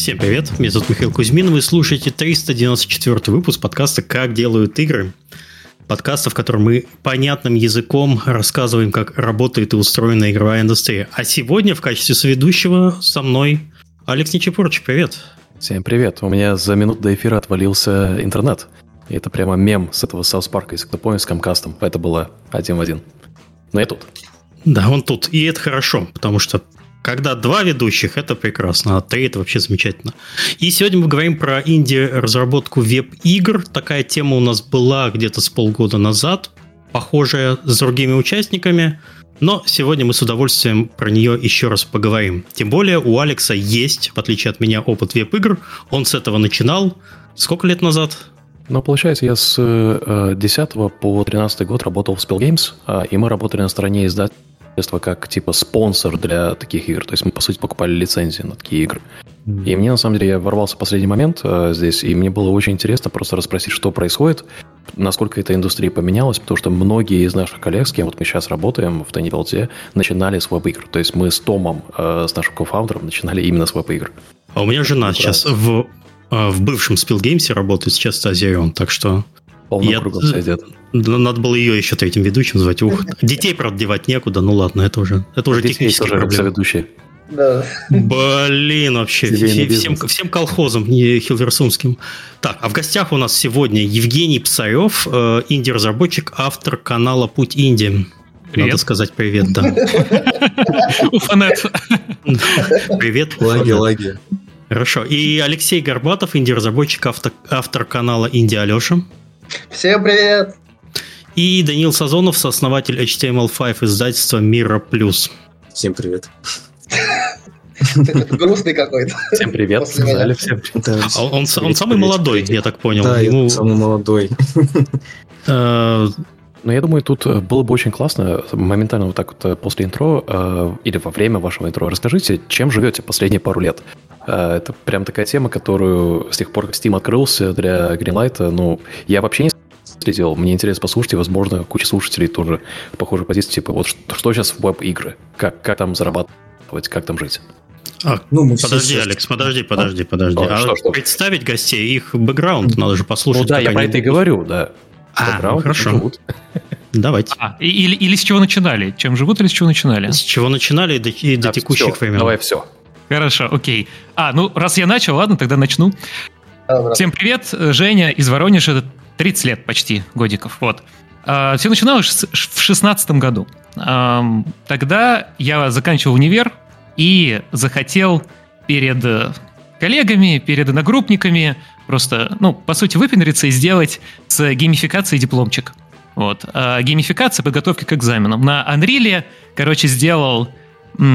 Всем привет, меня зовут Михаил Кузьмин, вы слушаете 394 выпуск подкаста «Как делают игры». Подкаста, в котором мы понятным языком рассказываем, как работает и устроена игровая индустрия. А сегодня в качестве соведущего со мной Алекс Нечепорчик. Привет. Всем привет. У меня за минуту до эфира отвалился интернет. И это прямо мем с этого Саус Парка, если кто помнит, с Камкастом. Это было один в один. Но я тут. Да, он тут. И это хорошо, потому что когда два ведущих, это прекрасно, а три это вообще замечательно. И сегодня мы говорим про инди-разработку веб-игр. Такая тема у нас была где-то с полгода назад, похожая с другими участниками. Но сегодня мы с удовольствием про нее еще раз поговорим. Тем более у Алекса есть, в отличие от меня, опыт веб-игр. Он с этого начинал. Сколько лет назад? Ну, получается, я с э, 10 по 13 год работал в Spell Games, э, и мы работали на стороне издателя как типа спонсор для таких игр. То есть мы, по сути, покупали лицензии на такие игры. И мне, на самом деле, я ворвался в последний момент э, здесь, и мне было очень интересно просто расспросить, что происходит, насколько эта индустрия поменялась, потому что многие из наших коллег, с кем вот мы сейчас работаем в Tiny Vault, начинали с веб-игр. То есть мы с Томом, э, с нашим кофаундером, начинали именно с веб-игр. А у меня жена ну, сейчас в, э, в бывшем Spillgames работает, сейчас Стазион, так что... Полным я... кругом сойдет. Надо было ее еще третьим ведущим звать. Ух, детей, правда, девать некуда. Ну ладно, это уже, это уже технические тоже проблемы. ведущие. Да. Блин, вообще, все, всем, всем колхозам, не хилверсумским. Так, а в гостях у нас сегодня Евгений Псарев, э, инди-разработчик, автор канала «Путь Инди». Привет. Надо сказать привет, да. Уфанет. Привет. Лаги, лаги. Хорошо. И Алексей Горбатов, инди-разработчик, автор, автор канала «Инди Алеша». Всем привет. И Данил Сазонов, сооснователь HTML5 издательства Мира Плюс. Всем привет. Грустный какой-то. Всем привет. Сказали всем привет. Он, он самый молодой, я так понял. Да, Ему... самый молодой. Э, но я думаю, тут э, было бы очень классно моментально вот так вот э, после интро или во время вашего интро расскажите, чем живете последние пару лет. Это прям такая тема, которую с тех пор, как Steam открылся для Greenlight, ну, я вообще не следил. Мне интересно послушать, и, возможно, куча слушателей тоже в похожей позиции, типа, вот что, что сейчас в веб-игры? Как, как там зарабатывать, как там жить? А, ну, мы подожди, все... Алекс, подожди, подожди, подожди. А, а что, что? представить гостей, их бэкграунд надо же послушать. Ну да, я про это и говорю, да. А, ну, хорошо. Живут. Давайте. А, или, или с чего начинали? Чем живут или с чего начинали? С чего начинали и до, и до текущих все, времен. Давай все. Хорошо, окей. А, ну, раз я начал, ладно, тогда начну. Добро. Всем привет, Женя из Воронежа, 30 лет почти, годиков, вот. А, все начиналось в 16 году. Тогда я заканчивал универ и захотел перед э, коллегами, перед одногруппниками просто, ну, по сути, выпендриться и сделать с геймификацией дипломчик. Вот. А геймификация подготовки к экзаменам. На Unreal, короче, сделал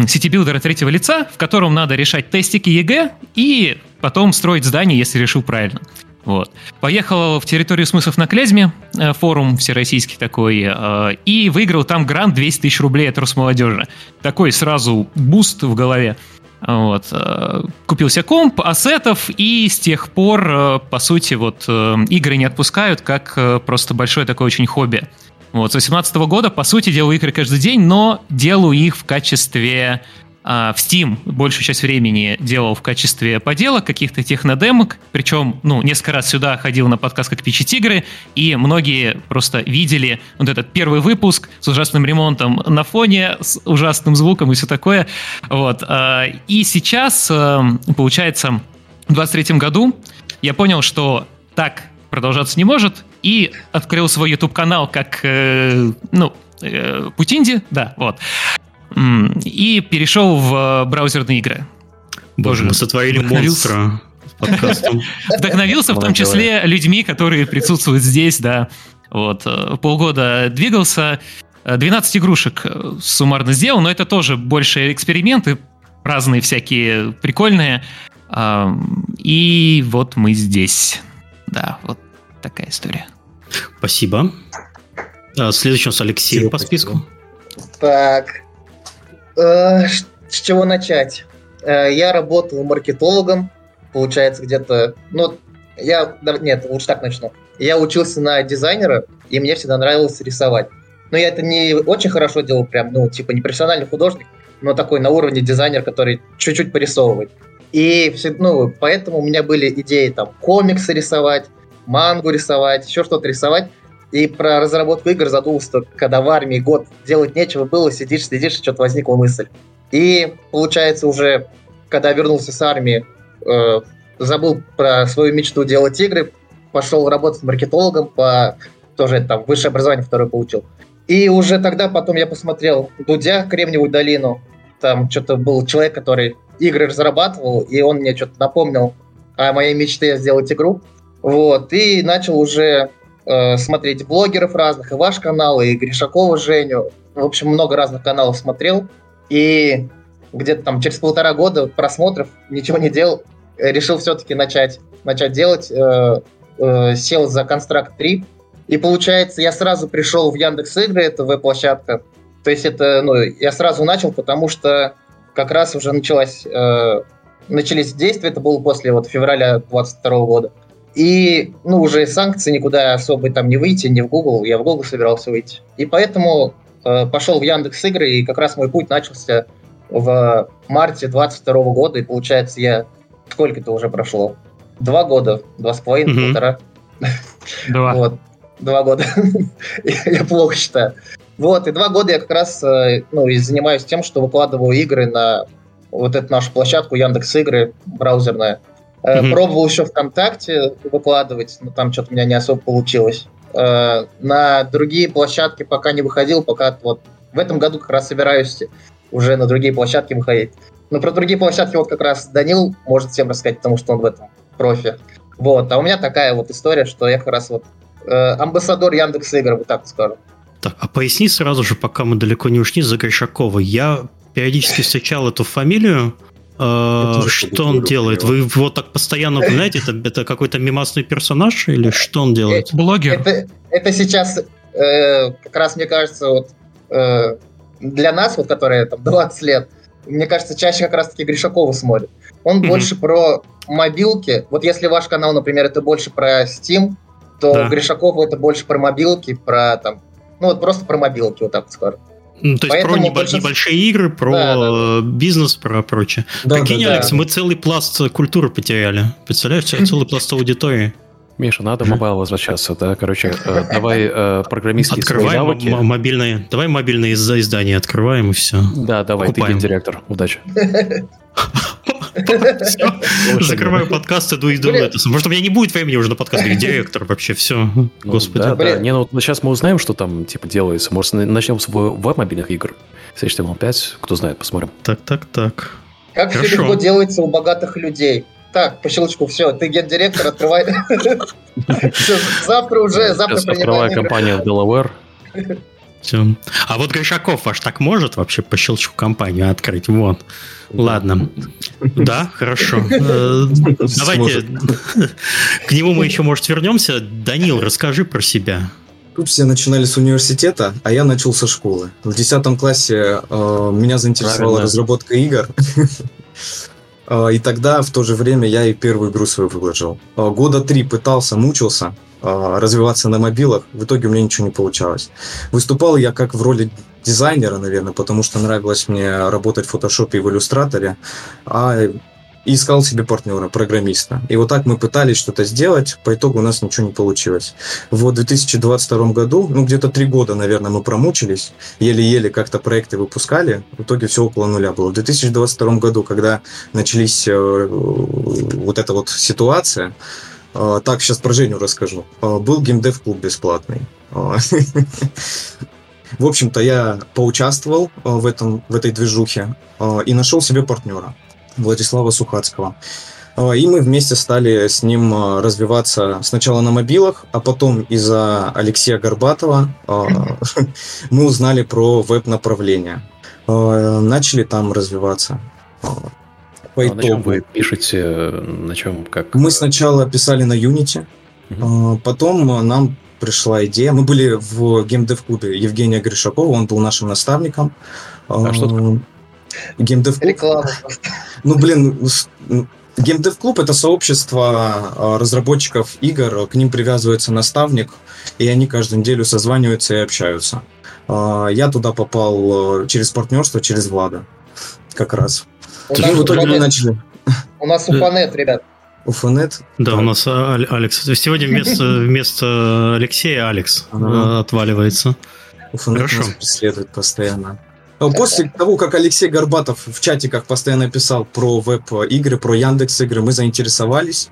ситибилдера третьего лица, в котором надо решать тестики ЕГЭ и потом строить здание, если решил правильно. Вот. Поехал в территорию смыслов на Клязьме, э, форум всероссийский такой, э, и выиграл там грант 200 тысяч рублей от Росмолодежи. Такой сразу буст в голове. Вот. Э, купил себе комп, ассетов, и с тех пор, по сути, вот игры не отпускают, как просто большое такое очень хобби. Вот, с 2018 года, по сути, делаю игры каждый день, но делаю их в качестве а, в Steam. Большую часть времени делал в качестве поделок, каких-то технодемок, причем, ну, несколько раз сюда ходил на подкаст как Пичи Тигры, и многие просто видели вот этот первый выпуск с ужасным ремонтом на фоне, с ужасным звуком и все такое, вот. А, и сейчас, э, получается, в 23 году я понял, что так продолжаться не может, и открыл свой YouTube-канал как, э, ну, э, Путинди, да, вот. И перешел в э, браузерные игры. Боже, мы сотворили монстра подкастом. Вдохновился в том числе людьми, которые присутствуют здесь, да. Вот. Э, полгода двигался. 12 игрушек э, суммарно сделал, но это тоже больше эксперименты, разные всякие, прикольные. И вот мы здесь. Да, вот такая история. Спасибо. А, следующий у нас Алексей по списку. Так, Э, с чего начать? Э, я работал маркетологом, получается, где-то... Ну, я... Нет, лучше так начну. Я учился на дизайнера, и мне всегда нравилось рисовать. Но я это не очень хорошо делал, прям, ну, типа, не профессиональный художник, но такой на уровне дизайнер, который чуть-чуть порисовывает. И все, ну, поэтому у меня были идеи там комиксы рисовать, мангу рисовать, еще что-то рисовать. И про разработку игр задумался, когда в армии год делать нечего было, сидишь, сидишь, что-то возникла мысль. И получается уже, когда вернулся с армии, э, забыл про свою мечту делать игры, пошел работать маркетологом, по тоже там высшее образование второе получил. И уже тогда потом я посмотрел Дудя, Кремниевую долину. Там что-то был человек, который игры разрабатывал, и он мне что-то напомнил о моей мечте сделать игру. Вот, и начал уже э, смотреть блогеров разных, и ваш канал, и Гришакова Женю. В общем, много разных каналов смотрел. И где-то там через полтора года просмотров ничего не делал. Решил все-таки начать, начать делать. Э, э, сел за Construct 3. И получается, я сразу пришел в Яндекс Игры, это веб-площадка. То есть это, ну, я сразу начал, потому что как раз уже началась, э, начались действия, это было после вот февраля 22 года. И, ну, уже санкции никуда особо там не выйти, не в Google, я в Google собирался выйти. И поэтому э, пошел в Яндекс Игры, и как раз мой путь начался в марте 22 года, и получается я... Сколько это уже прошло? Два года, два с половиной, mm-hmm. полтора. Два. Вот, два года. я плохо считаю. Вот, и два года я как раз э, ну, и занимаюсь тем, что выкладываю игры на вот эту нашу площадку Яндекс Игры браузерная. Mm-hmm. Пробовал еще ВКонтакте выкладывать, но там что-то у меня не особо получилось. Э, на другие площадки пока не выходил, пока вот в этом году как раз собираюсь уже на другие площадки выходить. Но про другие площадки вот как раз Данил может всем рассказать, потому что он в этом профи. Вот, а у меня такая вот история, что я как раз вот э, амбассадор Яндекс Игр, вот так скажу. Так, а поясни сразу же, пока мы далеко не ушли, за Гришакова. Я периодически встречал эту фамилию. Э, что он делает? Вы его так постоянно упоминаете? Это, это какой-то мимасный персонаж или что он делает? Э, блогер. Это, это сейчас э, как раз, мне кажется, вот э, для нас, вот которые там 20 лет, мне кажется, чаще как раз-таки Гришакова смотрит. Он mm-hmm. больше про мобилки. Вот если ваш канал, например, это больше про Steam, то да. Гришакова это больше про мобилки, про там ну вот просто про мобилки, вот так скажем. Ну, то есть Поэтому про большинство... небольшие игры, про да, да. бизнес, про прочее. Да, Прикинь, да, Алекс, да. мы целый пласт культуры потеряли. Представляешь, целый пласт аудитории. Миша, надо mobile возвращаться, да, короче, э, давай э, программистские Открывай навыки. мобильные, давай мобильные издания открываем и все. Да, давай, Покупаем. ты гендиректор, удачи. Закрываю подкаст, иду иду это. Может, у меня не будет времени уже на подкаст, как директор вообще, все. Ну Господи. Да, да. Не, ну сейчас мы узнаем, что там типа делается. Может, начнем с веб-мобильных игр. С HTML5, кто знает, посмотрим. Так, так, так. Как все легко делается у богатых людей. Так, по щелчку, все, ты гендиректор, открывай. Завтра уже, завтра Открывай компанию в Delaware. Все. А вот Гришаков ваш так может вообще по щелчку компанию открыть? Вот. Ладно. Да, хорошо. Э, давайте к нему мы еще, может, вернемся. Данил, расскажи про себя. Тут все начинали с университета, а я начал со школы. В 10 классе э, меня заинтересовала Правильно. разработка игр. А, и тогда, в то же время, я и первую игру свою выложил. А, года три пытался, мучился развиваться на мобилах. В итоге у меня ничего не получалось. Выступал я как в роли дизайнера, наверное, потому что нравилось мне работать в фотошопе и в иллюстраторе. А искал себе партнера, программиста. И вот так мы пытались что-то сделать, по итогу у нас ничего не получилось. В 2022 году, ну где-то три года, наверное, мы промучились, еле-еле как-то проекты выпускали, в итоге все около нуля было. В 2022 году, когда начались э, вот эта вот ситуация, так, сейчас про Женю расскажу. Э, был геймдев-клуб бесплатный. В общем-то, я поучаствовал в, этом, в этой движухе и нашел себе партнера. Владислава Сухацкого. А, и мы вместе стали с ним а, развиваться сначала на мобилах, а потом из-за Алексея Горбатова а, мы узнали про веб-направление. Начали там развиваться. По а итогу. на чем вы пишете? На чем как? Мы сначала писали на Unity, угу. потом нам пришла идея. Мы были в геймдев-клубе Евгения Гришакова, он был нашим наставником. А что такое? Геймдев Реклама. Ну, блин, Геймдев Клуб это сообщество а, разработчиков игр, к ним привязывается наставник, и они каждую неделю созваниваются и общаются. А, я туда попал а, через партнерство, через Влада, как раз. И в итоге мы начали, У нас Уфанет, ребят. Уфанет? Да, у нас Алекс. Сегодня вместо, вместо Алексея Алекс ага. отваливается. Уфанет Хорошо. нас преследует постоянно. А после того, как Алексей Горбатов в чатиках постоянно писал про веб-игры, про Яндекс игры, мы заинтересовались.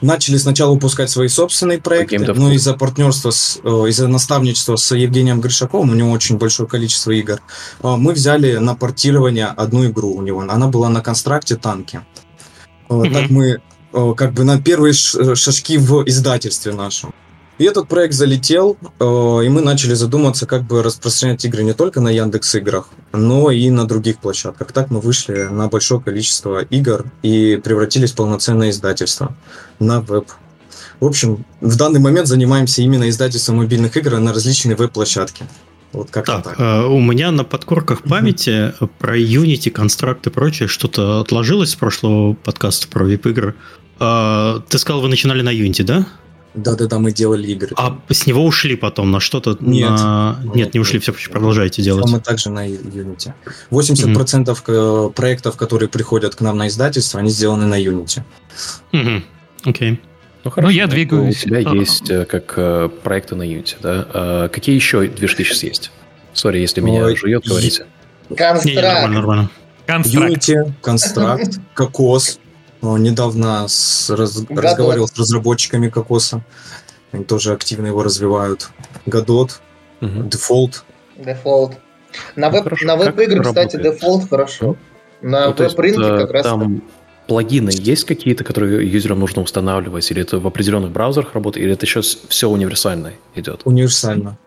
Начали сначала выпускать свои собственные проекты, но из-за партнерства, с, из-за наставничества с Евгением Гришаковым, у него очень большое количество игр, а, мы взяли на портирование одну игру у него. Она была на констракте танки. Mm-hmm. Так мы как бы на первые шажки в издательстве нашем. И этот проект залетел, э, и мы начали задуматься, как бы распространять игры не только на Яндекс играх, но и на других площадках. Так мы вышли на большое количество игр и превратились в полноценное издательство на веб. В общем, в данный момент занимаемся именно издательством мобильных игр на различные веб-площадки. Вот как так, так. Э, у меня на подкорках памяти mm-hmm. про Unity, констракт и прочее что-то отложилось с прошлого подкаста про вип-игры. Э, ты сказал, вы начинали на Unity, да? Да-да-да, мы делали игры. А с него ушли потом на что-то? Нет. На... Нет, нет, не ушли, нет. все продолжаете делать. Мы также на Unity. 80% mm-hmm. проектов, которые приходят к нам на издательство, они сделаны на Unity. Mm-hmm. Окей. Okay. Ну, хорошо. Ну, я двигаюсь. У тебя а есть э, как э, проекты на Unity, да? А какие еще движки сейчас есть? Sorry, если меня Ой, жует, говорите. Construct. Не, нормально, нормально. Unity, Construct, Cocos, недавно с, раз, разговаривал с разработчиками Cocos а. Они тоже активно его развивают. Godot, Defold. Defold. На веб, ну, на веб-игры, кстати, Defold хорошо. На ну, веб-рынке как раз... Там плагины есть какие-то, которые юзерам нужно устанавливать? Или это в определенных браузерах работает? Или это еще все универсально идет? Универсально.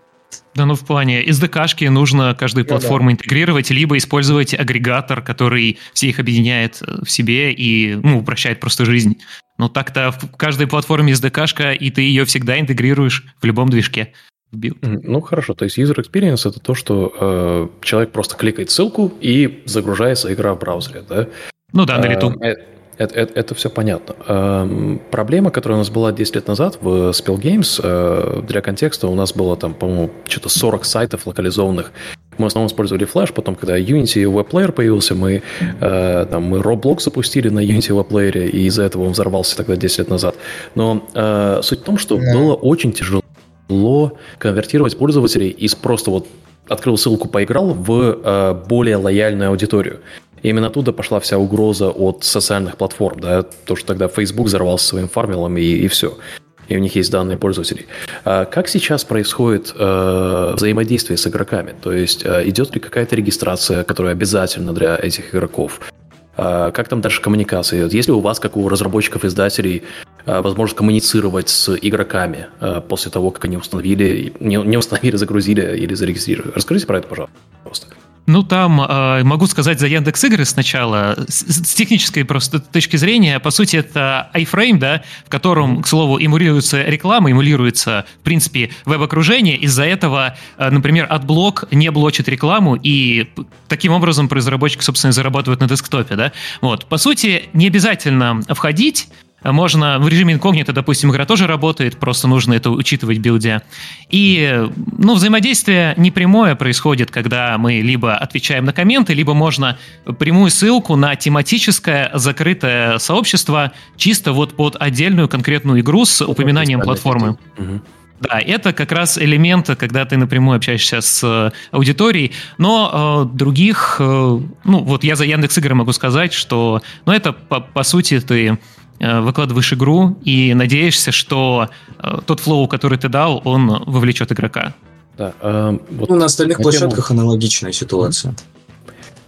Да, ну в плане SDK-шки нужно каждую ну, платформу да. интегрировать, либо использовать агрегатор, который все их объединяет э, в себе и ну, упрощает просто жизнь. Но так-то в каждой платформе SDK-шка, и ты ее всегда интегрируешь в любом движке. Ну хорошо, то есть user experience это то, что э, человек просто кликает ссылку и загружается игра в браузере, да? Ну да, на лету. Э, это, это, это все понятно. Эм, проблема, которая у нас была 10 лет назад в Spell Games, э, для контекста у нас было там, по-моему, что-то 40 сайтов локализованных. Мы в основном использовали Flash, потом, когда Unity Web Player появился, мы, э, там, мы Roblox запустили на Unity Web Player, и из-за этого он взорвался тогда 10 лет назад. Но э, суть в том, что yeah. было очень тяжело конвертировать пользователей из просто вот открыл ссылку, поиграл в э, более лояльную аудиторию. Именно оттуда пошла вся угроза от социальных платформ, да, то, что тогда Facebook взорвался своим фармилом и, и все. И у них есть данные пользователей. А как сейчас происходит э, взаимодействие с игроками? То есть э, идет ли какая-то регистрация, которая обязательна для этих игроков? Э, как там дальше коммуникация идет? Есть ли у вас, как у разработчиков-издателей, э, возможность коммуницировать с игроками э, после того, как они установили, не, не установили, загрузили или зарегистрировали? Расскажите про это, пожалуйста. Ну, там э, могу сказать за Яндекс Игры сначала. С, с технической просто точки зрения, по сути, это iFrame, да, в котором, к слову, эмулируется реклама, эмулируется, в принципе, веб-окружение. Из-за этого, э, например, AdBlock не блочит рекламу, и таким образом разработчики, собственно, зарабатывают на десктопе, да. Вот. По сути, не обязательно входить можно в режиме инкогнито, допустим, игра тоже работает, просто нужно это учитывать в билде. И ну, взаимодействие непрямое происходит, когда мы либо отвечаем на комменты, либо можно прямую ссылку на тематическое закрытое сообщество чисто вот под отдельную конкретную игру с упоминанием платформы. Да, это как раз элемент, когда ты напрямую общаешься с э, аудиторией, но э, других, э, ну вот я за Яндекс Игры могу сказать, что, ну это по, по сути ты выкладываешь игру и надеешься, что э, тот флоу, который ты дал, он вовлечет игрока. Да, э, вот ну, на остальных на площадках тему... аналогичная ситуация.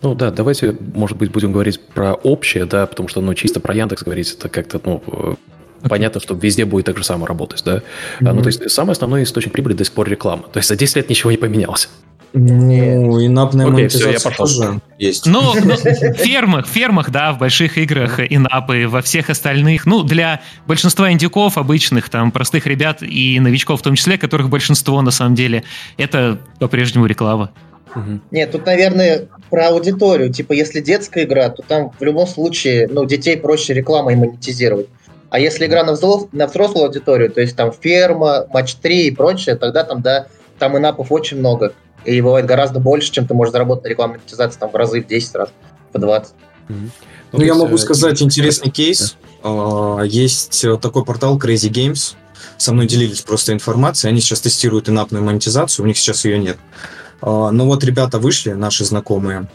Ну да, давайте, может быть, будем говорить про общее, да, потому что, ну, чисто про Яндекс говорить, это как-то, ну, okay. Э, понятно, что везде будет так же самое работать, да. Mm-hmm. Ну, то есть, самый основной источник прибыли до сих пор реклама. То есть, за 10 лет ничего не поменялось. Ну, инапная Окей, монетизация все, я пошел. тоже есть. Ну, ну, в фермах, фермах, да, в больших играх инапы, во всех остальных, ну, для большинства индюков обычных, там, простых ребят и новичков в том числе, которых большинство, на самом деле, это по-прежнему реклама. Угу. Нет, тут, наверное, про аудиторию. Типа, если детская игра, то там в любом случае, ну, детей проще рекламой монетизировать. А если игра на, взрос... на взрослую аудиторию, то есть там ферма, матч 3 и прочее, тогда там, да, там инапов очень много. И бывает гораздо больше, чем ты можешь заработать на рекламной монетизации там в разы, в 10 раз, в 20. Mm-hmm. Ну, я могу сказать интересный кейс. Да. Есть такой портал Crazy Games. Со мной делились просто информацией. Они сейчас тестируют инапную монетизацию, у них сейчас ее нет. Но вот ребята вышли, наши знакомые,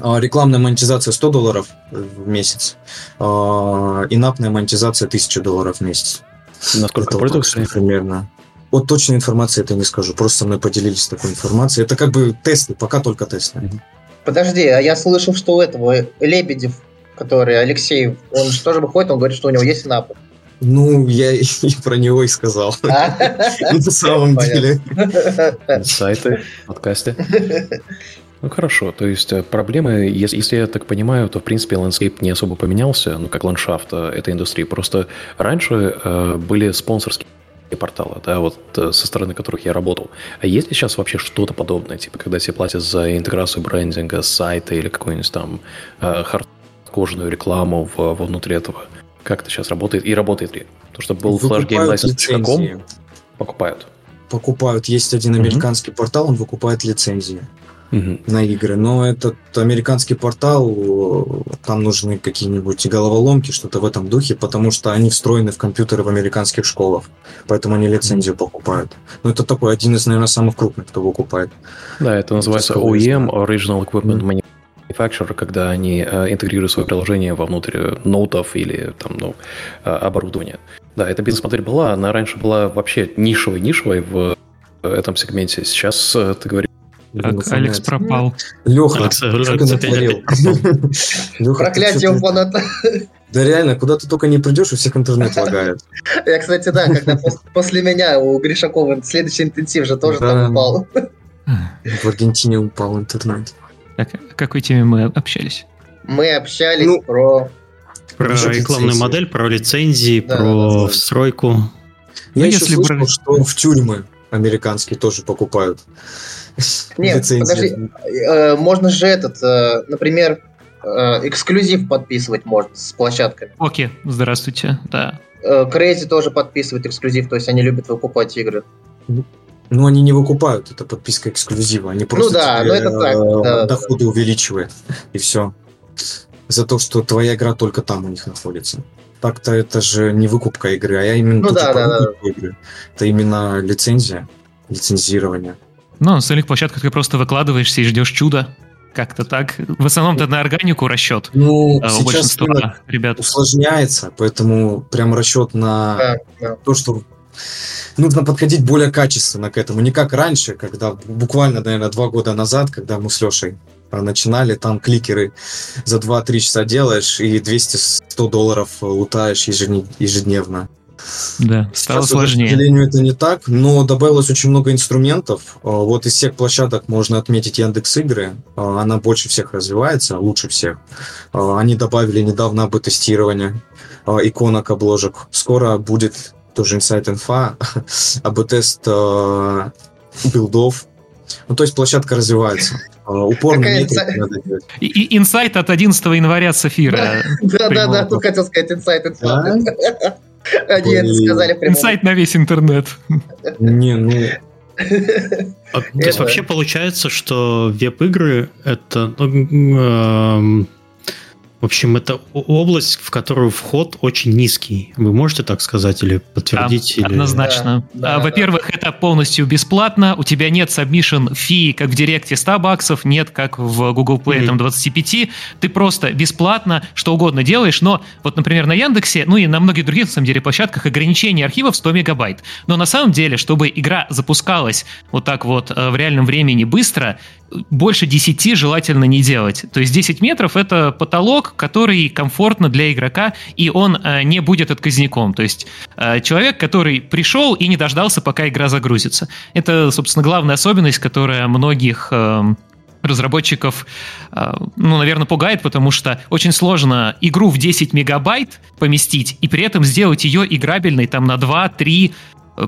а, рекламная монетизация 100 долларов в месяц, а, инапная монетизация 1000 долларов в месяц. Насколько пользователей? Примерно. Вот точной информации это не скажу, просто со мной поделились такой информацией. Это как бы тесты, пока только тесты. Подожди, а я слышал, что у этого Лебедев, который Алексей, он же тоже выходит, он говорит, что у него есть in-app ы. Ну, я и про него и сказал. А? На самом деле. Сайты, подкасты. Ну хорошо, то есть э, проблемы, если, если я так понимаю, то в принципе landscape не особо поменялся, ну как ландшафт э, этой индустрии. Просто раньше э, были спонсорские порталы, да, вот э, со стороны которых я работал. А есть ли сейчас вообще что-то подобное, типа когда тебе платят за интеграцию брендинга, сайта или какую-нибудь там э, хардкожную рекламу в, внутри этого? Как это сейчас работает и работает ли? То, что был flashgamelicense.com, покупают. Покупают. Есть один американский mm-hmm. портал, он выкупает лицензии угу. на игры. Но этот американский портал, там нужны какие-нибудь головоломки, что-то в этом духе, потому что они встроены в компьютеры в американских школах. Поэтому они лицензию угу. покупают. Но это такой один из, наверное, самых крупных, кто покупает. Да, это называется OEM, Original Equipment mm Manufacturer, когда они э, интегрируют свое приложение вовнутрь ноутов или там, ну, э, оборудования. Да, эта бизнес-модель была, она раньше была вообще нишевой-нишевой в этом сегменте. Сейчас, э, ты говоришь, так, Алекс пропал. Леха, Алекс, что ты натворил? Проклятие фаната. Да реально, куда ты только не придешь, у всех интернет лагает. Я, кстати, да, когда после меня у Гришакова следующий интенсив же тоже там упал. В Аргентине упал интернет. Так, о какой теме мы общались? Мы общались ну, про... Про рекламную модель, про лицензии, про встройку. Я ну, еще слышал, что в тюрьмы американские тоже покупают. Нет, подожди, э, можно же этот, э, например, э, эксклюзив подписывать можно с площадками. Окей, здравствуйте, да. Crazy тоже подписывает эксклюзив, то есть они любят выкупать игры. Ну, они не выкупают, это подписка эксклюзива, они просто ну, да, тебе, ну, это так, да, доходы да. увеличивают, и все. За то, что твоя игра только там у них находится. Так-то это же не выкупка игры, а я именно ну, да, да, да. игры. Это именно лицензия, лицензирование. Ну, на остальных площадках ты просто выкладываешься и ждешь чуда. Как-то так. В основном-то на органику расчет. Ну, а, сейчас ребят. усложняется, поэтому прям расчет на да, да. то, что нужно подходить более качественно к этому. Не как раньше, когда буквально, наверное, два года назад, когда мы с Лешей начинали, там кликеры за 2-3 часа делаешь и 200-100 долларов лутаешь ежедневно. Да, стало Сейчас, сложнее. К сожалению, это не так, но добавилось очень много инструментов. А, вот из всех площадок можно отметить Яндекс Игры. А, она больше всех развивается, лучше всех. А, они добавили недавно АБ-тестирование, иконок обложек. Скоро будет тоже Insight Info, АБ-тест билдов. Ну, то есть площадка развивается. Упорно инсайт... И, инсайт от 11 января Сафира. Да-да-да, тут хотел сказать инсайт инфа. Они это сказали прямо. Инсайт на весь интернет. Не, ну... А, то есть вообще получается, что веб-игры это ну, в общем, это область, в которую вход очень низкий. Вы можете так сказать или подтвердить? Да, или... Однозначно. Да, да, Во-первых, да. это полностью бесплатно. У тебя нет submission фи, как в Директе 100 баксов, нет, как в Google Play mm-hmm. там 25. Ты просто бесплатно что угодно делаешь. Но вот, например, на Яндексе, ну и на многих других, на самом деле, площадках ограничение архивов 100 мегабайт. Но на самом деле, чтобы игра запускалась вот так вот э, в реальном времени быстро, больше 10 желательно не делать. То есть 10 метров — это потолок, который комфортно для игрока, и он э, не будет отказником. То есть э, человек, который пришел и не дождался, пока игра загрузится. Это, собственно, главная особенность, которая многих... Э, разработчиков, э, ну, наверное, пугает, потому что очень сложно игру в 10 мегабайт поместить и при этом сделать ее играбельной там на 2, 3,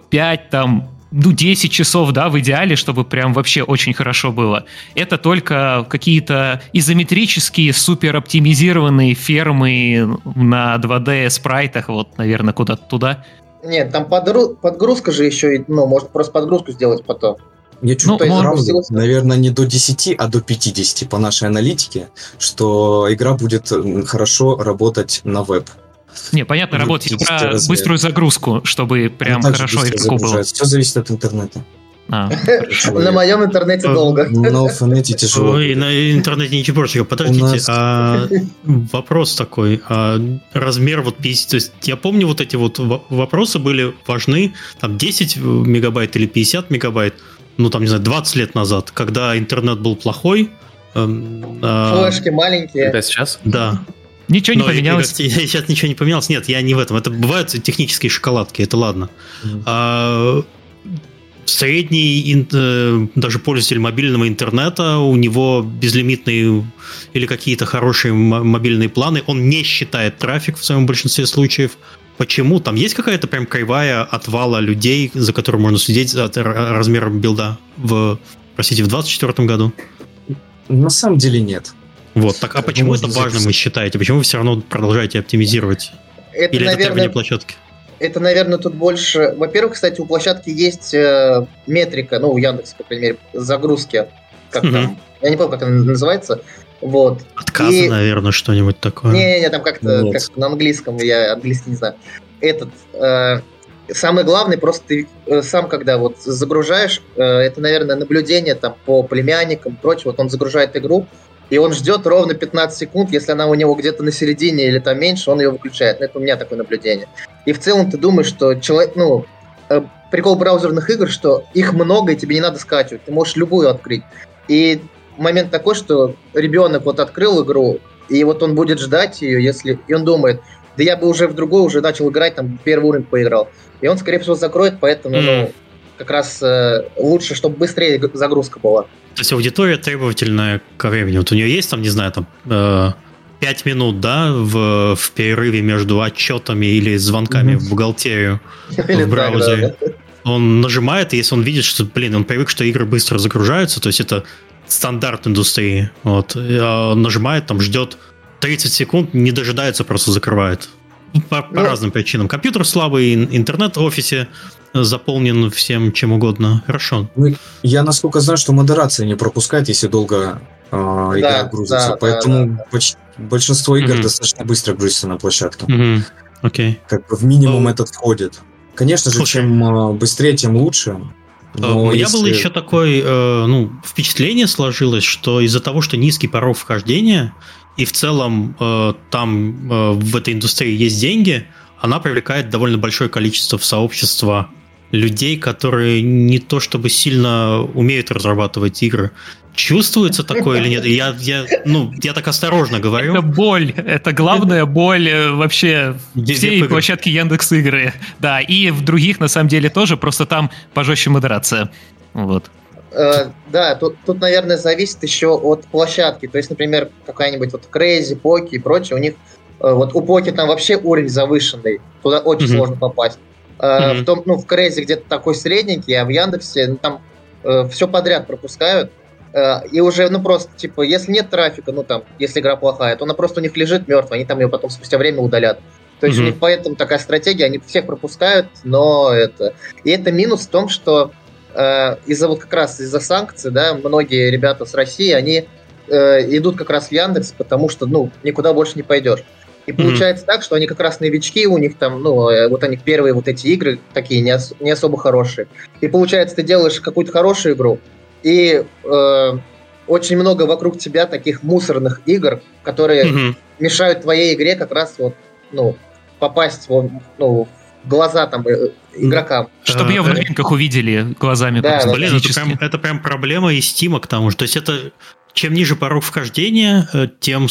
5, там, ну, 10 часов, да, в идеале, чтобы прям вообще очень хорошо было. Это только какие-то изометрические, супер оптимизированные фермы на 2D спрайтах, вот, наверное, куда-то туда. Нет, там подгрузка же еще, ну, может просто подгрузку сделать потом. Я чуть ну, сравниваю, наверное, не до 10, а до 50 по нашей аналитике, что игра будет хорошо работать на веб. Не, понятно, работать про быструю загрузку, чтобы прям хорошо игроку было. Все зависит от интернета. А, на моем интернете долго. На интернете тяжело. Ой, на интернете ничего прочего. Подождите, а вопрос такой. А размер вот 50... То есть я помню вот эти вот вопросы были важны. Там 10 мегабайт или 50 мегабайт. Ну, там, не знаю, 20 лет назад, когда интернет был плохой. Эм, а, Флешки маленькие. Когда сейчас? Да. Ничего не Но поменялось. Сейчас ничего не поменялось. Нет, я не в этом. Это бывают технические шоколадки, это ладно. Mm. А, средний э, даже пользователь мобильного интернета, у него безлимитные или какие-то хорошие мобильные планы, он не считает трафик в своем большинстве случаев. Почему? Там есть какая-то прям кривая отвала людей, за которым можно следить за размером билда в, простите, в 2024 году? На самом деле нет. Вот, так а почему это важно, вы считаете? Почему вы все равно продолжаете оптимизировать? Это, Или наверное, это требование площадки? это, наверное, тут больше... Во-первых, кстати, у площадки есть э, метрика, ну, у Яндекса, по крайней мере, загрузки. Как угу. там? Я не помню, как она называется. Вот. Отказы, и... наверное, что-нибудь такое. Не-не-не, там как-то как на английском, я английский не знаю. Этот... Э, самое главное, просто ты э, сам, когда вот загружаешь, э, это, наверное, наблюдение там по племянникам и прочее, вот он загружает игру, и он ждет ровно 15 секунд, если она у него где-то на середине или там меньше, он ее выключает. Ну, это у меня такое наблюдение. И в целом ты думаешь, что человек, ну, э, прикол браузерных игр, что их много, и тебе не надо скачивать. Ты можешь любую открыть. И момент такой, что ребенок вот открыл игру, и вот он будет ждать ее, если... И он думает, да я бы уже в другую уже начал играть, там, первый уровень поиграл. И он, скорее всего, закроет, поэтому, mm-hmm. ну, как раз э, лучше, чтобы быстрее загрузка была. То есть аудитория требовательная к времени. Вот у нее есть там, не знаю, там э, 5 минут, да, в, в перерыве между отчетами или звонками mm-hmm. в бухгалтерию в браузере. Он нажимает, и если он видит, что, блин, он привык, что игры быстро загружаются, то есть это стандарт индустрии. Вот. А он нажимает, там ждет 30 секунд, не дожидается, просто закрывает. По, по ну, разным причинам. Компьютер слабый, интернет в офисе заполнен всем чем угодно. Хорошо. Ну, я насколько знаю, что модерация не пропускает, если долго э, игра да, грузится. Да, Поэтому да, да. Почти, большинство игр mm-hmm. достаточно быстро грузится на площадке. Mm-hmm. Okay. Как бы в минимум oh. этот входит. Конечно же, Слушай. чем э, быстрее, тем лучше. Но У меня если... было еще такое э, ну, впечатление сложилось, что из-за того, что низкий порог вхождения, и в целом э, там э, в этой индустрии есть деньги, она привлекает довольно большое количество в сообщество людей, которые не то чтобы сильно умеют разрабатывать игры. Чувствуется такое или нет? Я, я, ну, я так осторожно говорю. Это боль. Это главная боль э, вообще всей площадки Яндекс Игры. Да, и в других, на самом деле, тоже, просто там пожестче модерация. Вот. Э, да, тут, тут, наверное, зависит еще от площадки. То есть, например, какая-нибудь вот Crazy, Поки и прочее, у них э, вот у Поки там вообще уровень завышенный. Туда очень mm-hmm. сложно попасть. Mm-hmm. В том, ну, в Crazy где-то такой средненький, а в Яндексе ну, там э, все подряд пропускают. Э, и уже, ну, просто, типа, если нет трафика, ну, там, если игра плохая, то она просто у них лежит мертвая, они там ее потом спустя время удалят. То есть mm-hmm. у них поэтому такая стратегия, они всех пропускают, но это... И это минус в том, что э, из-за вот как раз из-за санкций, да, многие ребята с России, они э, идут как раз в Яндекс, потому что, ну, никуда больше не пойдешь. И получается mm-hmm. так, что они как раз новички, у них там, ну, э, вот они первые вот эти игры такие не, ос- не особо хорошие. И получается, ты делаешь какую-то хорошую игру, и э, очень много вокруг тебя таких мусорных игр, которые mm-hmm. мешают твоей игре как раз вот, ну, попасть в, ну, в глаза там э, игрокам. Чтобы ее в новинках увидели глазами. Да, Блин, это прям, это прям проблема и стима к тому же. То есть это чем ниже порог вхождения, э, тем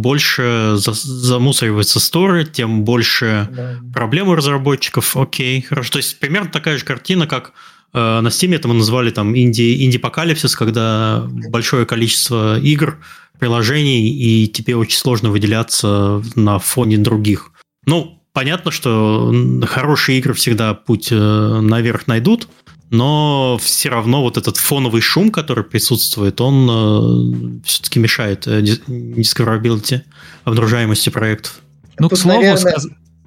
больше замусоривается сторы, тем больше да. проблем у разработчиков. Окей, хорошо. То есть примерно такая же картина, как э, на Steam это мы назвали там инди, инди-покалипсис, когда большое количество игр, приложений, и тебе очень сложно выделяться на фоне других. Ну, понятно, что хорошие игры всегда путь э, наверх найдут, но все равно вот этот фоновый шум, который присутствует, он э, все-таки мешает э, discoverability, обнаружаемости проектов. Ну, Тут, к слову, наверное... сказ...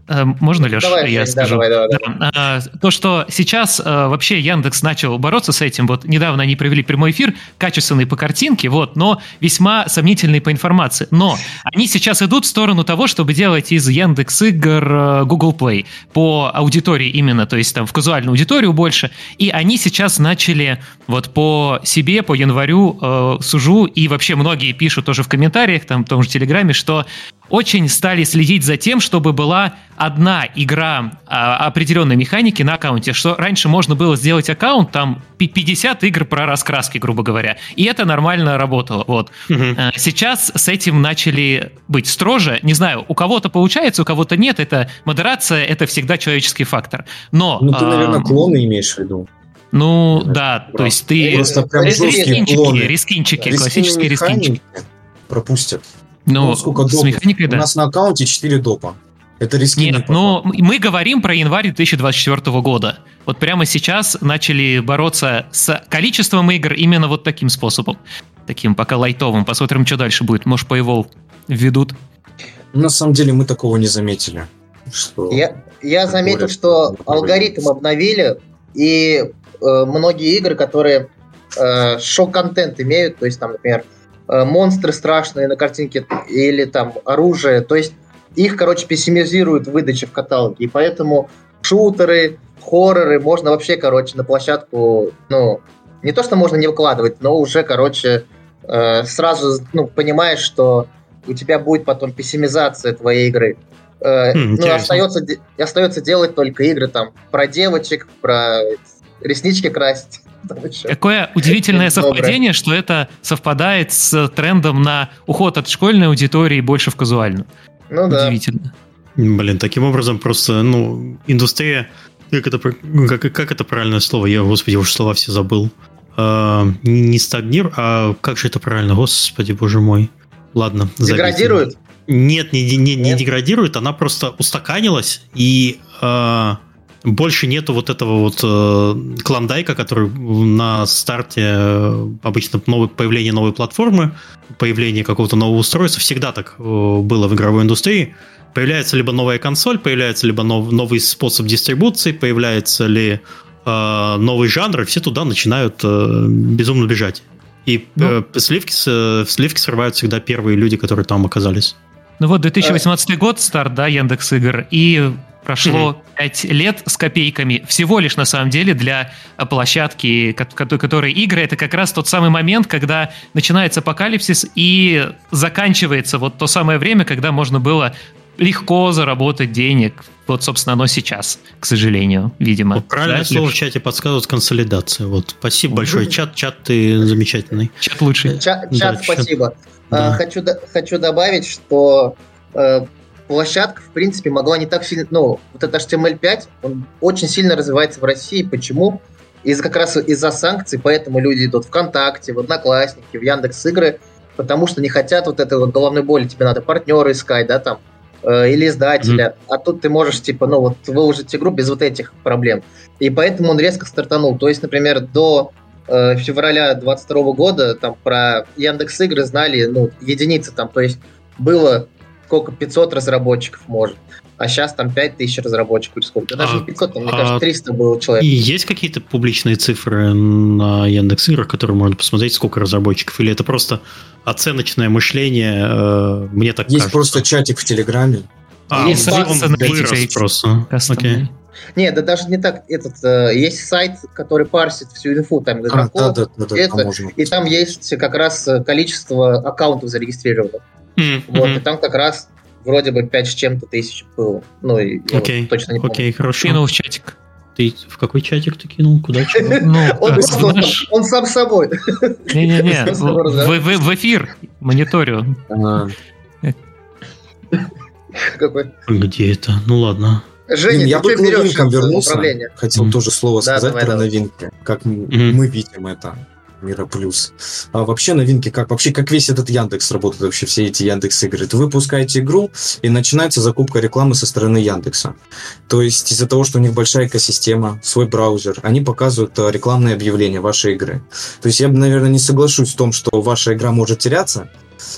Э, можно, Леш, давай, я скажу? Давай, давай, давай. Да. То, что сейчас э, вообще Яндекс начал бороться с этим, вот недавно они провели прямой эфир, качественный по картинке, вот, но весьма сомнительный по информации. Но они сейчас идут в сторону того, чтобы делать из Яндекс игр э, Google Play по аудитории именно, то есть там в казуальную аудиторию больше. И они сейчас начали вот по себе, по январю э, сужу, и вообще многие пишут тоже в комментариях, там в том же Телеграме, что очень стали следить за тем, чтобы была одна игра а, определенной механики на аккаунте, что раньше можно было сделать аккаунт, там 50 игр про раскраски, грубо говоря, и это нормально работало, вот. Угу. Сейчас с этим начали быть строже, не знаю, у кого-то получается, у кого-то нет, это модерация, это всегда человеческий фактор, но... Ну, ты, наверное, клоны имеешь в виду. Ну, да, да то есть ты... Просто прям рискинчики, клоны. рискинчики, классические рискинчики. Пропустят. Ну, ну сколько с механикой, да. У нас на аккаунте 4 допа. Это риски. Нет, но мы говорим про январь 2024 года. Вот прямо сейчас начали бороться с количеством игр именно вот таким способом. Таким пока лайтовым. Посмотрим, что дальше будет. Может, по Evolve введут. На самом деле мы такого не заметили. Что я, я заметил, что алгоритм обновили, и э, многие игры, которые э, шок-контент имеют, то есть там, например, Э, монстры страшные на картинке или там оружие. То есть их, короче, пессимизируют в выдаче в каталоге. И поэтому шутеры, хорроры можно вообще, короче, на площадку, ну, не то, что можно не выкладывать, но уже, короче, э, сразу ну, понимаешь, что у тебя будет потом пессимизация твоей игры. Э, хм, ну, остается, остается делать только игры там про девочек, про реснички красить. Какое удивительное совпадение, что это совпадает с трендом на уход от школьной аудитории больше в казуальную. Ну да. Удивительно. Блин, таким образом просто, ну, индустрия, как это, как, как это правильное слово? Я, господи, уже слова все забыл. А, не стагнир, а как же это правильно? Господи, боже мой. Ладно. Деградирует? Нет, не, не, не, не деградирует, она просто устаканилась и... А, больше нету вот этого вот э, клондайка, который на старте э, обычно новый, появление новой платформы, появление какого-то нового устройства, всегда так э, было в игровой индустрии. Появляется либо новая консоль, появляется либо нов, новый способ дистрибуции, появляется ли э, новый жанр, и все туда начинают э, безумно бежать. И ну, э, сливки, э, сливки срывают всегда первые люди, которые там оказались. Ну вот 2018 год, старт, да, Яндекс Игр, и Прошло пять лет с копейками. Всего лишь, на самом деле, для площадки, которой игры, это как раз тот самый момент, когда начинается апокалипсис и заканчивается вот то самое время, когда можно было легко заработать денег. Вот, собственно, оно сейчас, к сожалению, видимо. Вот правильное да, слово Леш? в чате подсказывает консолидация. Вот, спасибо большое, чат, чат ты замечательный. Чат лучший. Чат, чат да, спасибо. Да. А, хочу, хочу добавить, что э, площадка, в принципе, могла не так сильно... Ну, вот этот HTML5, он очень сильно развивается в России. Почему? Из как раз из-за санкций, поэтому люди идут ВКонтакте, в Одноклассники, в Яндекс Игры, потому что не хотят вот этой вот головной боли. Тебе надо партнера искать, да, там, э, или издателя. Mm-hmm. А тут ты можешь, типа, ну, вот выложить игру без вот этих проблем. И поэтому он резко стартанул. То есть, например, до э, февраля 22 года там про Яндекс Игры знали, ну, единицы там, то есть было сколько, 500 разработчиков может. А сейчас там 5000 разработчиков или сколько. Даже а, не 500, там, мне а, кажется, 300 было человек. И есть какие-то публичные цифры на Яндекс Играх, которые можно посмотреть, сколько разработчиков? Или это просто оценочное мышление? Э, мне так Есть кажется. просто чатик в Телеграме. А, есть он, он вырос просто. Окей. Нет, да даже не так. Этот э, есть сайт, который парсит всю инфу там игроков. А, да, да, да, это, там и там есть как раз количество аккаунтов зарегистрированных. Mm-hmm. Вот, и там как раз вроде бы 5 с чем-то тысяч было. Ну, и okay. вот точно не помню. Окей, okay, хорошо. Кинул в чатик. Ты в какой чатик ты кинул? Куда чего? Ну, он, сам собой. Не-не-не, в, эфир мониторю. Какой? Где это? Ну ладно. Женя, я бы к новинкам вернулся. Хотел тоже слово сказать про новинки. Как мы видим это. Мира Плюс. А вообще новинки, как вообще как весь этот Яндекс работает, вообще все эти Яндекс игры. Вы выпускаете игру, и начинается закупка рекламы со стороны Яндекса. То есть из-за того, что у них большая экосистема, свой браузер, они показывают э, рекламные объявления вашей игры. То есть я бы, наверное, не соглашусь в том, что ваша игра может теряться,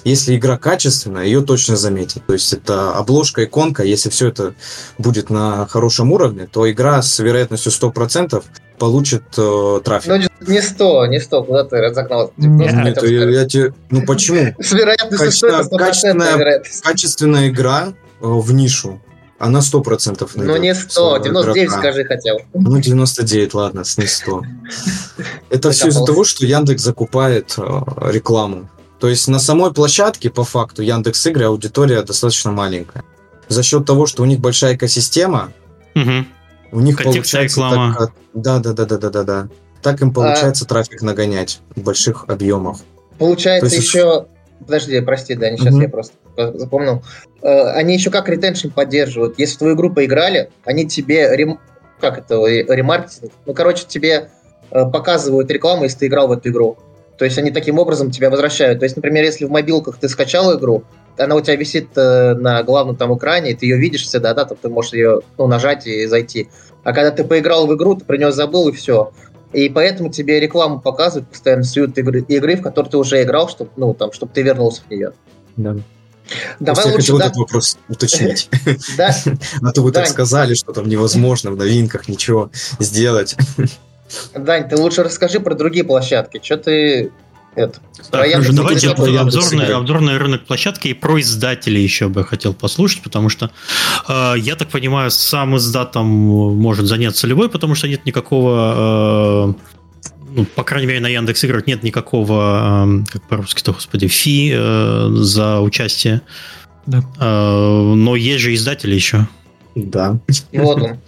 Если игра качественная, ее точно заметят. То есть это обложка, иконка, если все это будет на хорошем уровне, то игра с вероятностью 100% получит э, трафик. Ну, не 100, не 100, куда ты разогнал? Нет, я, я тебе... Ну почему? С вероятностью 100 это качественная, качественная игра э, в нишу, она сто процентов найдет. Ну не 100, 99 игрока. скажи хотел. Ну 99, ладно, с не 100. Это все из-за того, что Яндекс закупает э, рекламу. То есть на самой площадке, по факту, Яндекс Игры аудитория достаточно маленькая. За счет того, что у них большая экосистема, угу. у них Контекст получается реклама. Так, да, да, да, да, да, да, да. Так им получается а... трафик нагонять в больших объемах. Получается есть... еще Подожди, прости, да, сейчас mm-hmm. я просто запомнил. Э, они еще как ретеншн поддерживают. Если в твою игру поиграли, они тебе рем... как это ремаркетинг, ну короче тебе э, показывают рекламу, если ты играл в эту игру. То есть они таким образом тебя возвращают. То есть, например, если в мобилках ты скачал игру, она у тебя висит э, на главном там экране, и ты ее видишь всегда, да, там ты можешь ее ну, нажать и зайти. А когда ты поиграл в игру, ты про нее забыл, и все. И поэтому тебе рекламу показывают, постоянно суют игры, игры, в которые ты уже играл, чтобы ну, там, чтобы ты вернулся в нее. Да. Давай я хотел да... этот вопрос уточнить. Да. А то вы так сказали, что там невозможно в новинках ничего сделать. Дань, ты лучше расскажи про другие площадки. Что ты это. Так, ну, давайте обзорный, обзорный рынок площадки и про издателей еще бы хотел послушать, потому что, э, я так понимаю, сам издатом может заняться любой, потому что нет никакого, э, ну, по крайней мере, на Яндекс играх нет никакого, э, как по-русски-то, господи, фи э, за участие. Да. Э, но есть же издатели еще. Да. Вот он.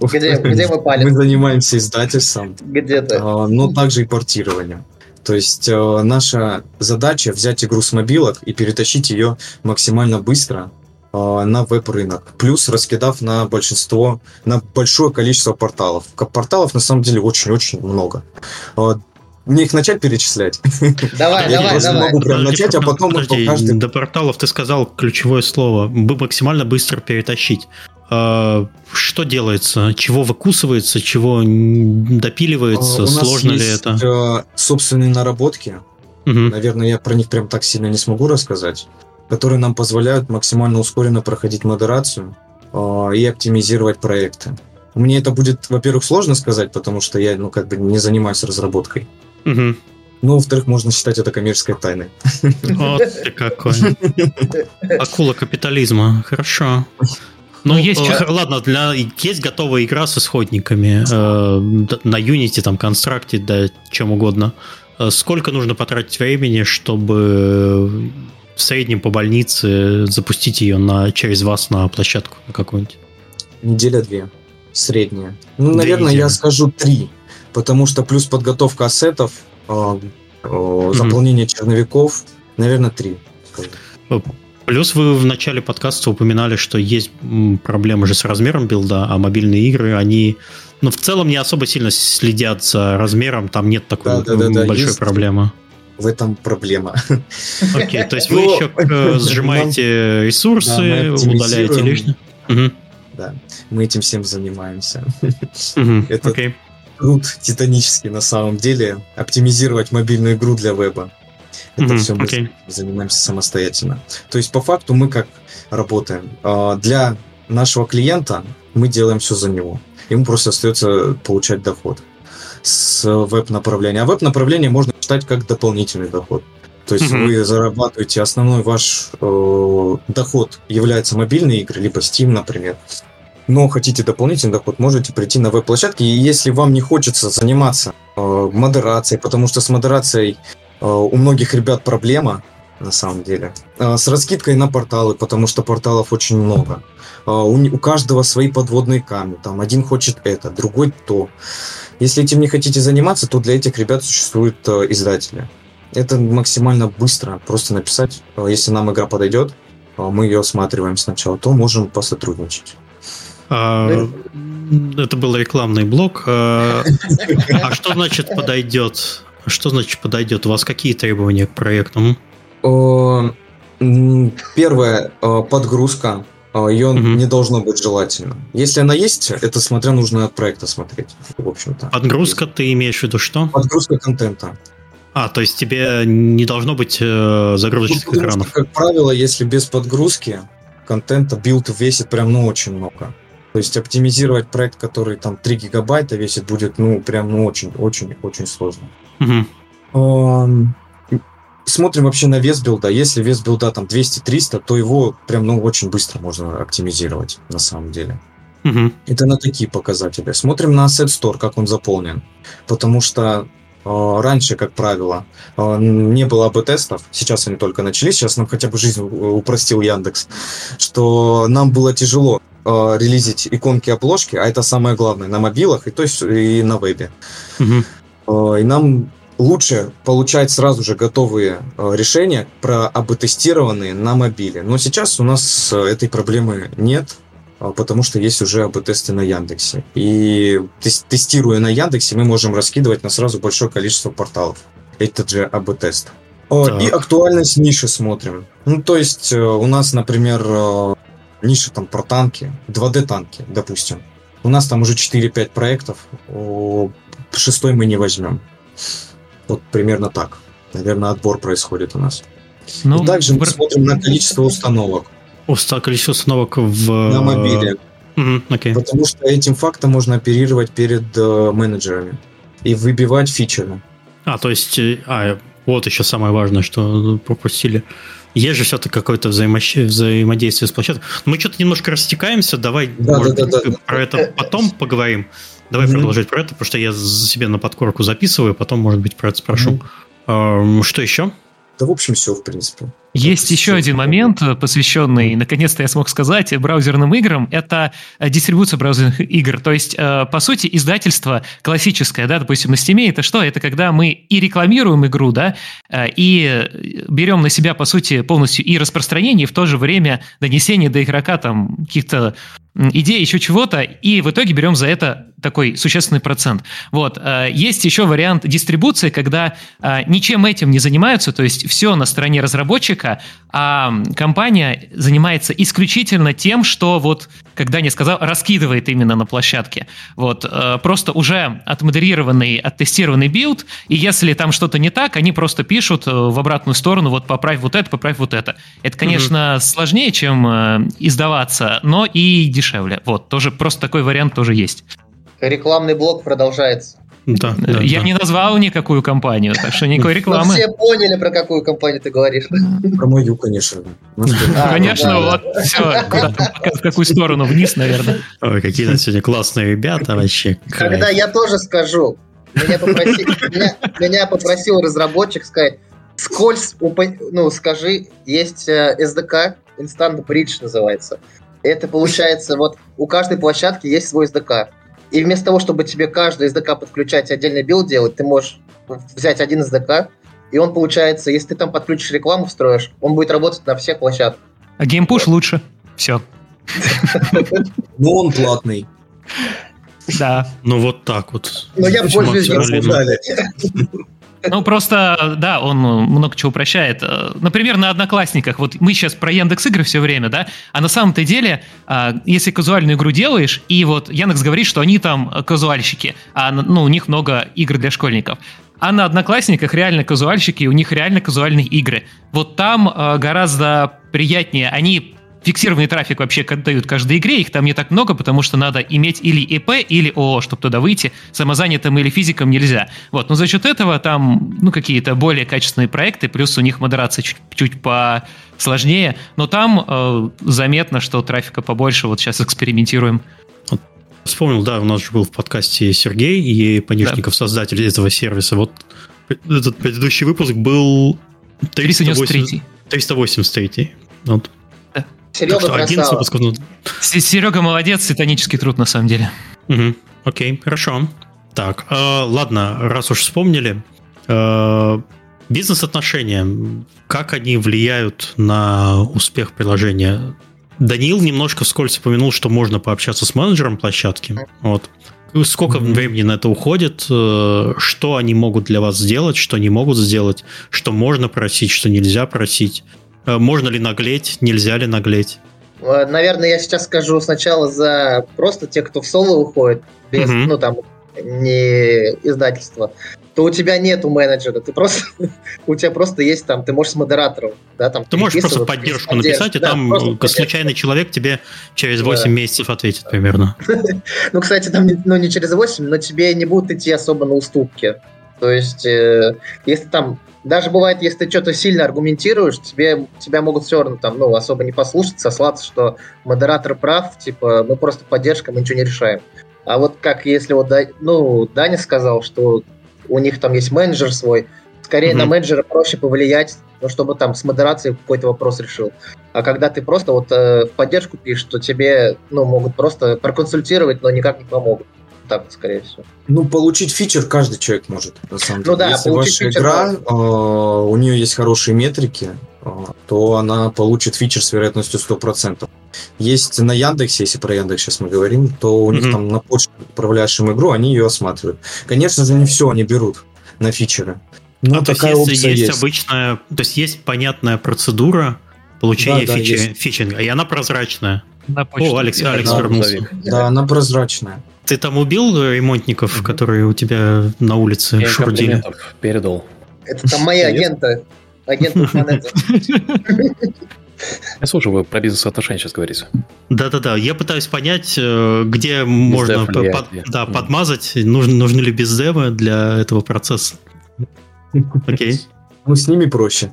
Где, где мы палим? Мы занимаемся издательством. Где ты? А, но также и портированием. То есть э, наша задача взять игру с мобилок и перетащить ее максимально быстро э, на веб-рынок, плюс раскидав на большинство, на большое количество порталов. Порталов на самом деле очень-очень много. Э, мне их начать перечислять? Давай, я давай, давай. могу прям начать, а потом подожди, каждый... До порталов ты сказал ключевое слово. Максимально быстро перетащить. А, что делается? Чего выкусывается? Чего допиливается? У Сложно ли это? собственные наработки. Угу. Наверное, я про них прям так сильно не смогу рассказать. Которые нам позволяют максимально ускоренно проходить модерацию э, и оптимизировать проекты. Мне это будет, во-первых, сложно сказать, потому что я, ну, как бы не занимаюсь разработкой. Угу. Ну, во-вторых, можно считать это коммерческой тайной. Вот ты какой. Акула капитализма. Хорошо. Ну, ну есть э, ладно, для, есть готовая игра с исходниками э, на Unity, там, констракте, да, чем угодно. Э, сколько нужно потратить времени, чтобы в среднем по больнице запустить ее на, через вас на площадку на какую-нибудь? Неделя-две. Средняя. Ну, Две наверное, недели. я скажу три. Потому что плюс подготовка ассетов, э, э, заполнение mm-hmm. черновиков, наверное, три. Плюс вы в начале подкаста упоминали, что есть проблемы же с размером билда, а мобильные игры, они ну, в целом не особо сильно следят за размером, там нет такой да, да, да, большой есть проблемы. В этом проблема. Окей, то есть вы еще э, сжимаете ресурсы, удаляете лишнее? Да, мы этим всем занимаемся. Это труд титанический на самом деле, оптимизировать мобильную игру для веба. Это mm-hmm, все мы okay. занимаемся самостоятельно. То есть, по факту, мы как работаем? А, для нашего клиента мы делаем все за него. Ему просто остается получать доход с веб-направления. А веб-направление можно считать как дополнительный доход. То есть mm-hmm. вы зарабатываете, основной ваш э, доход является мобильные игры, либо Steam, например. Но хотите дополнительный доход, можете прийти на веб-площадки. И если вам не хочется заниматься э, модерацией, потому что с модерацией у многих ребят проблема, на самом деле, э, с раскидкой на порталы, потому что порталов очень много. Э, у, каждого свои подводные камни. Там один хочет это, другой то. Если этим не хотите заниматься, то для этих ребят существуют издатели. Это максимально быстро. Просто написать, если нам игра подойдет, мы ее осматриваем сначала, то можем посотрудничать. А, это был рекламный блок. А что значит подойдет? Что значит подойдет? У вас какие требования к проекту? Первое, подгрузка. Ее угу. не должно быть желательно. Если она есть, это смотря нужно от проекта смотреть, в общем-то. Подгрузка, ты имеешь в виду что? Подгрузка контента. А, то есть тебе не должно быть э, загрузочных ну, экранов? Что, как правило, если без подгрузки контента билд весит прям ну очень много. То есть оптимизировать проект, который там 3 гигабайта весит, будет ну прям ну очень, очень, очень сложно. Угу. Смотрим вообще на вес билда. Если вес билда там 200-300, то его прям ну очень быстро можно оптимизировать на самом деле. Угу. Это на такие показатели. Смотрим на Asset Store, как он заполнен. Потому что э, раньше, как правило, э, не было АБ-тестов. Сейчас они только начались. Сейчас нам хотя бы жизнь упростил Яндекс. Что нам было тяжело э, релизить иконки обложки, а это самое главное, на мобилах и, то есть, и на вебе. Угу. Э, и нам лучше получать сразу же готовые э, решения, про АБ-тестированные на мобиле. Но сейчас у нас э, этой проблемы нет. Потому что есть уже АБ-тесты на Яндексе. И тестируя на Яндексе, мы можем раскидывать на сразу большое количество порталов. Этот же АБ-тест. И актуальность ниши смотрим. Ну, то есть у нас, например, ниша там про танки, 2D-танки, допустим. У нас там уже 4-5 проектов, шестой мы не возьмем. Вот примерно так. Наверное, отбор происходит у нас. Ну, и также мы смотрим на количество установок. Уста количество установок в... На мобиле. Угу, окей. Потому что этим фактом можно оперировать перед э, менеджерами и выбивать фичеры. А, то есть, э, а, вот еще самое важное, что пропустили. Есть же все-таки какое-то взаимодействие с площадкой. Мы что-то немножко растекаемся, давай да, может да, да, да, про да. это потом поговорим. Давай mm-hmm. продолжать про это, потому что я себе на подкорку записываю, потом, может быть, про это спрошу. Mm-hmm. Что еще? Да, в общем, все, в принципе. Есть это еще один момент, э, посвященный, наконец-то я смог сказать, браузерным играм. Это э, дистрибуция браузерных игр. То есть, э, по сути, издательство классическое, да, допустим, на Steam, это что? Это когда мы и рекламируем игру, да, и берем на себя, по сути, полностью и распространение, и в то же время донесение до игрока там каких-то идей, еще чего-то, и в итоге берем за это такой существенный процент. Вот. Есть еще вариант дистрибуции, когда ничем этим не занимаются, то есть все на стороне разработчика, а компания занимается исключительно тем, что вот, когда не сказал, раскидывает именно на площадке. Вот, э, просто уже отмодерированный, оттестированный билд, и если там что-то не так, они просто пишут э, в обратную сторону, вот поправь вот это, поправь вот это. Это, конечно, mm-hmm. сложнее, чем э, издаваться, но и дешевле. Вот, тоже просто такой вариант тоже есть. Рекламный блок продолжается. Да, да, Я да. не назвал никакую компанию, так что никакой рекламы. Мы все поняли, про какую компанию ты говоришь. Про мою, конечно. Конечно, вот все, в какую сторону, вниз, наверное. Ой, какие то сегодня классные ребята вообще. Когда я тоже скажу, меня попросил, меня, меня попросил разработчик сказать, скользь, ну, скажи, есть SDK, э, Instant Bridge называется. Это получается, вот у каждой площадки есть свой SDK. И вместо того, чтобы тебе каждый SDK подключать и отдельный билд делать, ты можешь взять один SDK, и он получается, если ты там подключишь рекламу, встроишь, он будет работать на всех площадках. А GamePush лучше. Все. Ну, он платный. Да. Ну, вот так вот. Ну, я пользуюсь GamePush ем. Ну, просто, да, он много чего упрощает. Например, на Одноклассниках, вот мы сейчас про Яндекс игры все время, да, а на самом-то деле, а, если казуальную игру делаешь, и вот Яндекс говорит, что они там казуальщики, а ну, у них много игр для школьников, а на Одноклассниках реально казуальщики, у них реально казуальные игры. Вот там э, гораздо приятнее. Они фиксированный трафик вообще дают каждой игре, их там не так много, потому что надо иметь или ИП, или ООО, чтобы туда выйти, самозанятым или физиком нельзя. Вот, но за счет этого там, ну, какие-то более качественные проекты, плюс у них модерация чуть-чуть посложнее, но там э, заметно, что трафика побольше, вот сейчас экспериментируем. Вспомнил, да, у нас же был в подкасте Сергей и Панишников, да. создатель этого сервиса. Вот этот предыдущий выпуск был 383. 383. Вот. Серега красава. Серега молодец, титанический труд на самом деле. Угу. Окей, хорошо. Так, э, ладно, раз уж вспомнили, э, бизнес-отношения, как они влияют на успех приложения? Даниил немножко вскользь упомянул, что можно пообщаться с менеджером площадки. Вот. Сколько mm-hmm. времени на это уходит? Э, что они могут для вас сделать, что не могут сделать? Что можно просить, что нельзя просить? Э, можно ли наглеть, нельзя ли наглеть? Наверное, я сейчас скажу сначала за просто тех, кто в соло уходит, без, mm-hmm. ну там, не издательство, то у тебя нету менеджера, ты просто, у тебя просто есть там, ты можешь с модератором, да, там. Ты можешь просто поддержку написать, и да, там случайный человек тебе через 8 да. месяцев ответит примерно. ну, кстати, там, ну, не через 8, но тебе не будут идти особо на уступки. То есть, э, если там даже бывает, если ты что-то сильно аргументируешь, тебе, тебя могут все равно там, ну, особо не послушать, сослаться, что модератор прав, типа, мы просто поддержка, мы ничего не решаем. А вот как если вот, ну, Даня сказал, что у них там есть менеджер свой, скорее mm-hmm. на менеджера проще повлиять, ну, чтобы там с модерацией какой-то вопрос решил. А когда ты просто вот э, в поддержку пишешь, то тебе, ну, могут просто проконсультировать, но никак не помогут. Так, скорее всего. Ну, получить фичер каждый человек может, на самом ну деле. Ну да, Если ваша игра, э, у нее есть хорошие метрики, э, то она получит фичер с вероятностью 100%. Есть на Яндексе, если про Яндекс сейчас мы говорим, то у mm-hmm. них там на почту отправляешь им игру, они ее осматривают. Конечно же, не все они берут на фичеры. Но а такая то есть, есть, есть обычная, то есть есть понятная процедура получения да, да, фичи, фичинга, и она прозрачная. На О, Алекс, Алекс вернулся. Да, она прозрачная. Ты там убил ремонтников, mm-hmm. которые у тебя на улице Я шурдили? передал. Это там мои агенты. Агенты Я слушаю, вы про бизнес-отношения сейчас говорите. Да-да-да, я пытаюсь понять, э, где можно под, да, подмазать, нужны, нужны ли бездевы для этого процесса. Окей. Ну, с ними проще.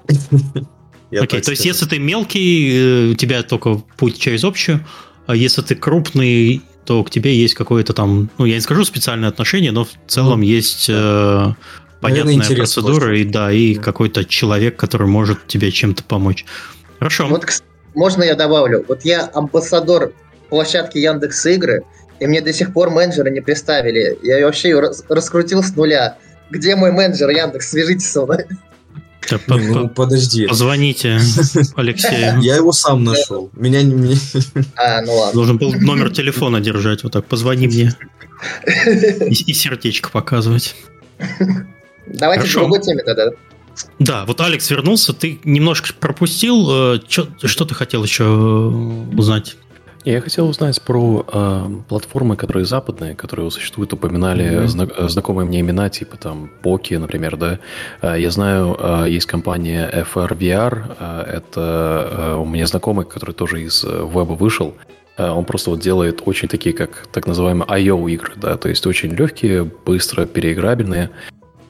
Окей, то есть если ты мелкий, э, у тебя только путь через общую, а если ты крупный, то к тебе есть какое-то там, ну, я не скажу специальное отношение, но в целом ну, есть э, понятная Наверное, процедура, и да, и какой-то человек, который может тебе чем-то помочь. Хорошо. Вот, можно я добавлю? Вот я амбассадор площадки Яндекс Игры, и мне до сих пор менеджера не представили. Я вообще ее раскрутил с нуля. Где мой менеджер Яндекс? Свяжитесь со мной. Ну, подожди. Позвоните Алексею. Я его сам нашел. Меня не... А, ну ладно. Должен был номер телефона держать. Вот так, позвони мне. И, и сердечко показывать. Давайте Хорошо. к другой теме тогда. Да, вот Алекс вернулся, ты немножко пропустил. Э, что, что ты хотел еще э, узнать? Я хотел узнать про э, платформы, которые западные, которые существуют, упоминали mm-hmm. зна- знакомые мне имена, типа там Поки, например, да. Э, я знаю, э, есть компания FRVR, э, это э, у меня знакомый, который тоже из веба вышел. Э, он просто вот делает очень такие, как так называемые IO игры, да, то есть очень легкие, быстро переиграбельные.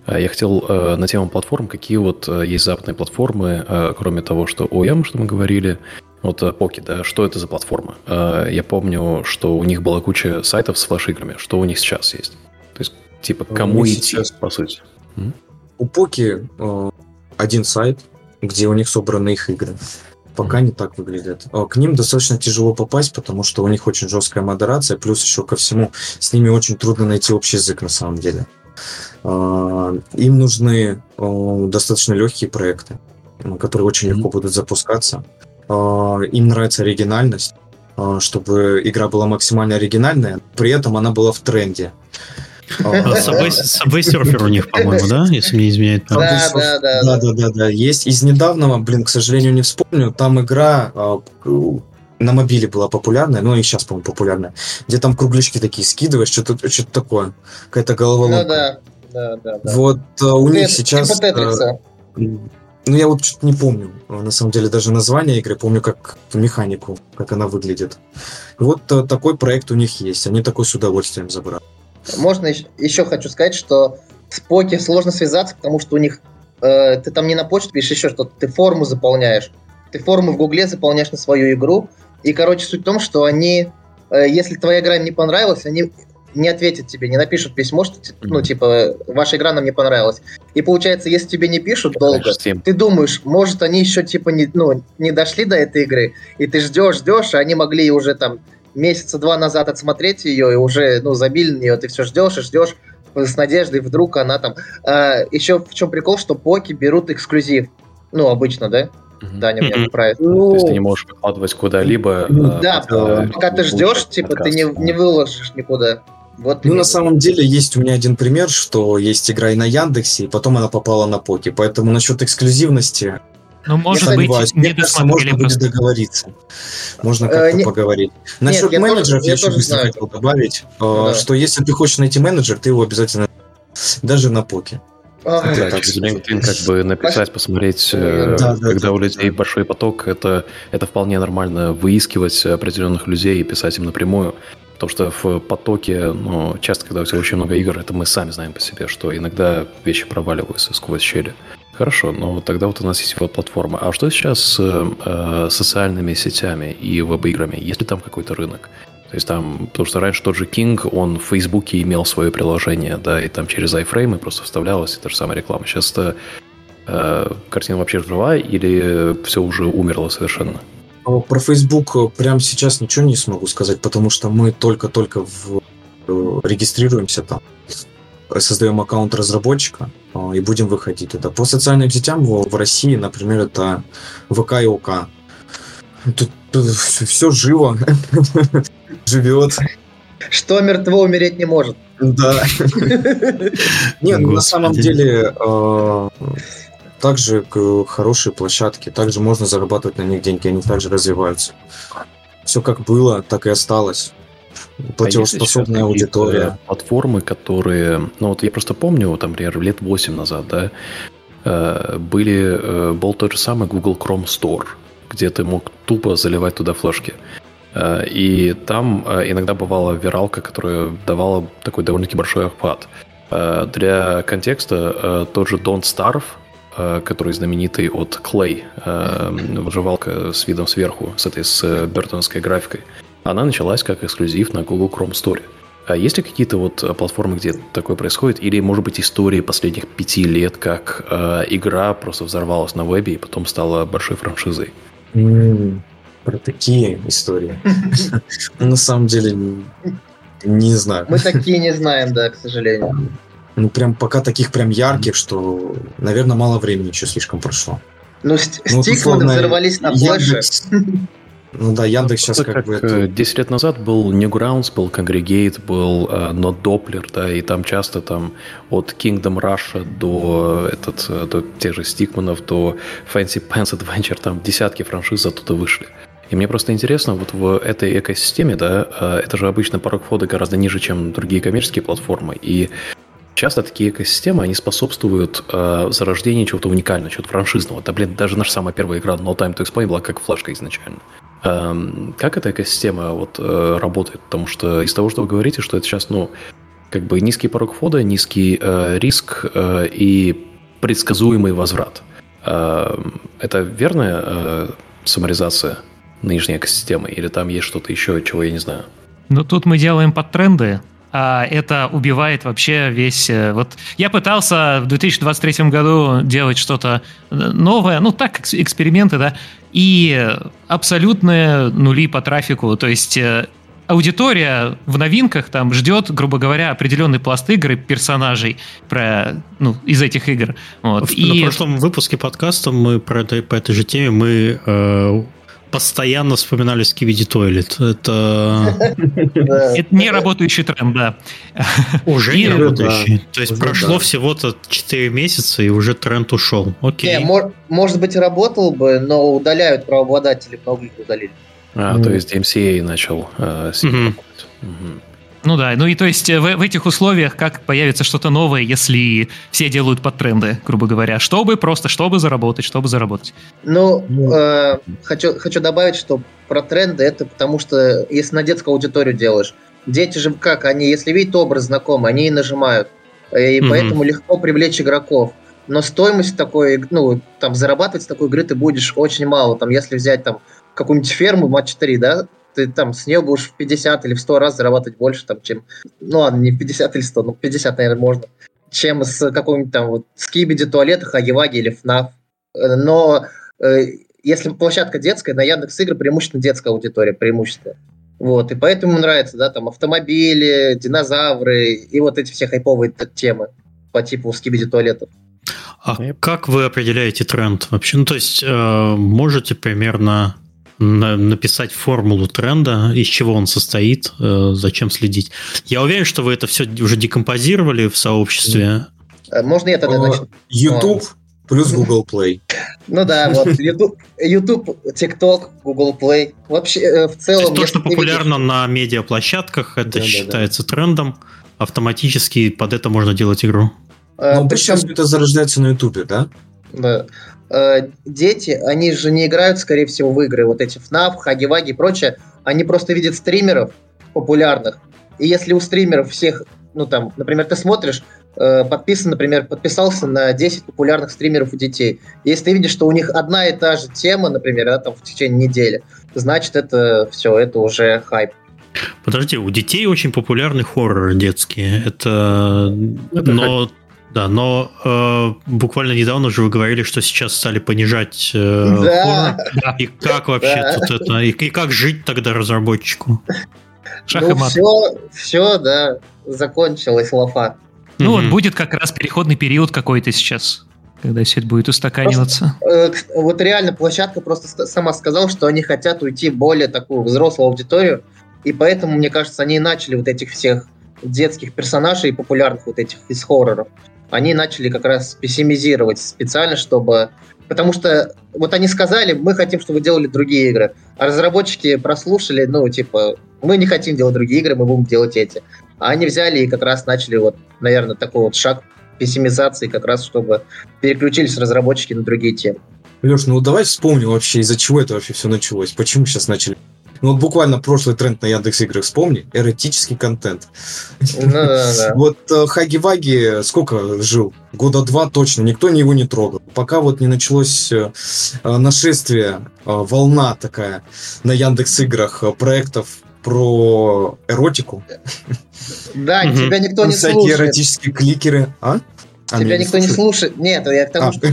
Э, я хотел э, на тему платформ, какие вот э, есть западные платформы, э, кроме того, что OEM, что мы говорили, вот Poki, да, что это за платформа? Я помню, что у них была куча сайтов с флеш-играми. Что у них сейчас есть? То есть, типа, кому идти, сейчас... по сути? У Poki э, один сайт, где у них собраны их игры. Пока mm-hmm. не так выглядят. К ним достаточно тяжело попасть, потому что у них очень жесткая модерация, плюс еще ко всему с ними очень трудно найти общий язык на самом деле. Им нужны достаточно легкие проекты, которые очень mm-hmm. легко будут запускаться. А, им нравится оригинальность, а, чтобы игра была максимально оригинальная, при этом она была в тренде. Subway, Subway Surfer у них, по-моему, да? Если мне изменяет. Да, да, да, да, да, да. Есть из недавнего, блин, к сожалению, не вспомню. Там игра а, на мобиле была популярная, ну и сейчас, по-моему, популярная, где там кругляшки такие скидываешь, что-то что такое, какая-то головоломка. Ну да, да, да. да. Вот у них сейчас... Типа ну, я вот что-то не помню, на самом деле, даже название игры, помню как механику, как она выглядит. Вот э, такой проект у них есть, они такой с удовольствием забрали. Можно еще, еще хочу сказать, что с Поки сложно связаться, потому что у них э, ты там не на почту пишешь еще что-то, ты форму заполняешь. Ты форму в Гугле заполняешь на свою игру. И, короче, суть в том, что они, э, если твоя игра не понравилась, они не ответят тебе, не напишут письмо, что, ну, типа, ваша игра нам не понравилась. И получается, если тебе не пишут долго, ты думаешь, может, они еще, типа, не, ну, не дошли до этой игры, и ты ждешь, ждешь, а они могли уже там месяца два назад отсмотреть ее, и уже, ну, забили на нее, ты все ждешь и ждешь с надеждой, вдруг она там... А, еще в чем прикол, что поки берут эксклюзив. Ну, обычно, да? Mm-hmm. Даня меня поправит. Ну, То есть ты не можешь выкладывать куда-либо. Да, пока, пока ты ждешь, типа, подкаст. ты не, не выложишь никуда. Вот ну, на самом деле, есть у меня один пример, что есть игра и на Яндексе, и потом она попала на Поки. Поэтому насчет эксклюзивности Ну, может быть, не досмотрели можно будет договориться. Можно э, как-то поговорить. Насчет менеджеров я еще быстро хотел добавить, э, что если ты хочешь найти менеджер, ты его обязательно даже на поке. А, так, LinkedIn как бы написать, посмотреть, э, да, да, когда да, у людей да. большой поток, это, это вполне нормально выискивать определенных людей и писать им напрямую. Потому что в потоке, ну, часто, когда у тебя очень много игр, это мы сами знаем по себе, что иногда вещи проваливаются сквозь щели. Хорошо, но тогда вот у нас есть вот платформа. А что сейчас с э, социальными сетями и веб-играми? Есть ли там какой-то рынок? То есть там, потому что раньше тот же King, он в Фейсбуке имел свое приложение, да, и там через iFrame просто вставлялась эта же самая реклама. Сейчас это э, картина вообще живая или все уже умерло совершенно? Про Facebook прямо сейчас ничего не смогу сказать, потому что мы только-только в... Э, регистрируемся там, создаем аккаунт разработчика э, и будем выходить туда. По социальным сетям в России, например, это ВК и ОК. Тут, тут все живо, живет. Что мертво умереть не может. Да. Нет, на самом деле э, также хорошие площадки, также можно зарабатывать на них деньги, они также развиваются. Все как было, так и осталось. Платежеспособная а аудитория. Платформы, которые... Ну вот я просто помню, там, например, лет 8 назад, да, э, были, э, был тот же самый Google Chrome Store, где ты мог тупо заливать туда флешки. Э, и там иногда бывала виралка, которая давала такой довольно-таки большой охват. Для контекста, тот же Don't Starve, Э, который знаменитый от Clay, э, выживалка с видом сверху, с этой с бертонской графикой, она началась как эксклюзив на Google Chrome Store. А есть ли какие-то вот платформы, где такое происходит? Или, может быть, истории последних пяти лет, как э, игра просто взорвалась на вебе и потом стала большой франшизой? Mm, про такие истории. На самом деле, не знаю. Мы такие не знаем, да, к сожалению ну, прям пока таких прям ярких, что, наверное, мало времени еще слишком прошло. Ну, ну Стикманы взорвались на флеше. Ну да, Яндекс сейчас как, как бы... Это... 10 лет назад был Newgrounds, был Congregate, был uh, Not Doppler, да, и там часто там от Kingdom Rush до, этот, э, до тех же Стикманов, до Fancy Pants Adventure, там десятки франшиз оттуда вышли. И мне просто интересно, вот в этой экосистеме, да, э, это же обычно порог входа гораздо ниже, чем другие коммерческие платформы, и часто такие экосистемы, они способствуют э, зарождению чего-то уникального, чего-то франшизного. Да, блин, даже наша самая первая игра No Time to Explain была как флешка изначально. Эм, как эта экосистема вот э, работает? Потому что из того, что вы говорите, что это сейчас, ну, как бы низкий порог входа, низкий э, риск э, и предсказуемый возврат. Э, это верная э, саморизация нынешней экосистемы? Или там есть что-то еще, чего я не знаю? Ну, тут мы делаем под тренды, а это убивает вообще весь... Э, вот я пытался в 2023 году делать что-то э, новое, ну так, эксперименты, да, и абсолютные нули по трафику, то есть э, аудитория в новинках там ждет, грубо говоря, определенный пласт игр и персонажей про, ну, из этих игр. Вот. В, и... На прошлом выпуске подкаста мы про это, по этой же теме мы э, постоянно вспоминали Skibidi Toilet. Это... Это не работающий тренд, да. Уже не работающий. То есть прошло всего-то 4 месяца, и уже тренд ушел. Окей. Может быть, работал бы, но удаляют правообладатели, много их удалили. А, то есть MCA начал э, ну да, ну и то есть э, в, в этих условиях как появится что-то новое, если все делают под тренды, грубо говоря, чтобы просто, чтобы заработать, чтобы заработать. Ну, э, хочу, хочу добавить, что про тренды это потому что если на детскую аудиторию делаешь, дети же как, они если видят образ знакомый, они и нажимают, и mm-hmm. поэтому легко привлечь игроков. Но стоимость такой, ну, там, зарабатывать с такой игры ты будешь очень мало. Там, если взять там какую-нибудь ферму матч 3, да, ты там с нее будешь в 50 или в 100 раз зарабатывать больше, там, чем... Ну ладно, не в 50 или 100, но в 50, наверное, можно. Чем с какой-нибудь там вот скибиди туалета, Хаеваги или ФНАФ. Э, но э, если площадка детская, на Яндекс игры преимущественно детская аудитория, преимущество. Вот, и поэтому нравится, да, там автомобили, динозавры и вот эти все хайповые темы по типу скибиди туалетов. А как вы определяете тренд вообще? Ну, то есть, э, можете примерно на, написать формулу тренда, из чего он состоит, э, зачем следить. Я уверен, что вы это все уже декомпозировали в сообществе. Э, можно я тогда начну? YouTube плюс Google Play. Ну да, вот YouTube, YouTube, TikTok, Google Play. Вообще, э, в целом... То, что популярно видишь... на медиаплощадках, это да, считается да, да. трендом. Автоматически под это можно делать игру. А, ну, причем это зарождается на YouTube, да? Да. Э, дети, они же не играют, скорее всего, в игры, вот эти FNAF, Хаги-Ваги и прочее, они просто видят стримеров популярных, и если у стримеров всех, ну там, например, ты смотришь, э, подписан, например, подписался на 10 популярных стримеров у детей, если ты видишь, что у них одна и та же тема, например, да, там в течение недели, значит, это все, это уже хайп. Подожди, у детей очень популярны хорроры детские. Это, это но да, но э, буквально недавно же вы говорили, что сейчас стали понижать э, да. хоррор. И как вообще да. тут это? И, и как жить тогда разработчику? Шах ну, все, все, да, закончилась лафа. Ну mm вот будет как раз переходный период какой-то сейчас, когда все это будет устаканиваться. Просто, э, вот реально площадка просто сама сказала, что они хотят уйти более такую взрослую аудиторию, и поэтому, мне кажется, они начали вот этих всех детских персонажей популярных вот этих из хорроров они начали как раз пессимизировать специально, чтобы... Потому что вот они сказали, мы хотим, чтобы вы делали другие игры. А разработчики прослушали, ну, типа, мы не хотим делать другие игры, мы будем делать эти. А они взяли и как раз начали вот, наверное, такой вот шаг пессимизации, как раз чтобы переключились разработчики на другие темы. Леш, ну давай вспомним вообще, из-за чего это вообще все началось. Почему сейчас начали ну вот буквально прошлый тренд на Яндекс Играх вспомни, эротический контент. Ну. Вот э, Хаги-Ваги сколько жил? Года два точно, никто его не трогал. Пока вот не началось э, э, нашествие, волна такая на Яндекс Играх проектов про эротику. Да, тебя никто не слушает. Всякие эротические кликеры. А? Тебя никто не слушает. Нет, я к тому, а. что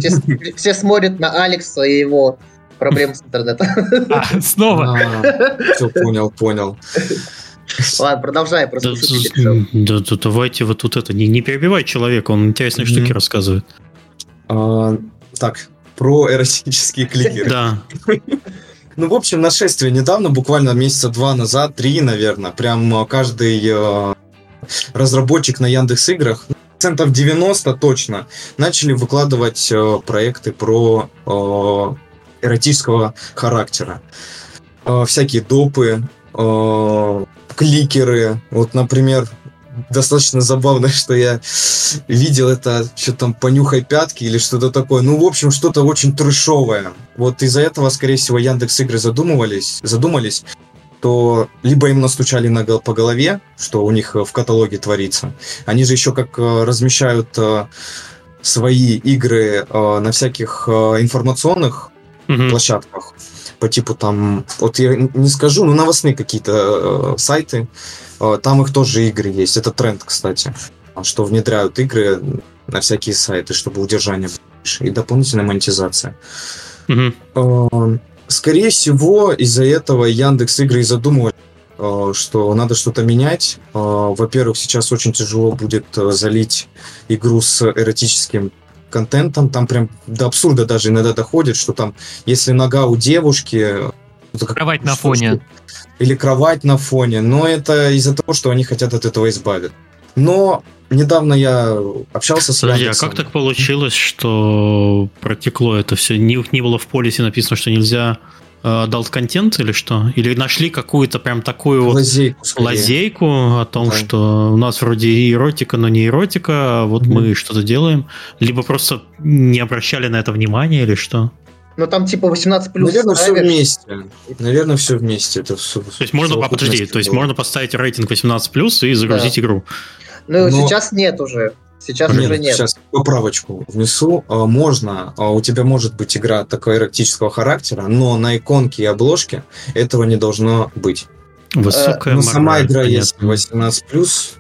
все смотрят на Алекса и его проблем с интернетом. А, снова? А, все, понял, понял. Ладно, продолжай, просто да, да, давайте вот тут это, не, не перебивай человека, он интересные штуки рассказывает. А, так, про эротические кликеры. Да. Ну, в общем, нашествие недавно, буквально месяца два назад, три, наверное, прям каждый э, разработчик на Яндекс Играх, процентов 90 точно, начали выкладывать э, проекты про э, эротического характера. Э, всякие допы, э, кликеры. Вот, например, достаточно забавно, что я видел это, что там понюхай пятки или что-то такое. Ну, в общем, что-то очень трешовое. Вот из-за этого, скорее всего, Яндекс игры задумывались, задумались, то либо им настучали на, по голове, что у них в каталоге творится. Они же еще как э, размещают свои игры на всяких информационных mm-hmm. площадках по типу там, вот я не скажу, но новостные какие-то э, сайты, э, там их тоже игры есть. Это тренд, кстати, что внедряют игры на всякие сайты, чтобы удержание и дополнительная монетизация. Mm-hmm. Э, скорее всего, из-за этого Яндекс игры и задумывали, э, что надо что-то менять. Э, во-первых, сейчас очень тяжело будет э, залить игру с эротическим контентом, там прям до абсурда даже иногда доходит, что там, если нога у девушки... Кровать на фоне. Или кровать на фоне, но это из-за того, что они хотят от этого избавиться. Но недавно я общался с Подожди, а как так получилось, что протекло это все? Не, не было в полисе написано, что нельзя adult контент или что? Или нашли какую-то прям такую лазейку, вот лазейку о том, да. что у нас вроде эротика, но не эротика, а вот mm мы что-то делаем? Либо просто не обращали на это внимания или что? Ну там типа 18 плюс. Наверное, все вместе. Наверное, все вместе. Это все, то есть можно, а, подожди, то есть можно поставить рейтинг 18 плюс и загрузить да. игру. Ну, но... сейчас нет уже. Сейчас нет, уже нет. Сейчас поправочку внесу. А, можно, а, у тебя может быть игра такого эротического характера, но на иконке и обложке этого не должно быть. Высокая Но сама игра, понятно. если 18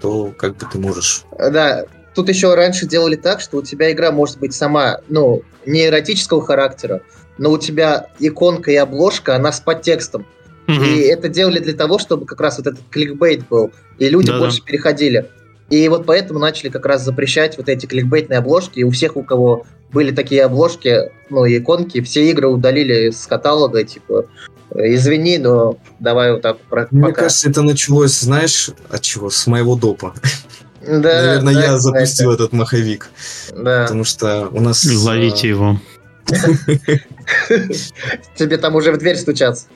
то как бы ты можешь. Да, тут еще раньше делали так, что у тебя игра может быть сама, ну, не эротического характера, но у тебя иконка и обложка, она с подтекстом. Угу. И это делали для того, чтобы как раз вот этот кликбейт был, и люди Да-да. больше переходили. И вот поэтому начали как раз запрещать вот эти кликбейтные обложки. И у всех, у кого были такие обложки, ну и иконки, все игры удалили с каталога, типа, извини, но давай вот так про- Мне пока. кажется, это началось, знаешь, от чего? С моего допа. Да, Наверное, да, я запустил этот маховик. Да. Потому что у нас... Ловите его. Тебе там уже в дверь стучаться.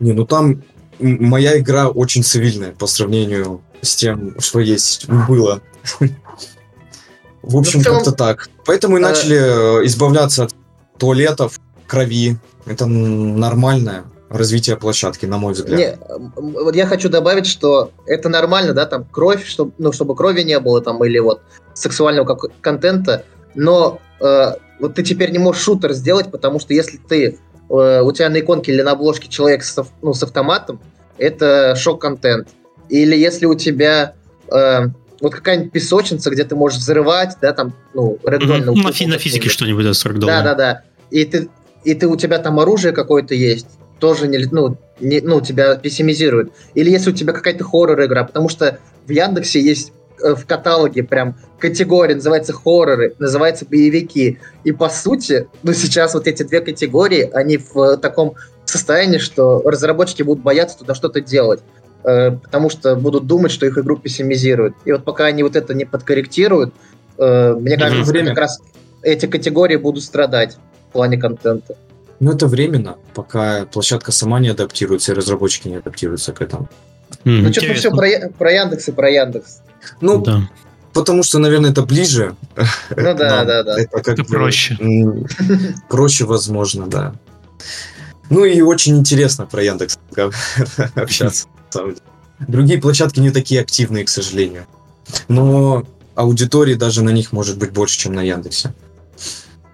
Не, ну там моя игра очень цивильная по сравнению с тем, что есть было. В общем, ну, как-то так. Поэтому и э, начали э, избавляться от туалетов, крови. Это нормальное развитие площадки, на мой взгляд. Не, вот я хочу добавить, что это нормально, да, там кровь, чтобы, ну, чтобы крови не было там или вот сексуального контента, но э, вот ты теперь не можешь шутер сделать, потому что если ты у тебя на иконке или на обложке человек с, ну, с автоматом, это шок-контент. Или если у тебя э, вот какая-нибудь песочница, где ты можешь взрывать, да, там, ну, рэгдольно. Mm-hmm. На, фи- на физике что-нибудь, да, с Да, да, да. И ты, и ты, у тебя там оружие какое-то есть, тоже не, ну, не, ну, тебя пессимизирует. Или если у тебя какая-то хоррор-игра, потому что в Яндексе есть э, в каталоге прям категория, называется хорроры, называется боевики. И по сути, ну сейчас вот эти две категории, они в таком состоянии, что разработчики будут бояться туда что-то делать. Э, потому что будут думать, что их игру пессимизируют. И вот пока они вот это не подкорректируют, э, мне кажется, время. как раз эти категории будут страдать в плане контента. Ну, это временно, пока площадка сама не адаптируется, и разработчики не адаптируются к этому. Mm, ну, что-то все про, про Яндекс и про Яндекс. Ну, да. потому что, наверное, это ближе. Ну да, да, да. Это как проще. Проще, возможно, да. Ну и очень интересно про Яндекс общаться. Другие площадки не такие активные, к сожалению. Но аудитории даже на них может быть больше, чем на Яндексе.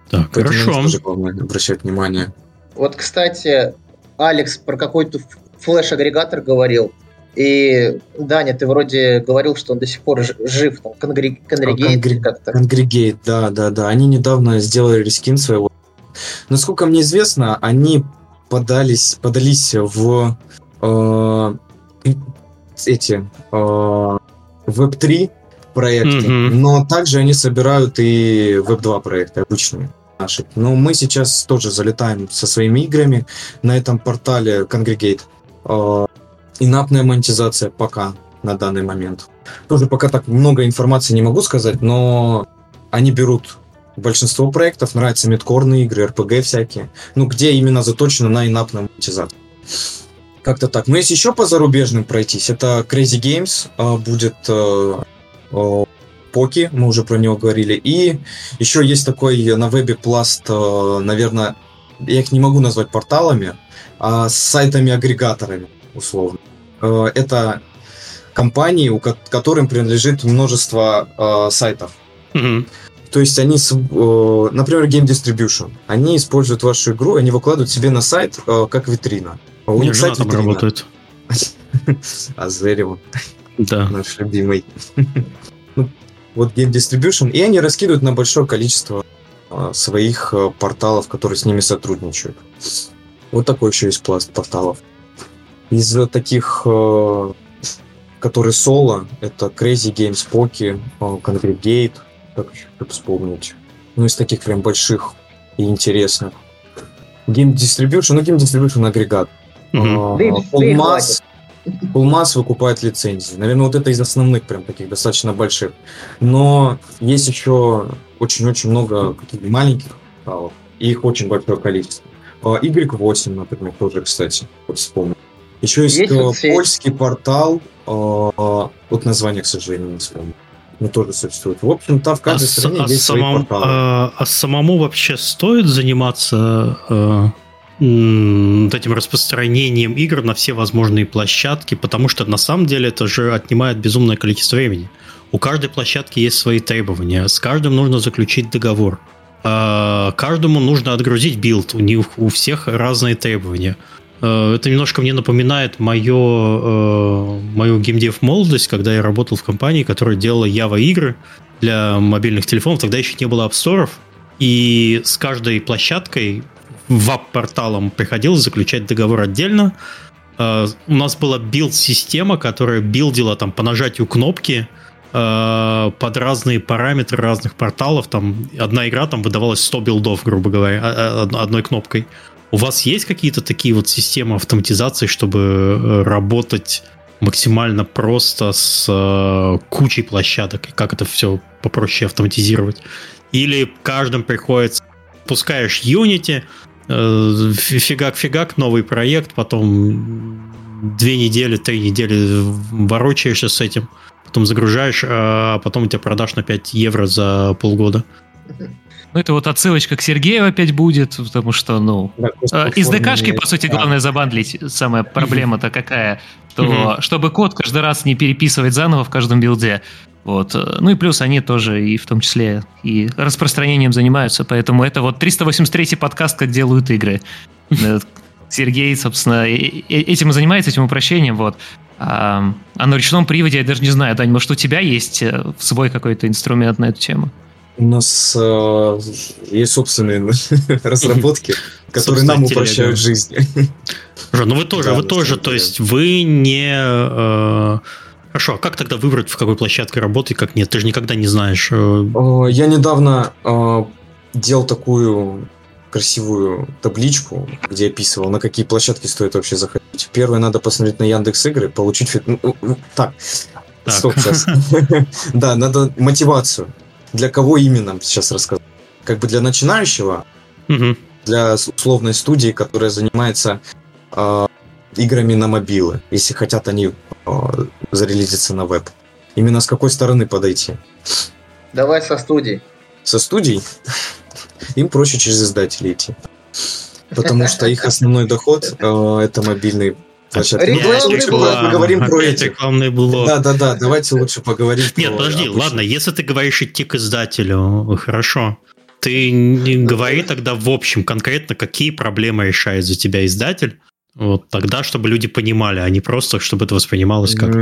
Так, Поэтому хорошо. тоже главное обращать внимание. Вот, кстати, Алекс про какой-то флеш-агрегатор говорил. И, Даня, ты вроде говорил, что он до сих пор жив, там, Конгрегейт Конгри... как-то. Конгрегейт, да, да, да. Они недавно сделали рескин своего. Насколько мне известно, они подались, подались в э, эти э, Web3 проекты, mm-hmm. но также они собирают и Web2 проекты обычные наши. Но мы сейчас тоже залетаем со своими играми на этом портале Congregate. Э, инапная монетизация пока на данный момент. Тоже пока так много информации не могу сказать, но они берут большинство проектов, нравятся мидкорные игры, RPG всякие, ну где именно заточено на инапную монетизацию. Как-то так. Но если еще по зарубежным пройтись, это Crazy Games э, будет э, э, Поки, мы уже про него говорили. И еще есть такой на вебе пласт, э, наверное, я их не могу назвать порталами, а с сайтами-агрегаторами, условно. Э, это компании, у которым принадлежит множество э, сайтов. Mm-hmm. То есть они, э, например, Game Distribution, они используют вашу игру, они выкладывают себе на сайт как витрина. А у них сайт там работает. Азерио. Да. Наш любимый. ну, вот Game Distribution. И они раскидывают на большое количество а, своих а, порталов, которые с ними сотрудничают. Вот такой еще есть пласт порталов. Из таких, а, которые соло, это Crazy Games, Poki, Congregate, как еще вспомнить. Ну, из таких прям больших и интересных. Game Distribution, ну, Game Distribution агрегат. Полмас, Полмас выкупает лицензии. Наверное, вот это из основных прям таких достаточно больших. Но есть еще очень-очень много каких-то маленьких порталов. И их очень большое количество. Y8, например, тоже, кстати, вот вспомнил. Еще есть, есть э, польский портал, э, вот название, к сожалению, не вспомню. Но тоже существует. В общем-то, в каждой а стране а есть самом, свои порталы. А, а самому вообще стоит заниматься э, этим распространением игр на все возможные площадки, потому что на самом деле это же отнимает безумное количество времени. У каждой площадки есть свои требования, с каждым нужно заключить договор. А, каждому нужно отгрузить билд, у них у всех разные требования. А, это немножко мне напоминает мое, э, мою геймдев молодость, когда я работал в компании, которая делала Java игры для мобильных телефонов. Тогда еще не было App Store ов, и с каждой площадкой веб-порталом приходилось заключать договор отдельно. Uh, у нас была билд-система, которая билдила там по нажатию кнопки uh, под разные параметры разных порталов. Там одна игра там выдавалась 100 билдов, грубо говоря, а, а, одной кнопкой. У вас есть какие-то такие вот системы автоматизации, чтобы э, работать максимально просто с uh, кучей площадок? И как это все попроще автоматизировать? Или каждым приходится запускаешь Unity, э, фигак-фигак, новый проект, потом две недели, три недели ворочаешься с этим, потом загружаешь, а потом у тебя продаж на 5 евро за полгода. Ну, это вот отсылочка к Сергею опять будет, потому что, ну, да, SDK шки, по сути, главное забандлить. Самая проблема-то какая, то чтобы код каждый раз не переписывать заново в каждом билде. Вот. Ну и плюс они тоже и в том числе и распространением занимаются, поэтому это вот 383 подкаст, как делают игры. Сергей, собственно, этим и занимается, этим упрощением, вот. А, а на ручном приводе я даже не знаю, Дань, может, у тебя есть э, свой какой-то инструмент на эту тему? У нас э, есть собственные разработки, которые нам упрощают жизнь. Ну вы тоже, вы тоже, то есть вы не... Э, хорошо, а как тогда выбрать, в какой площадке работать, как нет? Ты же никогда не знаешь. Э. Я недавно делал такую красивую табличку, где описывал, на какие площадки стоит вообще заходить. Первое, надо посмотреть на Яндекс Игры, получить... Ну, так, стоп сейчас. Да, надо мотивацию. Для кого именно сейчас рассказать? Как бы для начинающего, для условной студии, которая занимается э, играми на мобилы, если хотят они э, зарелизиться на веб. Именно с какой стороны подойти? Давай со студией. Со студией? Им проще через издателей идти. Потому что их основной доход э, это мобильный Давайте лучше поговорим про эти. Рекламный блок. Да, да, да, давайте лучше поговорим Нет, подожди, ладно, если ты говоришь идти к издателю, хорошо. Ты не говори тогда в общем конкретно, какие проблемы решает за тебя издатель, вот тогда, чтобы люди понимали, а не просто, чтобы это воспринималось как...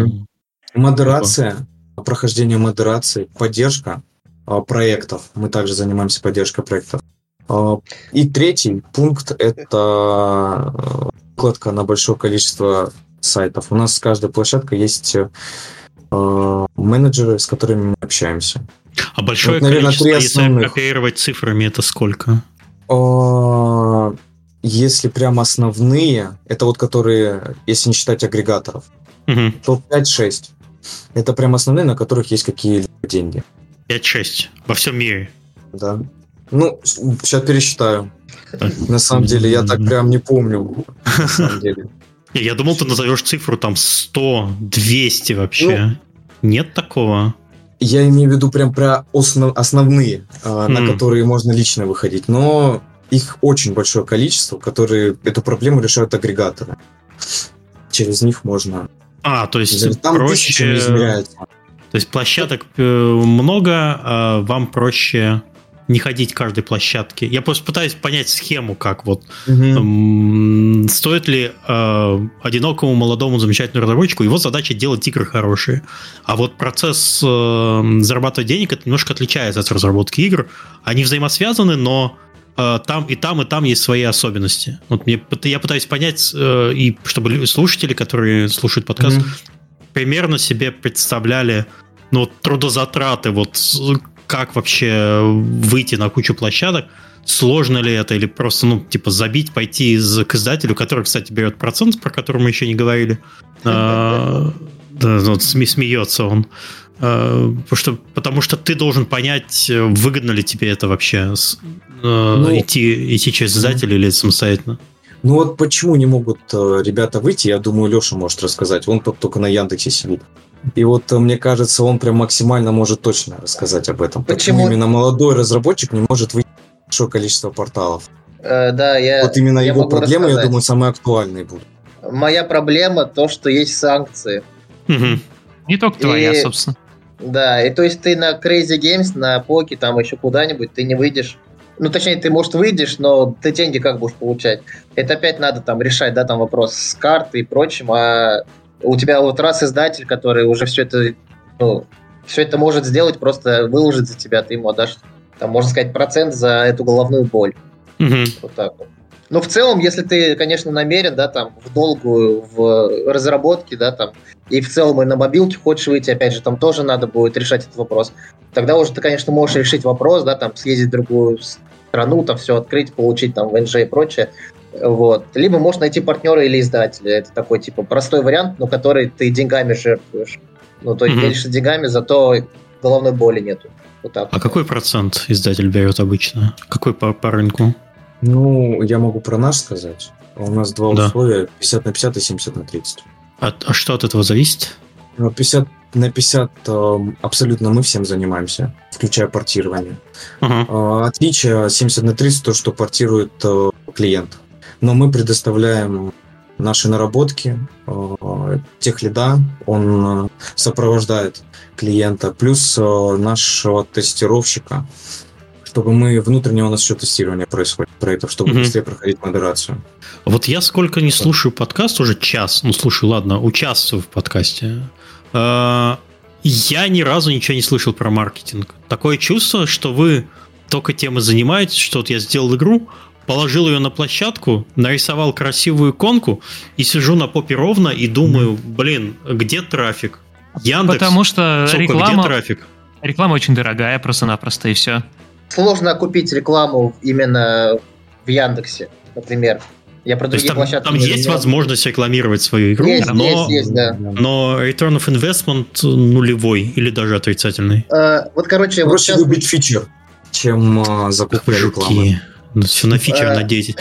Модерация, прохождение модерации, поддержка а, проектов. Мы также занимаемся поддержкой проектов. А, и третий пункт – это выкладка на большое количество сайтов. У нас с каждой площадкой есть э, менеджеры, с которыми мы общаемся. А большое вот, наверное, количество, если оперировать цифрами, это сколько? Э, если прям основные, это вот которые, если не считать агрегаторов, угу. то 5-6. Это прям основные, на которых есть какие-либо деньги. 5-6 во всем мире? Да. Ну, сейчас пересчитаю. На самом деле, я так прям не помню. На самом деле. Я думал, ты назовешь цифру там 100, 200 вообще. Ну, Нет такого? Я имею в виду прям про основ, основные, mm. на которые можно лично выходить. Но их очень большое количество, которые эту проблему решают агрегаторы. Через них можно... А, то есть там проще... То есть площадок э, много, а вам проще не ходить к каждой площадке. Я просто пытаюсь понять схему, как вот угу. стоит ли э, одинокому молодому замечательному разработчику его задача делать игры хорошие, а вот процесс э, зарабатывать денег это немножко отличается от разработки игр. Они взаимосвязаны, но э, там и там и там есть свои особенности. Вот мне я пытаюсь понять э, и чтобы слушатели, которые слушают подкаст, угу. примерно себе представляли ну, трудозатраты вот как вообще выйти на кучу площадок, сложно ли это, или просто, ну, типа, забить, пойти из, к издателю, который, кстати, берет процент, про который мы еще не говорили. А, да, вот смеется он. А, потому что, потому что ты должен понять, выгодно ли тебе это вообще а, ну, идти, идти через издателя или самостоятельно. Ну вот почему не могут э, ребята выйти, я думаю, Леша может рассказать. Он только на Яндексе сидит. И вот э, мне кажется, он прям максимально может точно рассказать об этом. Почему, Почему именно молодой разработчик не может выйти большое количество порталов? Э, да, я. Вот именно я его проблемы, рассказать. я думаю, самые актуальные будут. Моя проблема то, что есть санкции. Угу. Не только твоя, и, собственно. Да, и то есть ты на Crazy Games, на Поки, там еще куда-нибудь, ты не выйдешь. Ну, точнее, ты, может, выйдешь, но ты деньги как будешь получать? Это опять надо там решать, да, там вопрос с картой и прочим, а у тебя вот раз издатель, который уже все это, ну, все это может сделать, просто выложить за тебя, ты ему отдашь, там, можно сказать, процент за эту головную боль. Угу. Вот так вот. Но в целом, если ты, конечно, намерен, да, там, в долгую, в разработке, да, там, и в целом и на мобилке хочешь выйти, опять же, там тоже надо будет решать этот вопрос. Тогда уже ты, конечно, можешь решить вопрос, да, там, съездить в другую страну, там, все открыть, получить там ВНЖ и прочее. Вот. Либо можешь найти партнера или издателя. Это такой, типа, простой вариант, но который ты деньгами жертвуешь. Ну, то есть mm-hmm. делишься деньгами, зато головной боли нету. Вот так. А какой процент издатель берет обычно? Какой по, по рынку? Ну, я могу про наш сказать. У нас два да. условия, 50 на 50 и 70 на 30. А, а что от этого зависит? 50 ну, на 50 э, абсолютно мы всем занимаемся, включая портирование. Uh-huh. Отличие 70 на 30 то, что портирует э, клиент. Но мы предоставляем наши наработки, э, тех лида, он сопровождает клиента, плюс нашего тестировщика, чтобы мы внутреннее у нас еще тестирование происходит про это, чтобы mm-hmm. быстрее проходить модерацию. Вот я сколько не слушаю подкаст, уже час, ну слушай, ладно, участвую в подкасте. Э, я ни разу ничего не слышал про маркетинг. Такое чувство, что вы только тем и занимаетесь, что вот я сделал игру, положил ее на площадку, нарисовал красивую иконку и сижу на попе ровно и думаю, блин, где трафик? Яндекс. Потому что Сука, реклама, где трафик? реклама очень дорогая, просто-напросто, и все сложно купить рекламу именно в Яндексе, например. Я про другие там, площадки там есть возможность рекламировать свою игру, есть, но, есть, есть, да. но return of investment нулевой или даже отрицательный. А, вот, короче, Проще вот сейчас... выбить фичер, чем а, закупка рекламы. Ну, все на фичер а... надейтесь.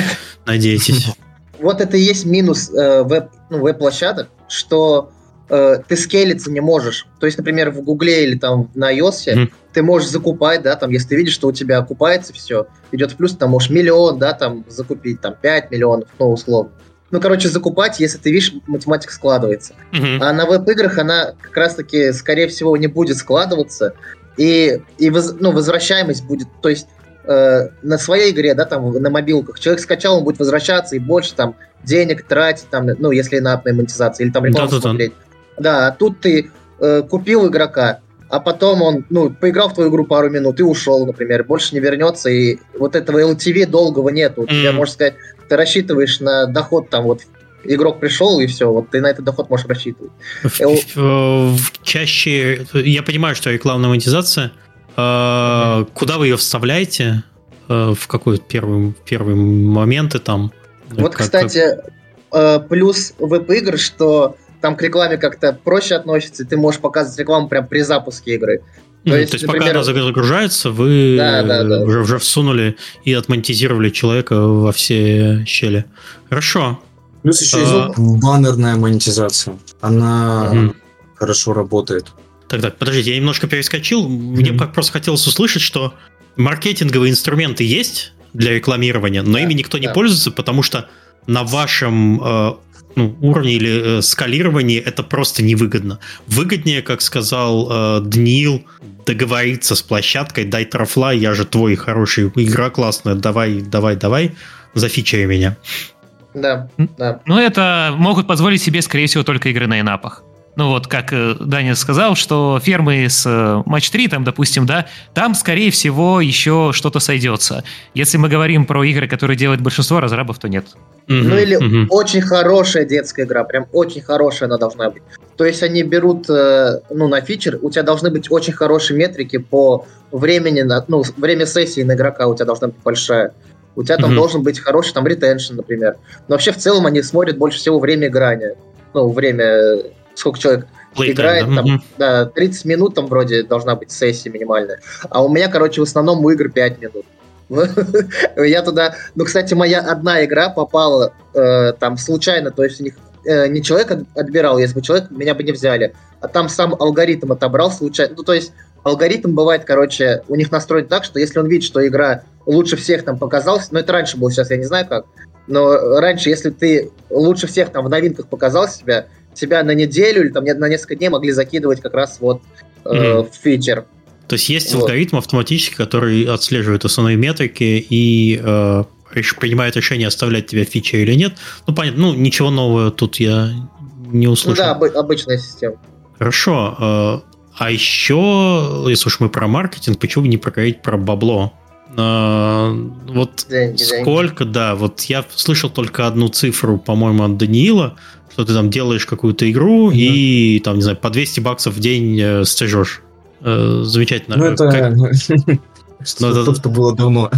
надейтесь. Вот это и есть минус э, веб, ну, веб-площадок, что э, ты скейлиться не можешь. То есть, например, в Гугле или там на iOS mm. ты можешь закупать, да, там, если ты видишь, что у тебя окупается все, идет в плюс, там можешь миллион, да, там закупить, там 5 миллионов, ну, условно. Ну, короче, закупать, если ты видишь, математика складывается. Mm-hmm. А на веб-играх она как раз-таки, скорее всего, не будет складываться, и, и воз, ну, возвращаемость будет, то есть э, на своей игре, да, там, на мобилках, человек скачал, он будет возвращаться и больше там денег тратить, там, ну, если на монетизация, или там рекламу да, смотреть. Да, да. Да, тут ты э, купил игрока, а потом он, ну, поиграл в твою игру пару минут и ушел, например, больше не вернется, и вот этого LTV долгого нету. У тебя, mm. можно сказать, ты рассчитываешь на доход там вот игрок пришел, и все, вот ты на этот доход можешь рассчитывать. Э, чаще, я понимаю, что рекламная монетизация, mm-hmm. Куда вы ее вставляете, э, в какой первый, первые моменты там? Вот, как, кстати, как... плюс веб-игр, что там к рекламе как-то проще относится, и ты можешь показывать рекламу прям при запуске игры. То, mm, есть, то есть например... пока она загружается, вы да, да, да. Уже, уже всунули и отмонетизировали человека во все щели. Хорошо. Плюс еще а... есть баннерная монетизация. Она mm хорошо работает. Так, так, подождите, я немножко перескочил. Мне mm просто хотелось услышать, что маркетинговые инструменты есть для рекламирования, но да, ими никто да. не пользуется, потому что на вашем э, ну, уровне или э, скалировании это просто невыгодно. Выгоднее, как сказал э, Даниил, договориться с площадкой, дай трафла, я же твой хороший, игра классная, давай, давай, давай, зафичай меня. Да, да. Ну, это могут позволить себе, скорее всего, только игры на инапах. Ну вот, как э, Даня сказал, что фермы с э, матч 3, там, допустим, да, там, скорее всего, еще что-то сойдется. Если мы говорим про игры, которые делают большинство разрабов, то нет. Mm-hmm. Ну или mm-hmm. очень хорошая детская игра, прям очень хорошая она должна быть. То есть они берут, э, ну, на фичер, у тебя должны быть очень хорошие метрики по времени, на, ну, время сессии на игрока у тебя должна быть большая. У тебя там mm-hmm. должен быть хороший там ретеншн, например. Но вообще в целом они смотрят больше всего время играния. Ну, время сколько человек Playtime, играет, да? там, да, 30 минут там вроде должна быть сессия минимальная. А у меня, короче, в основном у игр 5 минут. Я туда... Ну, кстати, моя одна игра попала э, там случайно, то есть у них э, не человек отбирал, если бы человек, меня бы не взяли, а там сам алгоритм отобрал случайно. Ну, то есть алгоритм бывает, короче, у них настроен так, что если он видит, что игра лучше всех там показалась, но это раньше было, сейчас я не знаю как, но раньше, если ты лучше всех там в новинках показал себя, тебя на неделю или там на несколько дней могли закидывать как раз вот э, mm-hmm. в фичер. То есть есть вот. алгоритм автоматически, который отслеживает основные метрики и э, принимает решение, оставлять тебя в фиче или нет. Ну, понятно, ну, ничего нового тут я не услышал. Ну, да, обычная система. Хорошо. Э, а еще, если уж мы про маркетинг, почему бы не проговорить про бабло? Э, вот деньги, сколько, деньги. да, вот я слышал только одну цифру, по-моему, от Даниила, что ты там делаешь какую-то игру mm-hmm. и там, не знаю, по 200 баксов в день э, стажешь. Э, замечательно. Ну, это... Как... Ну, это то, что было давно.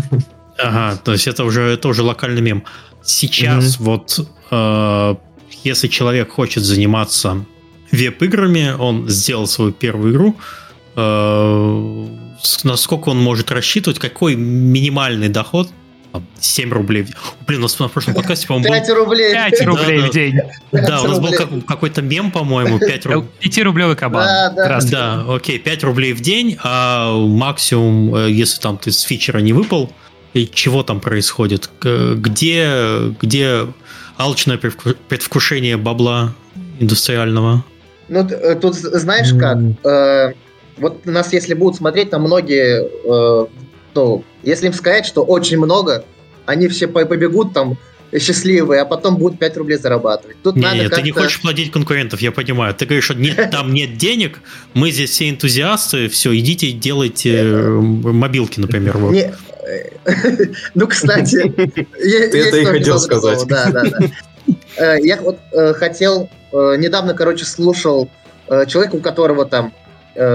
Ага, то есть это уже, это уже локальный мем. Сейчас mm-hmm. вот э, если человек хочет заниматься веб-играми, он сделал свою первую игру, э, насколько он может рассчитывать, какой минимальный доход 7 рублей. Блин, у нас на прошлом подкасте, по-моему, 5 рублей. 5 рублей да, в день. Да, у нас был какой-то мем, по-моему, 5 рублей. 5-рублевый кабан. Да, да. да, окей, 5 рублей в день, а максимум, э, если там ты с фичера не выпал, и чего там происходит? Где, где алчное предвкушение бабла индустриального? Ну, э, тут знаешь как, э, вот нас если будут смотреть, там многие, э, ну, если им сказать, что очень много, они все побегут там счастливые, а потом будут 5 рублей зарабатывать. Тут не, надо нет, ты не хочешь платить конкурентов, я понимаю. Ты говоришь, что нет, там нет денег, мы здесь все энтузиасты, все, идите делайте э, мобилки, например. Вот. Не, ну, кстати, ты это и хотел сказать. Да, да, да. Э, я вот э, хотел, недавно, короче, слушал человека, у которого там,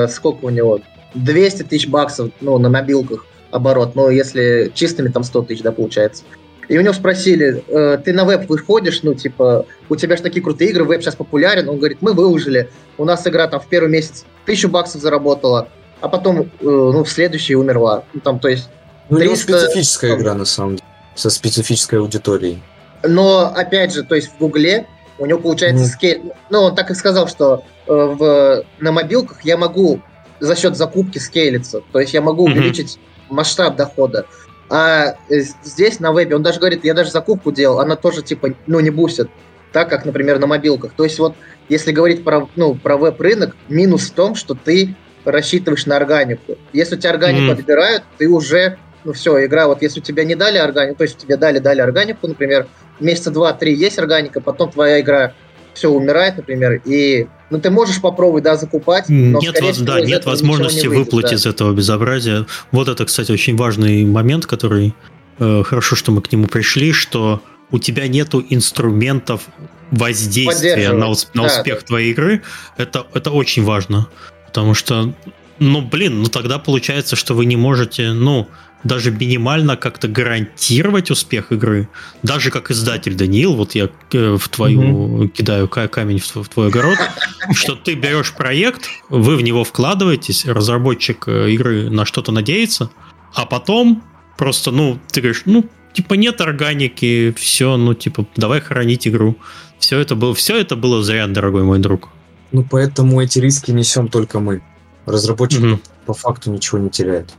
сколько у него, 200 тысяч баксов, ну, на мобилках оборот, но если чистыми там 100 тысяч, да, получается. И у него спросили, э, ты на веб выходишь, ну, типа, у тебя же такие крутые игры, веб сейчас популярен. Он говорит, мы выложили, у нас игра там в первый месяц тысячу баксов заработала, а потом, э, ну, в следующий умерла. Ну, там, то есть... 300... Ну, у него специфическая игра, на самом деле, со специфической аудиторией. Но, опять же, то есть в Гугле у него получается mm. scale... Ну, он так и сказал, что э, в, на мобилках я могу за счет закупки скейлиться. То есть я могу mm-hmm. увеличить масштаб дохода. А э, здесь на вебе, он даже говорит, я даже закупку делал, она тоже типа, ну, не бустит, так как, например, на мобилках. То есть вот, если говорить про, ну, про веб-рынок, минус в том, что ты рассчитываешь на органику. Если у тебя органику mm. отбирают, ты уже, ну все, игра, вот если у тебя не дали органику, то есть тебе дали, дали органику, например, месяца два-три есть органика, потом твоя игра все умирает, например, и ну ты можешь попробовать, да, закупать, но, нет, воз, да, нет возможности не выйдет, выплатить да. из этого безобразия. Вот это, кстати, очень важный момент, который э, хорошо, что мы к нему пришли, что у тебя нету инструментов воздействия на, на да, успех да. твоей игры. Это, это очень важно, потому что, ну, блин, ну тогда получается, что вы не можете, ну, даже минимально как-то гарантировать успех игры, даже как издатель Даниил, вот я э, в твою mm-hmm. кидаю камень в твой огород, что ты берешь проект, вы в него вкладываетесь, разработчик э, игры на что-то надеется, а потом просто, ну, ты говоришь, ну, типа нет органики, все, ну, типа, давай хранить игру. Все это было, все это было зря, дорогой мой друг. Ну, поэтому эти риски несем только мы. Разработчик mm-hmm. по факту ничего не теряет.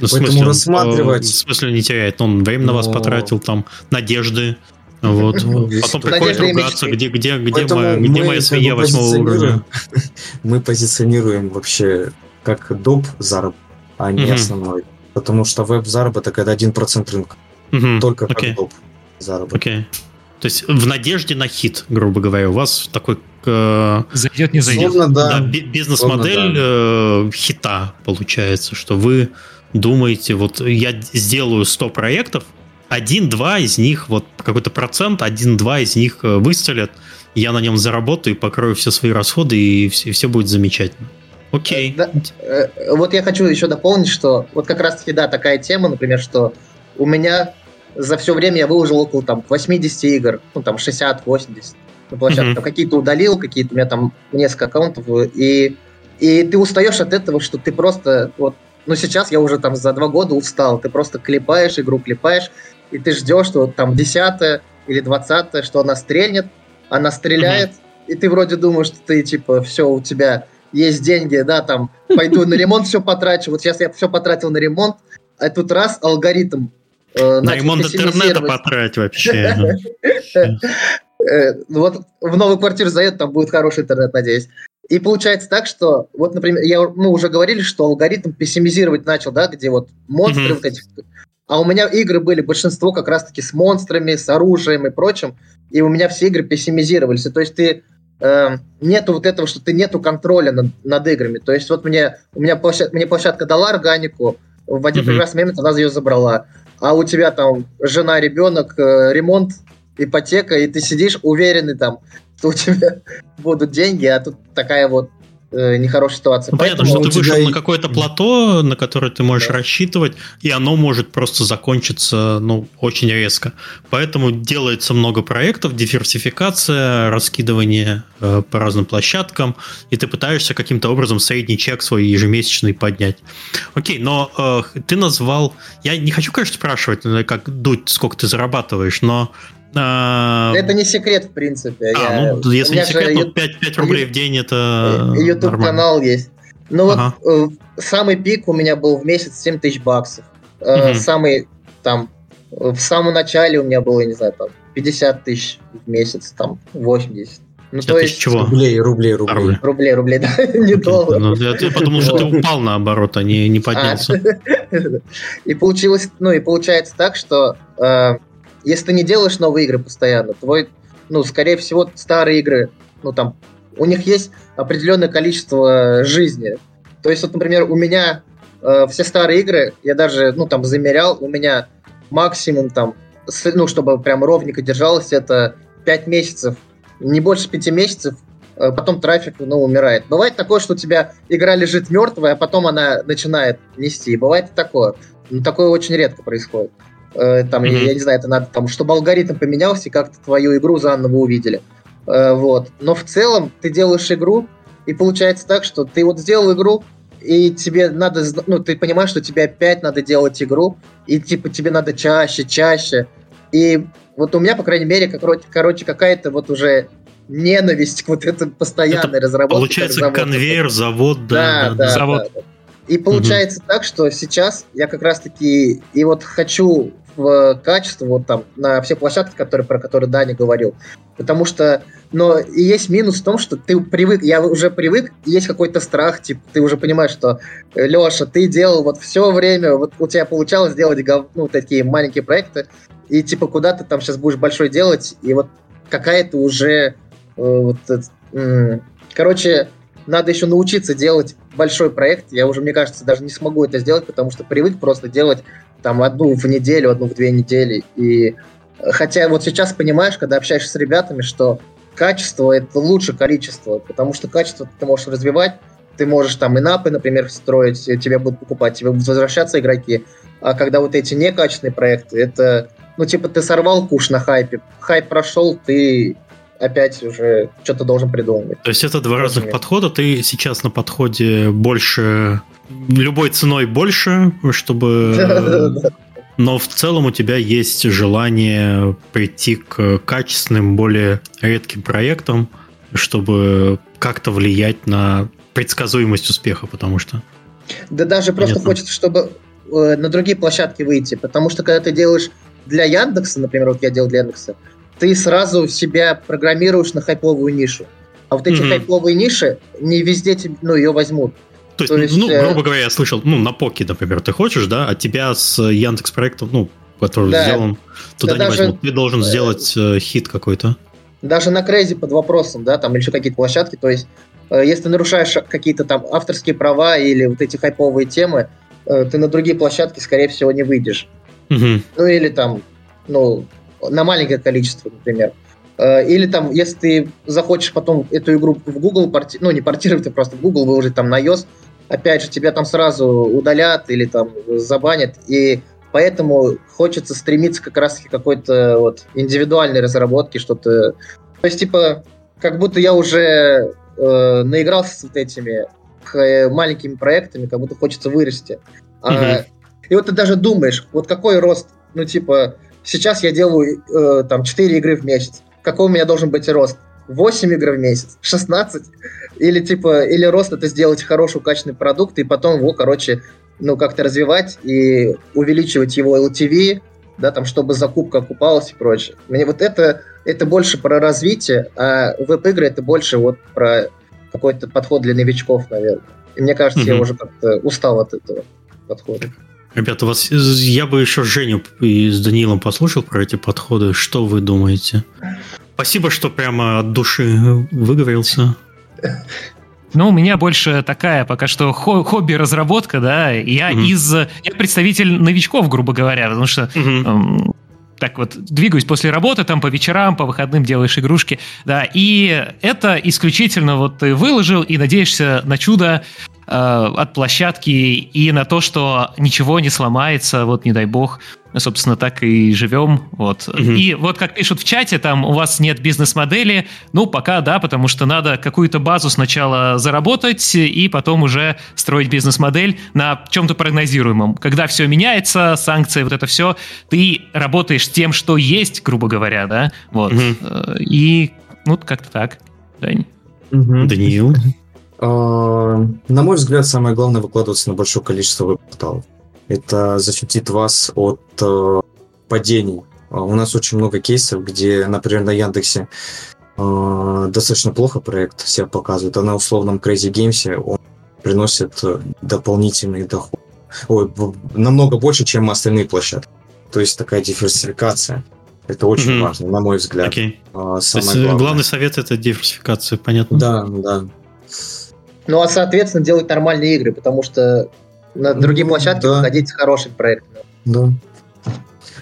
Ну, Поэтому смысле, рассматривать... Он, в смысле не теряет? Он время на вас потратил, там, надежды. Вот. Потом приходит ругаться, где, где, где, моя, где моя свинья восьмого уровня. Мы позиционируем вообще как доп заработок, а не основной. Потому что веб-заработок это 1% рынка. Только как доп заработок. Okay. То есть в надежде на хит, грубо говоря, у вас такой э, зайдет не зайдет. Словно, да. да бизнес-модель Словно, да. э, хита получается, что вы думаете, вот я сделаю 100 проектов, один-два из них, вот какой-то процент, один-два из них э, выстрелят, я на нем заработаю, покрою все свои расходы, и все, и все будет замечательно. Окей. Да, э, вот я хочу еще дополнить, что вот как раз-таки, да, такая тема, например, что у меня за все время я выложил около там 80 игр, ну там 60-80 на площадке. Mm-hmm. Какие-то удалил, какие-то у меня там несколько аккаунтов, и, и ты устаешь от этого, что ты просто вот но сейчас я уже там за два года устал. Ты просто клепаешь игру, клепаешь, и ты ждешь, что там десятая или двадцатая, что она стрельнет, она стреляет, mm-hmm. и ты вроде думаешь, что ты типа все у тебя есть деньги, да, там пойду на ремонт все потрачу. Вот сейчас я все потратил на ремонт, а тут раз алгоритм э, на ремонт интернета потрать вообще. Э, вот в новую квартиру заеду, там будет хороший интернет, надеюсь. И получается так, что, вот, например, я, мы уже говорили, что алгоритм пессимизировать начал, да, где вот монстры mm-hmm. вот эти. А у меня игры были большинство как раз-таки с монстрами, с оружием и прочим, и у меня все игры пессимизировались. И, то есть ты э, нету вот этого, что ты нету контроля над, над играми. То есть вот мне, у меня площадка, мне площадка дала органику, в один mm-hmm. прекрасный момент она ее забрала. А у тебя там жена, ребенок, э, ремонт, ипотека, и ты сидишь уверенный там, что у тебя будут деньги, а тут такая вот э, нехорошая ситуация. Ну, понятно, что ты вышел тебя... на какое-то плато, на которое ты можешь да. рассчитывать, и оно может просто закончиться ну, очень резко. Поэтому делается много проектов, диверсификация, раскидывание э, по разным площадкам, и ты пытаешься каким-то образом средний чек свой ежемесячный поднять. Окей, но э, ты назвал... Я не хочу, конечно, спрашивать, э, как дуть, сколько ты зарабатываешь, но а... Это не секрет, в принципе. А, я... ну, если не секрет, то 5, 5 рублей в день это YouTube канал есть. Ну ага. вот э, самый пик у меня был в месяц 7 тысяч баксов. Угу. Самый там в самом начале у меня было, я не знаю, там 50 тысяч в месяц, там 80. Ну, то есть... чего? Рублей, рублей, рублей. Рублей, рублей, да, не долларов. Ну, я подумал, что ты упал наоборот, а не, не поднялся. И получилось, ну, и получается так, что э, если ты не делаешь новые игры постоянно, твой, ну, скорее всего, старые игры, ну, там, у них есть определенное количество жизни. То есть, вот, например, у меня э, все старые игры, я даже, ну, там, замерял, у меня максимум, там, с, ну, чтобы прям ровненько держалось, это 5 месяцев, не больше 5 месяцев, э, потом трафик, ну, умирает. Бывает такое, что у тебя игра лежит мертвая, а потом она начинает нести. Бывает такое. Но такое очень редко происходит. Э, там, mm-hmm. я, я не знаю, это надо, там, чтобы алгоритм поменялся и как-то твою игру заново увидели. Э, вот. Но в целом ты делаешь игру, и получается так, что ты вот сделал игру, и тебе надо, ну, ты понимаешь, что тебе опять надо делать игру, и типа тебе надо чаще, чаще. И вот у меня, по крайней мере, как, короче, какая-то вот уже ненависть к вот этой постоянной это разработке. Получается завод, конвейер, завод, да, да, да, завод. Да, да. И получается угу. так, что сейчас я как раз-таки и вот хочу в качество вот там на все площадки, которые, про которые Даня говорил. Потому что, но есть минус в том, что ты привык, я уже привык, есть какой-то страх, типа, ты уже понимаешь, что, э, Леша, ты делал вот все время, вот у тебя получалось делать ну, такие маленькие проекты, и типа куда ты там сейчас будешь большой делать, и вот какая-то уже э, вот, э, короче, надо еще научиться делать большой проект. Я уже, мне кажется, даже не смогу это сделать, потому что привык просто делать там одну в неделю, одну в две недели. И хотя вот сейчас понимаешь, когда общаешься с ребятами, что качество это лучше количества, потому что качество ты можешь развивать, ты можешь там инапы, например, строить, тебя будут покупать, тебе будут возвращаться игроки. А когда вот эти некачественные проекты, это, ну, типа, ты сорвал куш на хайпе, хайп прошел, ты опять уже что-то должен придумывать. То есть это два разных подхода. Ты сейчас на подходе больше любой ценой больше, чтобы... Но в целом у тебя есть желание прийти к качественным, более редким проектам, чтобы как-то влиять на предсказуемость успеха, потому что... Да даже просто Понятно. хочется, чтобы э, на другие площадки выйти, потому что когда ты делаешь для Яндекса, например, вот я делал для Яндекса, ты сразу себя программируешь на хайповую нишу. А вот эти mm-hmm. хайповые ниши не везде ну, ее возьмут. То есть, То есть ну, э... грубо говоря, я слышал, ну, на Поки, например, ты хочешь, да, а тебя с Яндекс проектом, ну, который да. сделан, туда да не даже... возьмут. Ты должен э, сделать э, хит какой-то. Даже на Крейзи под вопросом, да, там или еще какие-то площадки, то есть э, если ты нарушаешь какие-то там авторские права или вот эти хайповые темы, э, ты на другие площадки, скорее всего, не выйдешь. Угу. Ну или там, ну, на маленькое количество, например. Э, или там, если ты захочешь потом эту игру в Google, порти... ну не портировать, а просто в Google выложить там на iOS, опять же, тебя там сразу удалят или там забанят, и поэтому хочется стремиться как раз к какой-то вот индивидуальной разработке, что-то... То есть, типа, как будто я уже э, наигрался с вот этими э, маленькими проектами, как будто хочется вырасти. Mm-hmm. И вот ты даже думаешь, вот какой рост, ну, типа, сейчас я делаю э, там 4 игры в месяц, какой у меня должен быть рост? 8 игр в месяц, 16, или типа, или рост это сделать хороший, качественный продукт, и потом его, короче, ну, как-то развивать и увеличивать его LTV, да, там, чтобы закупка окупалась и прочее. Мне вот это, это больше про развитие, а веб-игры это больше вот про какой-то подход для новичков, наверное. И мне кажется, mm-hmm. я уже как-то устал от этого подхода. Ребята, вас я бы еще Женю и с Данилом послушал про эти подходы. Что вы думаете? Спасибо, что прямо от души выговорился. Ну, у меня больше такая пока что хобби-разработка, да. Я mm-hmm. из... Я представитель новичков, грубо говоря, потому что mm-hmm. так вот двигаюсь после работы, там по вечерам, по выходным делаешь игрушки, да, и это исключительно вот ты выложил и надеешься на чудо, э, от площадки и на то, что ничего не сломается, вот не дай бог, собственно, так и живем. Вот. Угу. И вот как пишут в чате, там у вас нет бизнес-модели, ну, пока да, потому что надо какую-то базу сначала заработать и потом уже строить бизнес-модель на чем-то прогнозируемом. Когда все меняется, санкции, вот это все, ты работаешь тем, что есть, грубо говоря, да, вот. Угу. И, ну, как-то так, Дань. Угу. Даниил? А, на мой взгляд, самое главное выкладываться на большое количество веб-порталов. Это защитит вас от э, падений. А, у нас очень много кейсов, где, например, на Яндексе э, достаточно плохо проект себя показывает, а на условном Crazy Games он приносит э, дополнительный доход. Ой, намного больше, чем остальные площадки. То есть такая диверсификация. Это очень mm-hmm. важно, на мой взгляд. Okay. А, То есть главное. главный совет это диверсификация, понятно? Да, да. Ну а соответственно делать нормальные игры, потому что на другие площадки да. выходить с хорошим проектом. Да.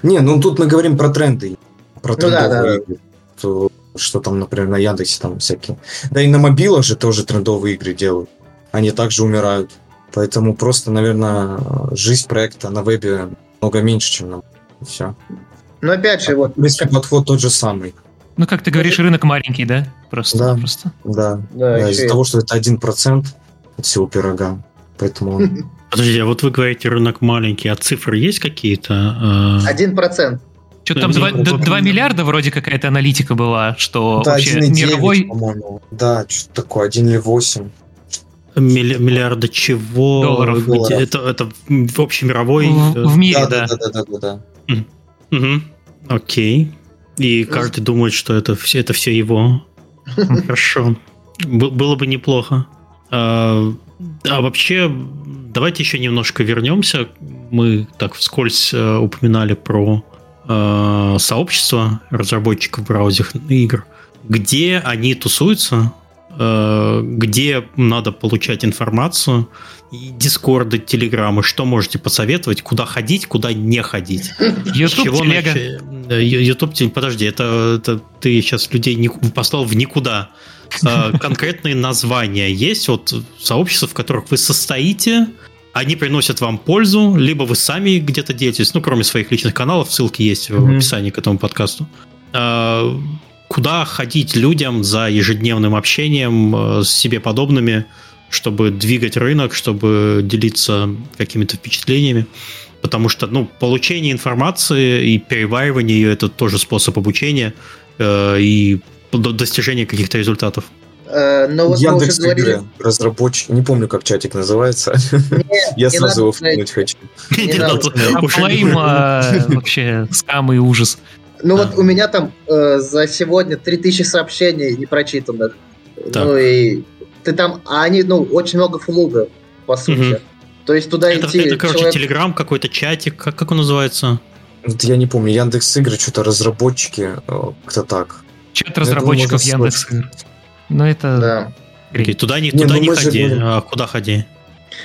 Не, ну тут мы говорим про тренды. Про ну, да, да. игры. То, что там, например, на Яндексе там всякие. Да и на мобилах же тоже трендовые игры делают. Они также умирают. Поэтому просто, наверное, жизнь проекта на вебе много меньше, чем на все. Но опять же, а, вот... Если подход тот же самый. Ну, как ты говоришь, рынок маленький, да? Просто. Да, просто. да. да, да из-за того, что это один процент от всего пирога. Поэтому он Подождите, а вот вы говорите, рынок маленький, а цифры есть какие-то? А? Один процент. Что там 2, 2 миллиарда вроде какая-то аналитика была, что да, вообще 1,9, мировой... по-моему. Да, что такое, 1 или 8. Милли, миллиарда чего? Долларов. долларов. Это, это в общемировой... В, в мире, да. Да, да, да, да, да. да. Угу. Окей. И каждый думает, что это все, это все его. Хорошо. Было бы неплохо. А, а вообще, давайте еще немножко вернемся. Мы так вскользь э, упоминали про э, сообщество разработчиков браузерных игр. Где они тусуются, где надо получать информацию, дискорды, телеграммы, что можете посоветовать, куда ходить, куда не ходить. YouTube, телега. YouTube, подожди, это, это ты сейчас людей не, послал в никуда. Э, конкретные названия есть, вот сообщества, в которых вы состоите, они приносят вам пользу, либо вы сами где-то делаетесь, ну, кроме своих личных каналов, ссылки есть в описании к этому подкасту. Э, куда ходить людям за ежедневным общением э, с себе подобными, чтобы двигать рынок, чтобы делиться какими-то впечатлениями? Потому что, ну, получение информации и переваривание ее это тоже способ обучения и до достижения каких-то результатов. Э, но вот Яндекс мы уже говорили... игры, разработчик, не помню, как чатик называется. Я сразу его хочу. Флейм вообще скам и ужас. Ну вот у меня там э, за сегодня 3000 сообщений непрочитанных. Ну и ты там, а они, ну, очень много флуга, по сути. То есть туда идти... Это, короче, Телеграм, какой-то чатик, как, как он называется? Я не помню, Яндекс игры, что-то разработчики, э, как-то так. Чат разработчиков Яндекс. Ну это... Да. Окей, туда не, не, туда ну не ходи, же... а куда ходи?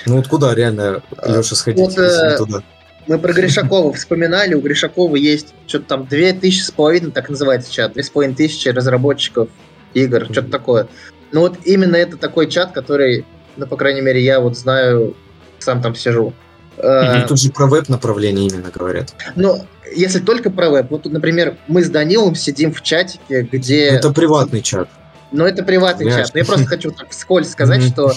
Ну вот куда реально, Леша, сходить, вот, если э, туда? Мы про Гришакова вспоминали. У Гришакова есть что-то там две тысячи с половиной, так называется чат, две с половиной тысячи разработчиков игр, mm-hmm. что-то такое. Ну вот именно это такой чат, который, ну, по крайней мере, я вот знаю, сам там сижу. Mm-hmm. Тут же про веб-направление именно говорят. Ну, если только про веб, вот, например, мы с Данилом сидим в чатике, где... Это приватный чат. Ну, это приватный Понимаешь? чат. Но я просто хочу так вскользь сказать, что э,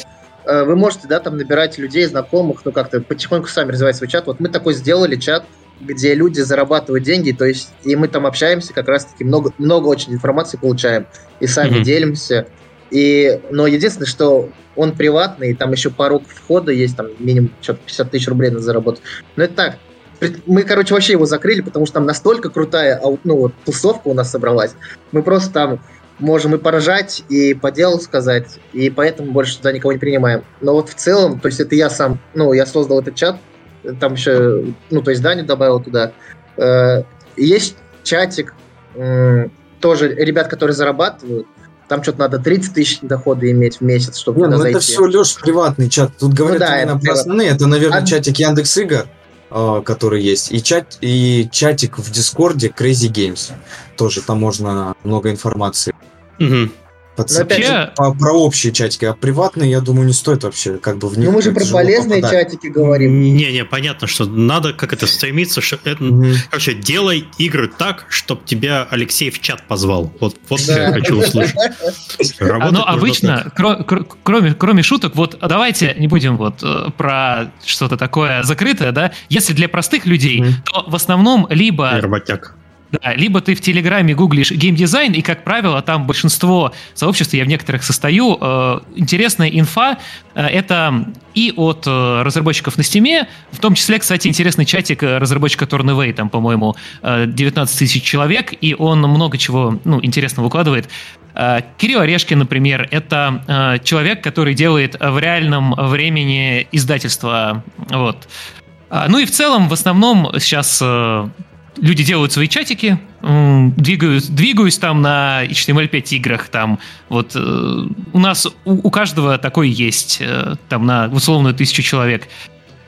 вы можете, да, там набирать людей, знакомых, ну, как-то потихоньку сами развивать свой чат. Вот мы такой сделали чат, где люди зарабатывают деньги, то есть, и мы там общаемся, как раз-таки много, много очень информации получаем, и сами mm-hmm. делимся. И, но единственное, что он приватный, и там еще порог входа есть, там минимум что-то 50 тысяч рублей надо заработать. Но это так, мы, короче, вообще его закрыли, потому что там настолько крутая ну, вот, тусовка у нас собралась. Мы просто там можем и поражать, и по делу сказать, и поэтому больше туда никого не принимаем. Но вот в целом, то есть это я сам, ну, я создал этот чат, там еще, ну, то есть Даню добавил туда. Э, есть чатик, тоже ребят, которые зарабатывают, там что-то надо 30 тысяч дохода иметь в месяц, чтобы Не, ну зайти. это все, Леш, приватный чат. Тут говорят ну, да, именно про основные. Это, наверное, а... чатик Яндекс Игр который есть, и, чат, и чатик в Дискорде Crazy Games. Тоже там можно много информации. Угу подцепить же... по, про общие чатики, а приватные, я думаю, не стоит вообще как бы в них. Ну мы же про полезные попадать. чатики говорим. Не-не, понятно, что надо как это стремиться, что это, mm-hmm. короче, делай игры так, чтобы тебя Алексей в чат позвал. Вот, вот да. я хочу услышать. Ну, обычно, кроме, кроме шуток, вот давайте не будем вот э, про что-то такое закрытое, да. Если для простых людей, mm-hmm. то в основном либо... Работяг да, либо ты в Телеграме гуглишь геймдизайн, и, как правило, там большинство сообществ, я в некоторых состою, э, интересная инфа, э, это и от э, разработчиков на Стиме, в том числе, кстати, интересный чатик э, разработчика Tornaway, там, по-моему, э, 19 тысяч человек, и он много чего ну, интересного выкладывает. Э, Кирилл Орешкин, например, это э, человек, который делает в реальном времени издательство. Вот. А, ну и в целом, в основном сейчас э, люди делают свои чатики, двигаюсь, двигаюсь там на HTML5 играх, там вот э, у нас у, у каждого такой есть, э, там на условную тысячу человек.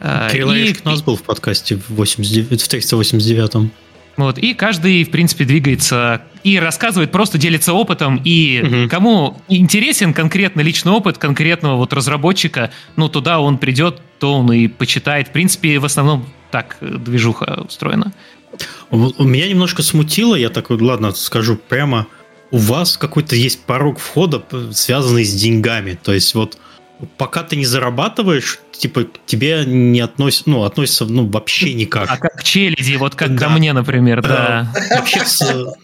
Э, Кирилл и, у нас был в подкасте в, 89, в 389-м. Вот, и каждый, в принципе, двигается и рассказывает, просто делится опытом, и угу. кому интересен конкретно личный опыт конкретного вот разработчика, ну, туда он придет, то он и почитает. В принципе, в основном так движуха устроена. Меня немножко смутило, я такой, ладно, скажу прямо, у вас какой-то есть порог входа, связанный с деньгами. То есть вот пока ты не зарабатываешь, типа тебе не относится, ну, относится, ну, вообще никак. А как к челяди, вот как да. ко мне, например, да. Вообще,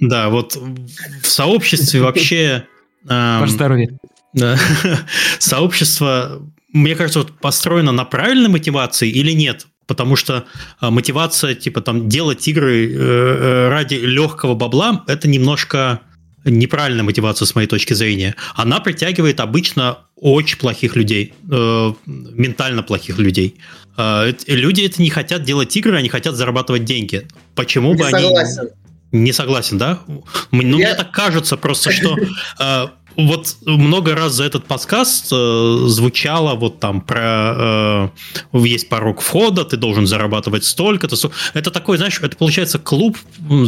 да, вот в сообществе вообще... Ваше здоровье. Сообщество, мне кажется, вот построено на правильной мотивации или нет? Потому что а, мотивация, типа, там, делать игры э, э, ради легкого бабла, это немножко неправильная мотивация с моей точки зрения. Она притягивает обычно очень плохих людей, э, ментально плохих людей. Люди это не хотят делать игры, они хотят зарабатывать деньги. Почему не бы согласен. они... Не согласен, да? Ну, Я... мне так кажется просто, что вот много раз за этот подкаст э, звучало вот там про э, есть порог входа, ты должен зарабатывать столько-то. Это такой, знаешь, это получается клуб,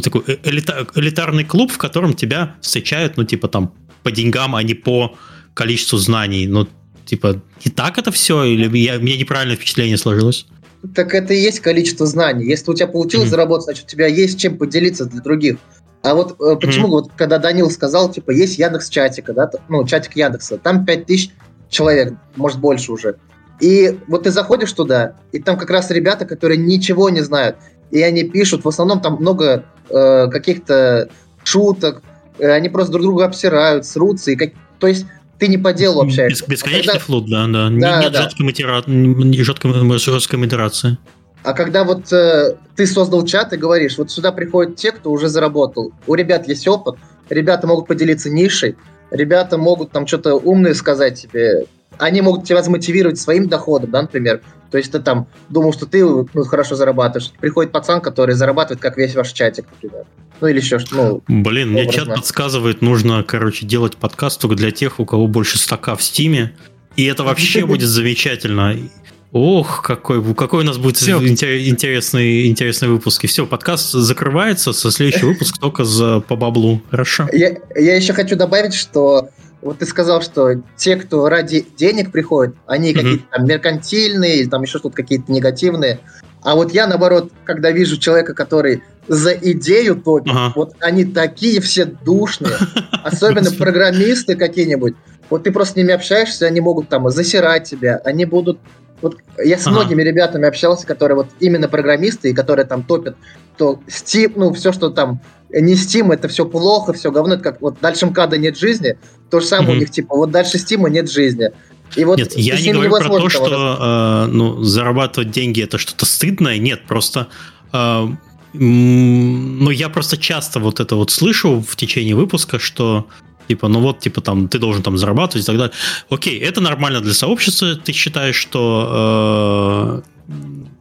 такой э, элита, элитарный клуб, в котором тебя встречают, ну, типа там по деньгам, а не по количеству знаний. Ну, типа, не так это все? Или я, у меня неправильное впечатление сложилось? Так это и есть количество знаний. Если у тебя получилось mm-hmm. заработать, значит, у тебя есть чем поделиться для других. А вот э, почему, mm-hmm. вот когда Данил сказал, типа, есть Яндекс чатика, да, ну, чатик Яндекса, там 5000 человек, может, больше уже. И вот ты заходишь туда, и там как раз ребята, которые ничего не знают, и они пишут, в основном там много э, каких-то шуток, э, они просто друг друга обсирают, срутся, и как... то есть ты не по делу общаешься. Бесконечный а когда... флот, да, да. да нет да. Жесткой, мотира... жесткой, жесткой модерации. А когда вот э, ты создал чат и говоришь, вот сюда приходят те, кто уже заработал. У ребят есть опыт, ребята могут поделиться нишей, ребята могут там что-то умное сказать тебе. Они могут тебя замотивировать своим доходом, да, например. То есть ты там думал, что ты ну, хорошо зарабатываешь. Приходит пацан, который зарабатывает, как весь ваш чатик, например. Ну или еще что ну, Блин, мне чат подсказывает, нужно, короче, делать подкаст только для тех, у кого больше стака в Стиме. И это вообще будет замечательно. Ох, какой, какой у нас будет Все. интересный, интересный выпуск. И все, подкаст закрывается, со следующий выпуск только за, по баблу. Хорошо. Я, я еще хочу добавить, что вот ты сказал, что те, кто ради денег приходят, они mm-hmm. какие-то там меркантильные, там еще что-то какие-то негативные. А вот я, наоборот, когда вижу человека, который за идею топит, ага. вот они такие все душные, особенно программисты какие-нибудь. Вот ты просто с ними общаешься, они могут там засирать тебя, они будут вот я с ага. многими ребятами общался, которые вот именно программисты, и которые там топят, то Steam, ну, все, что там не Steam, это все плохо, все говно, это как вот дальше МКАДа нет жизни, то же самое mm у них, типа, вот дальше Steam нет жизни. И вот нет, я не говорю про то, что э, ну, зарабатывать деньги это что-то стыдное. Нет, просто э, ну, я просто часто вот это вот слышу в течение выпуска, что Типа, ну вот, типа, там, ты должен там зарабатывать и так далее. Окей, это нормально для сообщества. Ты считаешь, что э,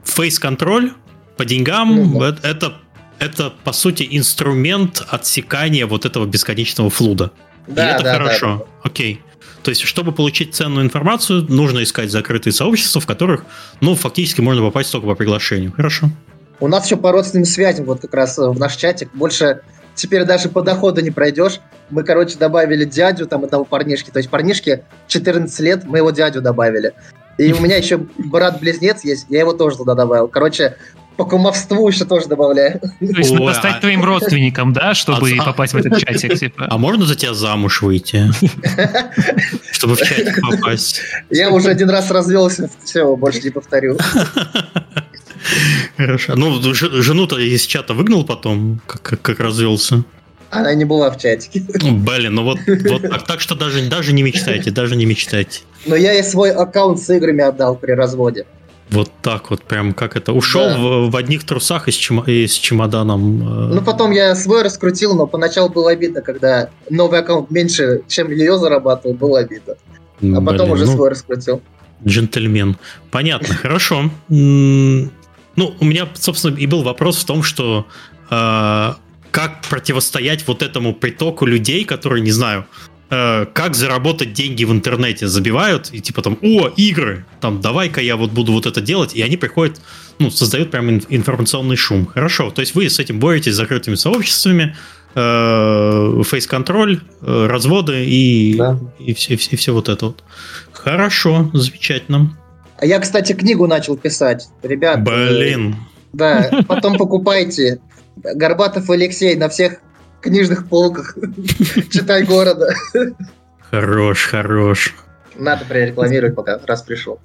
фейс-контроль по деньгам ну, да. это, это, по сути, инструмент отсекания вот этого бесконечного флуда. Да, и это да, хорошо. Да. Окей. То есть, чтобы получить ценную информацию, нужно искать закрытые сообщества, в которых, ну, фактически можно попасть только по приглашению. Хорошо. У нас еще по родственным связям, вот как раз в наш чатик, больше теперь даже по доходу не пройдешь. Мы, короче, добавили дядю там этого парнишки. То есть парнишке 14 лет, мы его дядю добавили. И у меня еще брат-близнец есть, я его тоже туда добавил. Короче, по кумовству еще тоже добавляю. То есть надо стать твоим родственником, да, чтобы а, попасть в этот чатик? Типа. А можно за тебя замуж выйти? Чтобы в чатик попасть. Я уже один раз развелся, все, больше не повторю. Хорошо. Ну, жену-то из чата выгнал потом, как, как развелся. Она не была в чатике. Ну, блин, ну вот, вот так, так что даже, даже не мечтайте, даже не мечтайте. Но я и свой аккаунт с играми отдал при разводе. Вот так вот, прям как это. Ушел да. в, в одних трусах и с, чем, и с чемоданом. Э. Ну, потом я свой раскрутил, но поначалу было обидно, когда новый аккаунт меньше, чем ее зарабатывал, было обидно. А потом Блин, уже ну, свой раскрутил. Джентльмен. Понятно, хорошо. Ну, у меня, собственно, и был вопрос в том, что э, как противостоять вот этому притоку людей, которые, не знаю, э, как заработать деньги в интернете, забивают и типа там, о, игры, там, давай-ка я вот буду вот это делать, и они приходят, ну, создают прям информационный шум. Хорошо, то есть вы с этим боретесь с закрытыми сообществами, э, фейс-контроль, э, разводы и, да. и, все, и, все, и все вот это вот. Хорошо, замечательно. А я, кстати, книгу начал писать, ребят. Блин. Да, потом покупайте. Горбатов Алексей на всех книжных полках. Читай города. Хорош, хорош. Надо прорекламировать, пока раз пришел.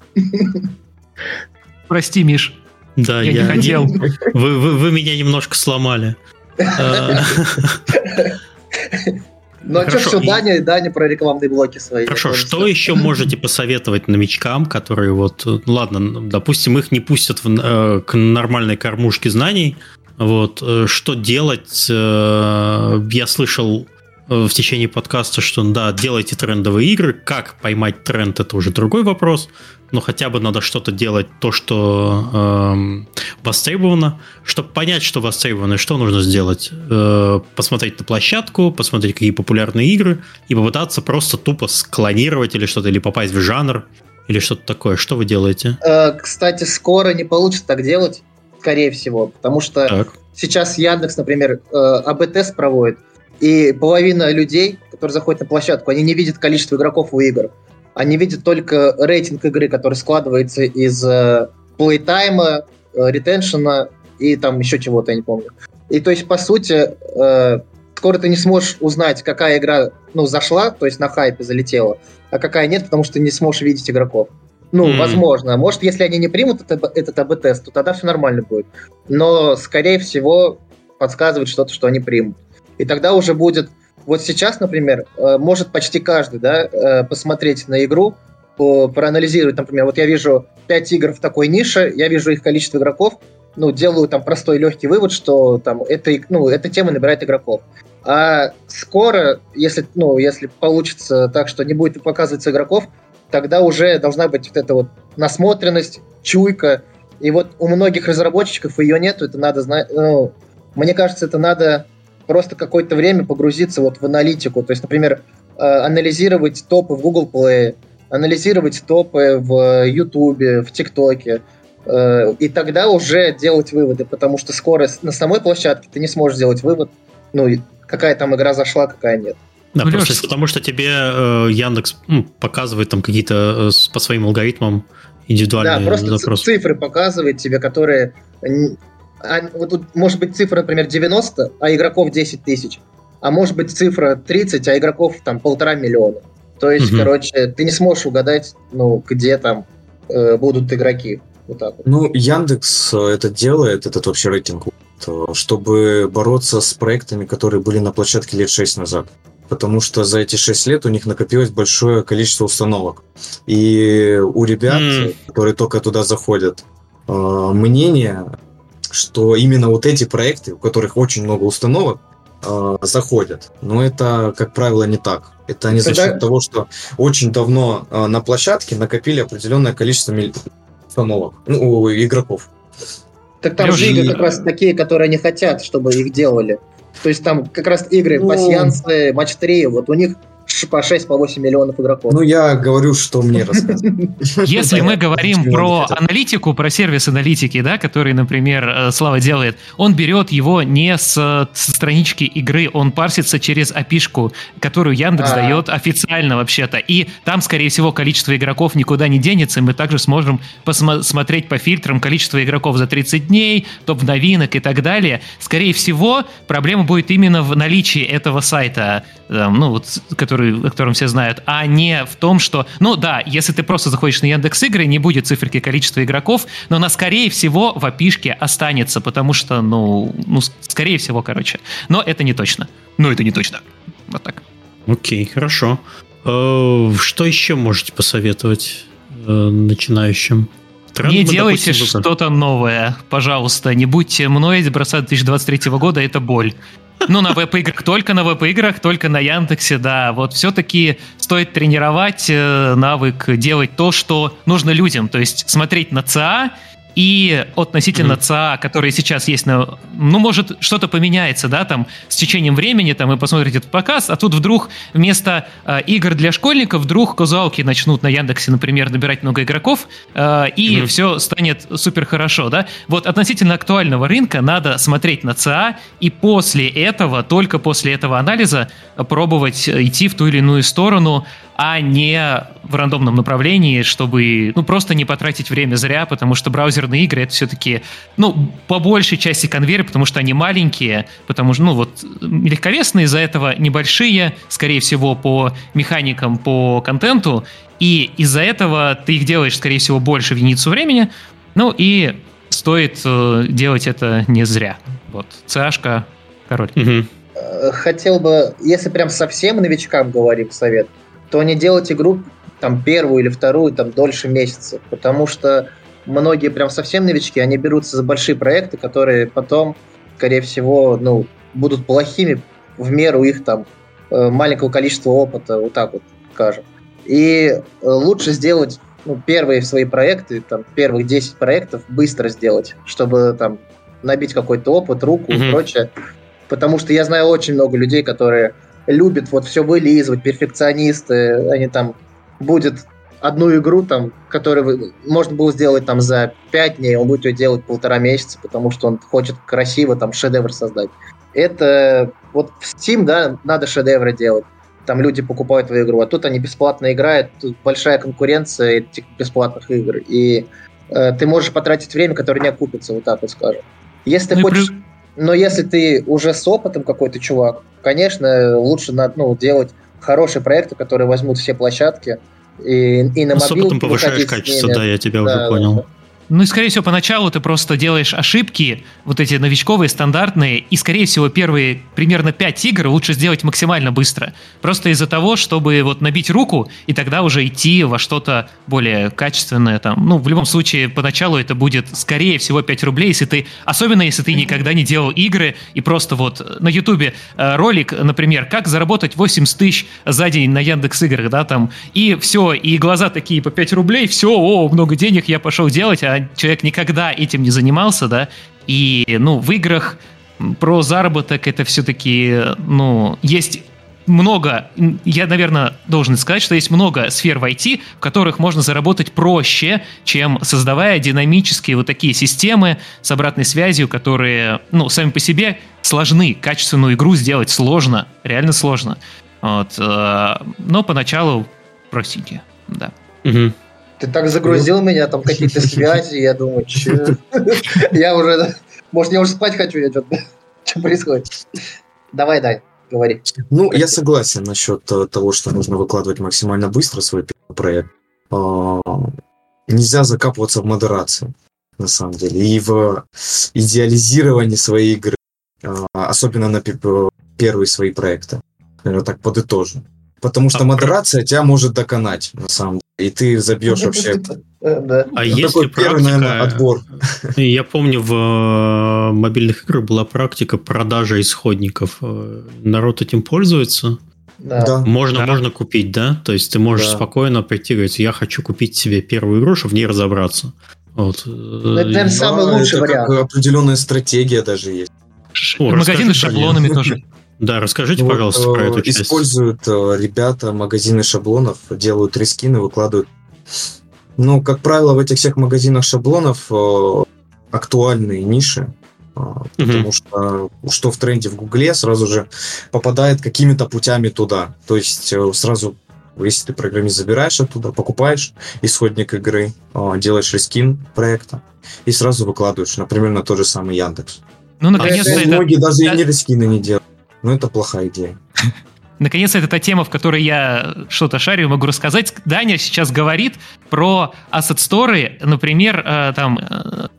Прости, Миш. Да, я, я не хотел. Вы, вы, вы меня немножко сломали. А. Ну а что, все, Даня, Даня про рекламные блоки свои. Хорошо, что еще можете посоветовать новичкам, которые вот, ладно, допустим, их не пустят в, э, к нормальной кормушке знаний, вот, э, что делать? Э, я слышал в течение подкаста, что да, делайте трендовые игры. Как поймать тренд, это уже другой вопрос. Но хотя бы надо что-то делать, то, что э, востребовано. Чтобы понять, что востребовано, что нужно сделать? Э, посмотреть на площадку, посмотреть, какие популярные игры, и попытаться просто тупо склонировать или что-то, или попасть в жанр, или что-то такое. Что вы делаете? Э, кстати, скоро не получится так делать, скорее всего, потому что так. сейчас Яндекс, например, э, АБ-тест проводит, и половина людей, которые заходят на площадку, они не видят количество игроков у игр. Они видят только рейтинг игры, который складывается из э, плейтайма, э, ретеншена и там еще чего-то, я не помню. И то есть, по сути, э, скоро ты не сможешь узнать, какая игра ну, зашла, то есть на хайпе залетела, а какая нет, потому что ты не сможешь видеть игроков. Ну, mm. возможно. Может, если они не примут этот, этот АБ-тест, то тогда все нормально будет. Но, скорее всего, подсказывает что-то, что они примут. И тогда уже будет... Вот сейчас, например, э, может почти каждый да, э, посмотреть на игру, проанализировать, например, вот я вижу 5 игр в такой нише, я вижу их количество игроков, ну, делаю там простой легкий вывод, что там это, ну, эта тема набирает игроков. А скоро, если, ну, если получится так, что не будет показываться игроков, тогда уже должна быть вот эта вот насмотренность, чуйка. И вот у многих разработчиков ее нету, это надо знать, ну, мне кажется, это надо просто какое-то время погрузиться вот в аналитику. То есть, например, э, анализировать топы в Google Play, анализировать топы в YouTube, в TikTok, э, и тогда уже делать выводы, потому что скоро на самой площадке ты не сможешь сделать вывод, ну, какая там игра зашла, какая нет. Да, ну, просто Леш... потому что тебе э, Яндекс ну, показывает там какие-то э, по своим алгоритмам индивидуальные да, просто запросы. цифры показывает тебе, которые а, вот тут может быть цифра, например, 90, а игроков 10 тысяч. А может быть цифра 30, а игроков там полтора миллиона. То есть, угу. короче, ты не сможешь угадать, ну, где там э, будут игроки. Вот так вот. Ну, Яндекс э, это делает, этот вообще рейтинг, чтобы бороться с проектами, которые были на площадке лет 6 назад. Потому что за эти 6 лет у них накопилось большое количество установок. И у ребят, mm. которые только туда заходят, э, мнение что именно вот эти проекты, у которых очень много установок, э, заходят. Но это, как правило, не так. Это не Тогда... за счет того, что очень давно э, на площадке накопили определенное количество установок, ну, у игроков. Так там же игры как раз такие, которые они хотят, чтобы их делали. То есть там как раз игры ну... пассиансы, матч 3, вот у них по 6-8 по миллионов игроков. Ну, я говорю, что мне рассказывают. Если мы говорим про аналитику, про сервис аналитики, да, который, например, э, Слава делает, он берет его не с, странички игры, он парсится через опишку, которую Яндекс а. дает официально вообще-то. И там, скорее всего, количество игроков никуда не денется, и мы также сможем посмотреть по фильтрам количество игроков за 30 дней, топ новинок и так далее. Скорее всего, проблема будет именно в наличии этого сайта, э, ну, вот, который, о котором все знают, а не в том, что, ну да, если ты просто заходишь на Яндекс Игры, не будет циферки количества игроков, но она, скорее всего, в опишке останется, потому что, ну, ну, скорее всего, короче. Но это не точно. Ну, это не точно. Вот так. Окей, хорошо. Э, что еще можете посоветовать э, начинающим? Тренд не делайте что-то новое, пожалуйста. Не будьте мной, бросать 2023 года, это боль. Ну, на веб-играх, только на веб-играх, только на Яндексе, да. Вот все-таки стоит тренировать э, навык делать то, что нужно людям. То есть смотреть на ЦА и относительно mm-hmm. ЦА, которые сейчас есть на... Ну, может, что-то поменяется, да, там, с течением времени, там, вы посмотрите этот показ, а тут вдруг вместо э, игр для школьников вдруг казуалки начнут на Яндексе, например, набирать много игроков, э, и mm-hmm. все станет супер хорошо, да. Вот относительно актуального рынка надо смотреть на ЦА, и после этого, только после этого анализа пробовать идти в ту или иную сторону, а не в рандомном направлении, чтобы, ну, просто не потратить время зря, потому что браузерные игры это все-таки, ну, по большей части конвейер, потому что они маленькие, потому что, ну, вот, легковесные из-за этого небольшие, скорее всего, по механикам, по контенту, и из-за этого ты их делаешь, скорее всего, больше в единицу времени, ну, и стоит э, делать это не зря. Вот, CA-шка, король. Угу. Хотел бы, если прям совсем новичкам говорим совет, то не делать игру там первую или вторую там дольше месяца, потому что многие прям совсем новички, они берутся за большие проекты, которые потом, скорее всего, ну, будут плохими в меру их там э, маленького количества опыта, вот так вот скажем. И э, лучше сделать ну, первые свои проекты, там, первых 10 проектов быстро сделать, чтобы там набить какой-то опыт, руку mm-hmm. и прочее. Потому что я знаю очень много людей, которые любят вот все вылизывать, перфекционисты, они там будет одну игру, там, которую можно было сделать там за пять дней, он будет ее делать полтора месяца, потому что он хочет красиво там шедевр создать. Это вот в Steam, да, надо шедевры делать. Там люди покупают твою игру, а тут они бесплатно играют, тут большая конкуренция этих бесплатных игр, и э, ты можешь потратить время, которое не окупится, вот так вот скажем. Если ты ну, хочешь... но если ты уже с опытом какой-то чувак, конечно, лучше ну, делать хорошие проекты, которые возьмут все площадки. И, и на ну, с опытом повышаешь качество, да, я тебя да, уже понял. Да. Ну и, скорее всего, поначалу ты просто делаешь ошибки, вот эти новичковые, стандартные, и, скорее всего, первые примерно 5 игр лучше сделать максимально быстро. Просто из-за того, чтобы вот набить руку, и тогда уже идти во что-то более качественное. Там. Ну, в любом случае, поначалу это будет, скорее всего, 5 рублей, если ты, особенно если ты никогда не делал игры, и просто вот на Ютубе э, ролик, например, как заработать 80 тысяч за день на Яндекс играх, да, там, и все, и глаза такие по 5 рублей, все, о, много денег, я пошел делать, а человек никогда этим не занимался, да, и, ну, в играх про заработок это все-таки, ну, есть много, я, наверное, должен сказать, что есть много сфер в IT, в которых можно заработать проще, чем создавая динамические вот такие системы с обратной связью, которые, ну, сами по себе сложны. Качественную игру сделать сложно, реально сложно. Вот, э, но поначалу простенькие, да. Угу. Ты так загрузил меня, там какие-то связи, я думаю, че? Я уже, может, я уже спать хочу, я что-то, что происходит? Давай, дай, говори. Ну, я согласен насчет того, что нужно выкладывать максимально быстро свой проект. А, нельзя закапываться в модерации, на самом деле, и в идеализировании своей игры, а, особенно на первые свои проекты. Наверное, так подытожу. Потому что а модерация про... тебя может доконать, на самом деле. И ты забьешь вообще. А ну, есть ли первый, наверное, отбор? Я помню, в э, мобильных играх была практика продажи исходников. Э, народ этим пользуется? Да. Можно, да. можно купить, да? То есть ты можешь да. спокойно прийти и говорить, я хочу купить себе первую игру, чтобы в ней разобраться. Вот. Ну, это, наверное, самый лучший это вариант. Как определенная стратегия даже есть. О, Магазины с шаблонами тоже. Да, расскажите, вот, пожалуйста, про эту часть. Используют ребята магазины шаблонов, делают рескины, выкладывают. Ну, как правило, в этих всех магазинах шаблонов актуальные ниши, потому mm что что в тренде в Гугле сразу же попадает какими-то путями туда. То есть сразу если ты программист забираешь оттуда, покупаешь исходник игры, делаешь рескин проекта и сразу выкладываешь, например, на тот же самый Яндекс. Ну, наконец-то а это... Многие даже да. и не рескины не делают. Но это плохая идея. Наконец, это та тема, в которой я что-то шарю, могу рассказать. Даня сейчас говорит про asset store, например, э, там,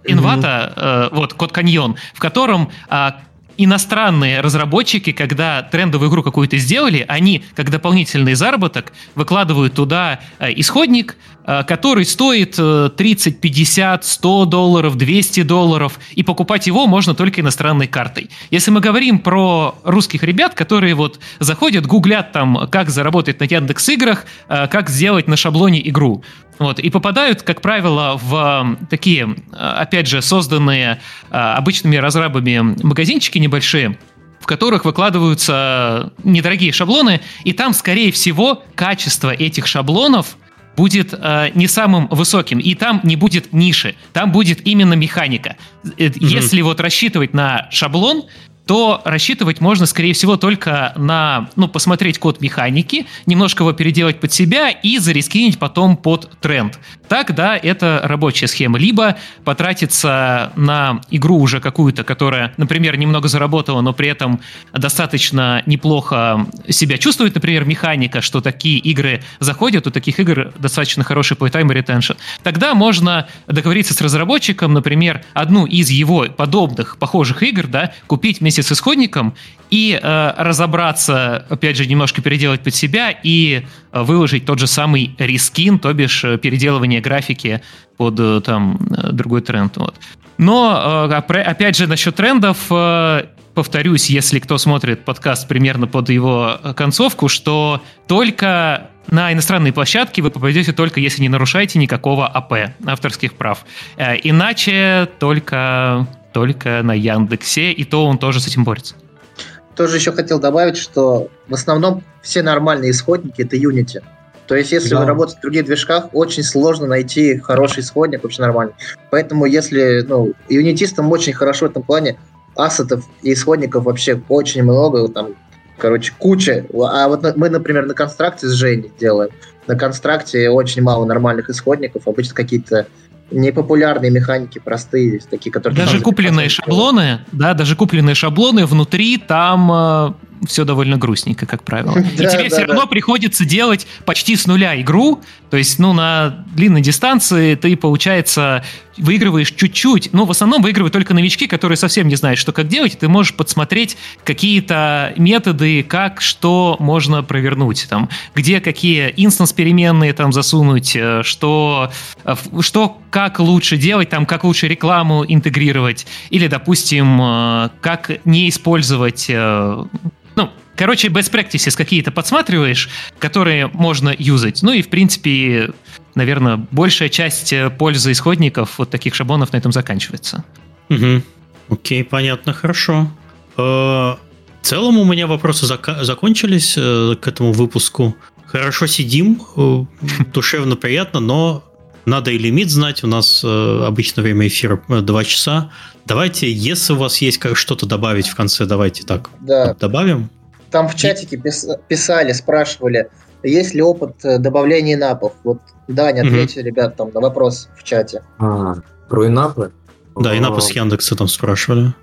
Инвата, mm-hmm. вот, Код Каньон, в котором а, иностранные разработчики, когда трендовую игру какую-то сделали, они, как дополнительный заработок, выкладывают туда э, исходник, э, который стоит 30, 50, 100 долларов, 200 долларов, и покупать его можно только иностранной картой. Если мы говорим про русских ребят, которые вот заходят, гуглят там, как заработать на Яндекс играх, э, как сделать на шаблоне игру, вот, и попадают, как правило, в такие, опять же, созданные обычными разрабами магазинчики небольшие, в которых выкладываются недорогие шаблоны, и там, скорее всего, качество этих шаблонов будет э, не самым высоким, и там не будет ниши, там будет именно механика. Mm-hmm. Если вот рассчитывать на шаблон, то рассчитывать можно, скорее всего, только на, ну, посмотреть код механики, немножко его переделать под себя и зарискинить потом под тренд. Так, да, это рабочая схема. Либо потратиться на игру уже какую-то, которая, например, немного заработала, но при этом достаточно неплохо себя чувствует, например, механика, что такие игры заходят, у таких игр достаточно хороший playtime retention. Тогда можно договориться с разработчиком, например, одну из его подобных, похожих игр, да, купить вместе с исходником и э, разобраться, опять же, немножко переделать под себя и э, выложить тот же самый рискин, то бишь э, переделывание графики под э, там э, другой тренд. Вот. Но, э, опять же, насчет трендов, э, повторюсь, если кто смотрит подкаст примерно под его концовку, что только на иностранные площадки вы попадете только если не нарушаете никакого АП, авторских прав. Иначе только только на Яндексе, и то он тоже с этим борется. Тоже еще хотел добавить, что в основном все нормальные исходники это Unity. То есть, если да. вы работаете в других движках, очень сложно найти хороший исходник, вообще нормальный. Поэтому, если, ну, юнитистам очень хорошо в этом плане, ассетов и исходников вообще очень много, там, короче, куча. А вот мы, например, на констракте с Женей делаем. На констракте очень мало нормальных исходников, обычно какие-то непопулярные механики, простые, такие, которые... Даже купленные шаблоны, да, даже купленные шаблоны внутри там э, все довольно грустненько, как правило. И тебе все равно приходится делать почти с нуля игру, то есть, ну, на длинной дистанции ты, получается, выигрываешь чуть-чуть, но в основном выигрывают только новички, которые совсем не знают, что как делать, ты можешь подсмотреть какие-то методы, как что можно провернуть, там, где какие инстанс-переменные там засунуть, э, что, э, что как лучше делать, там, как лучше рекламу интегрировать, или, допустим, э, как не использовать ну, короче, best practices какие-то подсматриваешь, которые можно юзать. Ну и, в принципе, наверное, большая часть э, пользы исходников вот таких шаблонов на этом заканчивается. Угу. Окей, понятно, хорошо. Э, в целом у меня вопросы зак- закончились э, к этому выпуску. Хорошо сидим, душевно приятно, но надо и лимит знать. У нас обычно время эфира 2 часа. Давайте, если у вас есть как что-то добавить в конце, давайте так да. добавим. Там в чатике писали, спрашивали, есть ли опыт э, добавления инапов. Вот Даня, ответьте, угу. ребят, там на вопрос в чате. А, про инапы? Да, инапы с Яндекса там спрашивали.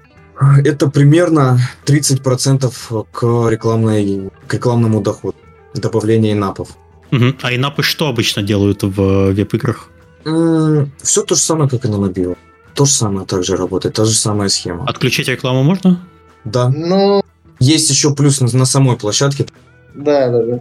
Это примерно 30% к, рекламной, к рекламному доходу. Добавление инапов. Угу. А инапы что обычно делают в веб-играх? Все то же самое, как и на мобилах. То же самое также работает, та же самая схема. Отключить рекламу можно? Да. Ну... Есть еще плюс на, на самой площадке. Да, да, да.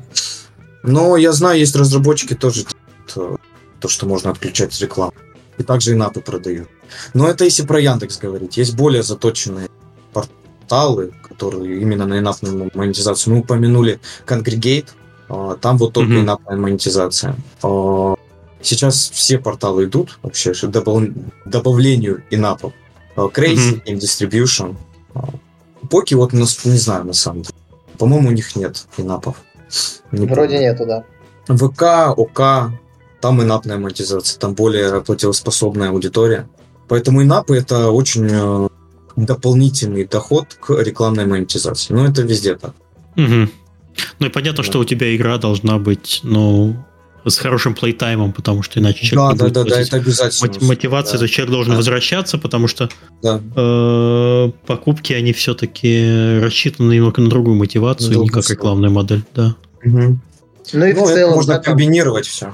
Но я знаю, есть разработчики тоже то, то что можно отключать рекламу. И также и напы продают. Но это если про Яндекс говорить. Есть более заточенные порталы, которые именно на инапную монетизацию. Мы упомянули Congregate, а, там вот только mm-hmm. инапная монетизация. А, Сейчас все порталы идут вообще к добав... добавлению инапов. Crazy, mm-hmm. InDistribution. Поки вот, не знаю, на самом деле. По-моему, у них нет инапов. Не Вроде помню. нету, да. ВК, ОК, там инапная монетизация, там более платежеспособная аудитория. Поэтому инапы это очень э, дополнительный доход к рекламной монетизации. Ну, это везде так. Угу. Ну и понятно, да. что у тебя игра должна быть, ну, с хорошим плейтаймом, потому что иначе человек... Да, да, да, да, это обязательно. Мотивация, да. то человек должен да. возвращаться, потому что да. э, покупки, они все-таки рассчитаны немного на другую мотивацию, Долго не как рекламная модель, да. Угу. Ну и ну, в целом... Можно да, комбинировать все.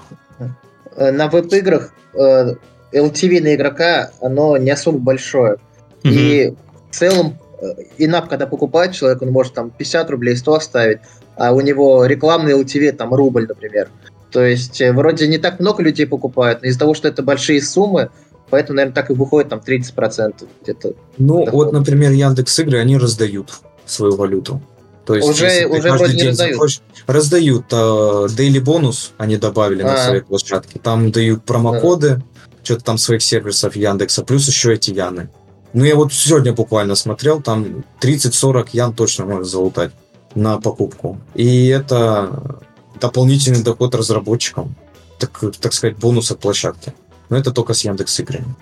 Э, на веб-играх э, LTV на игрока, оно не особо большое. Угу. И в целом э, инап, когда покупает человек, он может там 50 рублей, 100 оставить, а у него рекламный LTV там рубль, например. То есть э, вроде не так много людей покупают, но из-за того, что это большие суммы, поэтому, наверное, так и выходит там 30% где-то. Ну, дохода. вот, например, Яндекс Игры, они раздают свою валюту. То есть, уже уже вроде не раздают. Захочешь, раздают uh, daily бонус, они добавили А-а-а. на своей площадке. Там дают промокоды, да. что-то там своих сервисов Яндекса, плюс еще эти Яны. Ну, я вот сегодня буквально смотрел, там 30-40 Ян точно можно залутать на покупку. И это дополнительный доход разработчикам, так, так сказать, бонус от площадки. Но это только с Яндекс играми.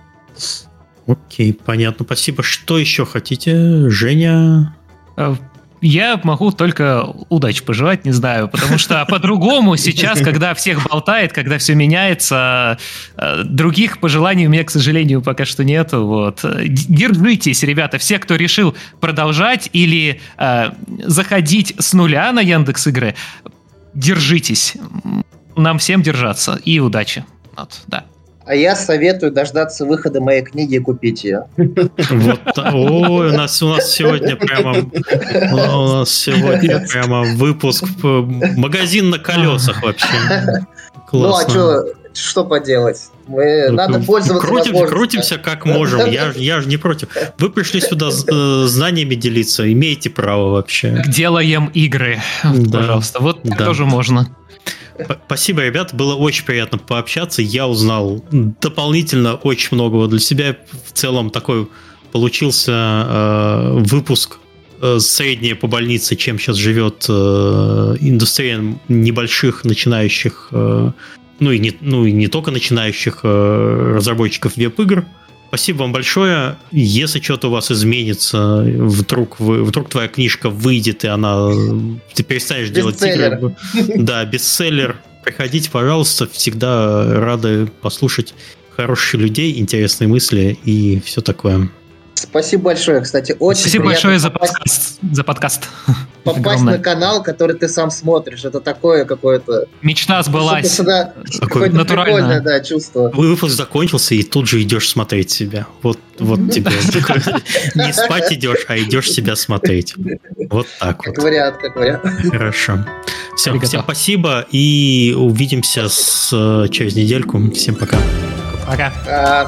Окей, понятно, спасибо. Что еще хотите, Женя? Э, я могу только удачи пожелать, не знаю, потому что по-другому сейчас, когда всех болтает, когда все меняется, э, других пожеланий у меня, к сожалению, пока что нету. Вот. Держитесь, ребята, все, кто решил продолжать или э, заходить с нуля на Яндекс Игры, держитесь. Нам всем держаться и удачи. Вот, да. А я советую дождаться выхода моей книги и купить ее. Вот, ой, у нас, у нас сегодня прямо, у нас сегодня прямо выпуск, магазин на колесах вообще. Классно. Ну, а что, что поделать? Мы, ну, надо пользоваться Крутим, Крутимся как можем, я, я же не против. Вы пришли сюда э, знаниями делиться, имеете право вообще. Делаем игры, да. пожалуйста, вот да. тоже можно. Спасибо, ребят, было очень приятно пообщаться. Я узнал дополнительно очень многого для себя. В целом такой получился э, выпуск э, среднее по больнице, чем сейчас живет э, индустрия небольших начинающих, э, ну, и не, ну и не только начинающих э, разработчиков веб-игр. Спасибо вам большое. Если что-то у вас изменится, вдруг, вы, вдруг твоя книжка выйдет, и она ты перестанешь делать игры. Да, бестселлер. Приходите, пожалуйста. Всегда рады послушать хороших людей, интересные мысли и все такое. Спасибо большое, кстати, очень Спасибо большое за подкаст. За подкаст. Попасть Огромное. на канал, который ты сам смотришь, это такое какое-то... Мечта сбылась. Какое-то прикольное, да, чувство. Выпуск закончился, и тут же идешь смотреть себя. Вот, вот тебе. Не спать идешь, а идешь себя смотреть. Вот так вот. Как вариант, как вариант. Хорошо. Все, всем спасибо, и увидимся с, через недельку. Всем пока. Пока.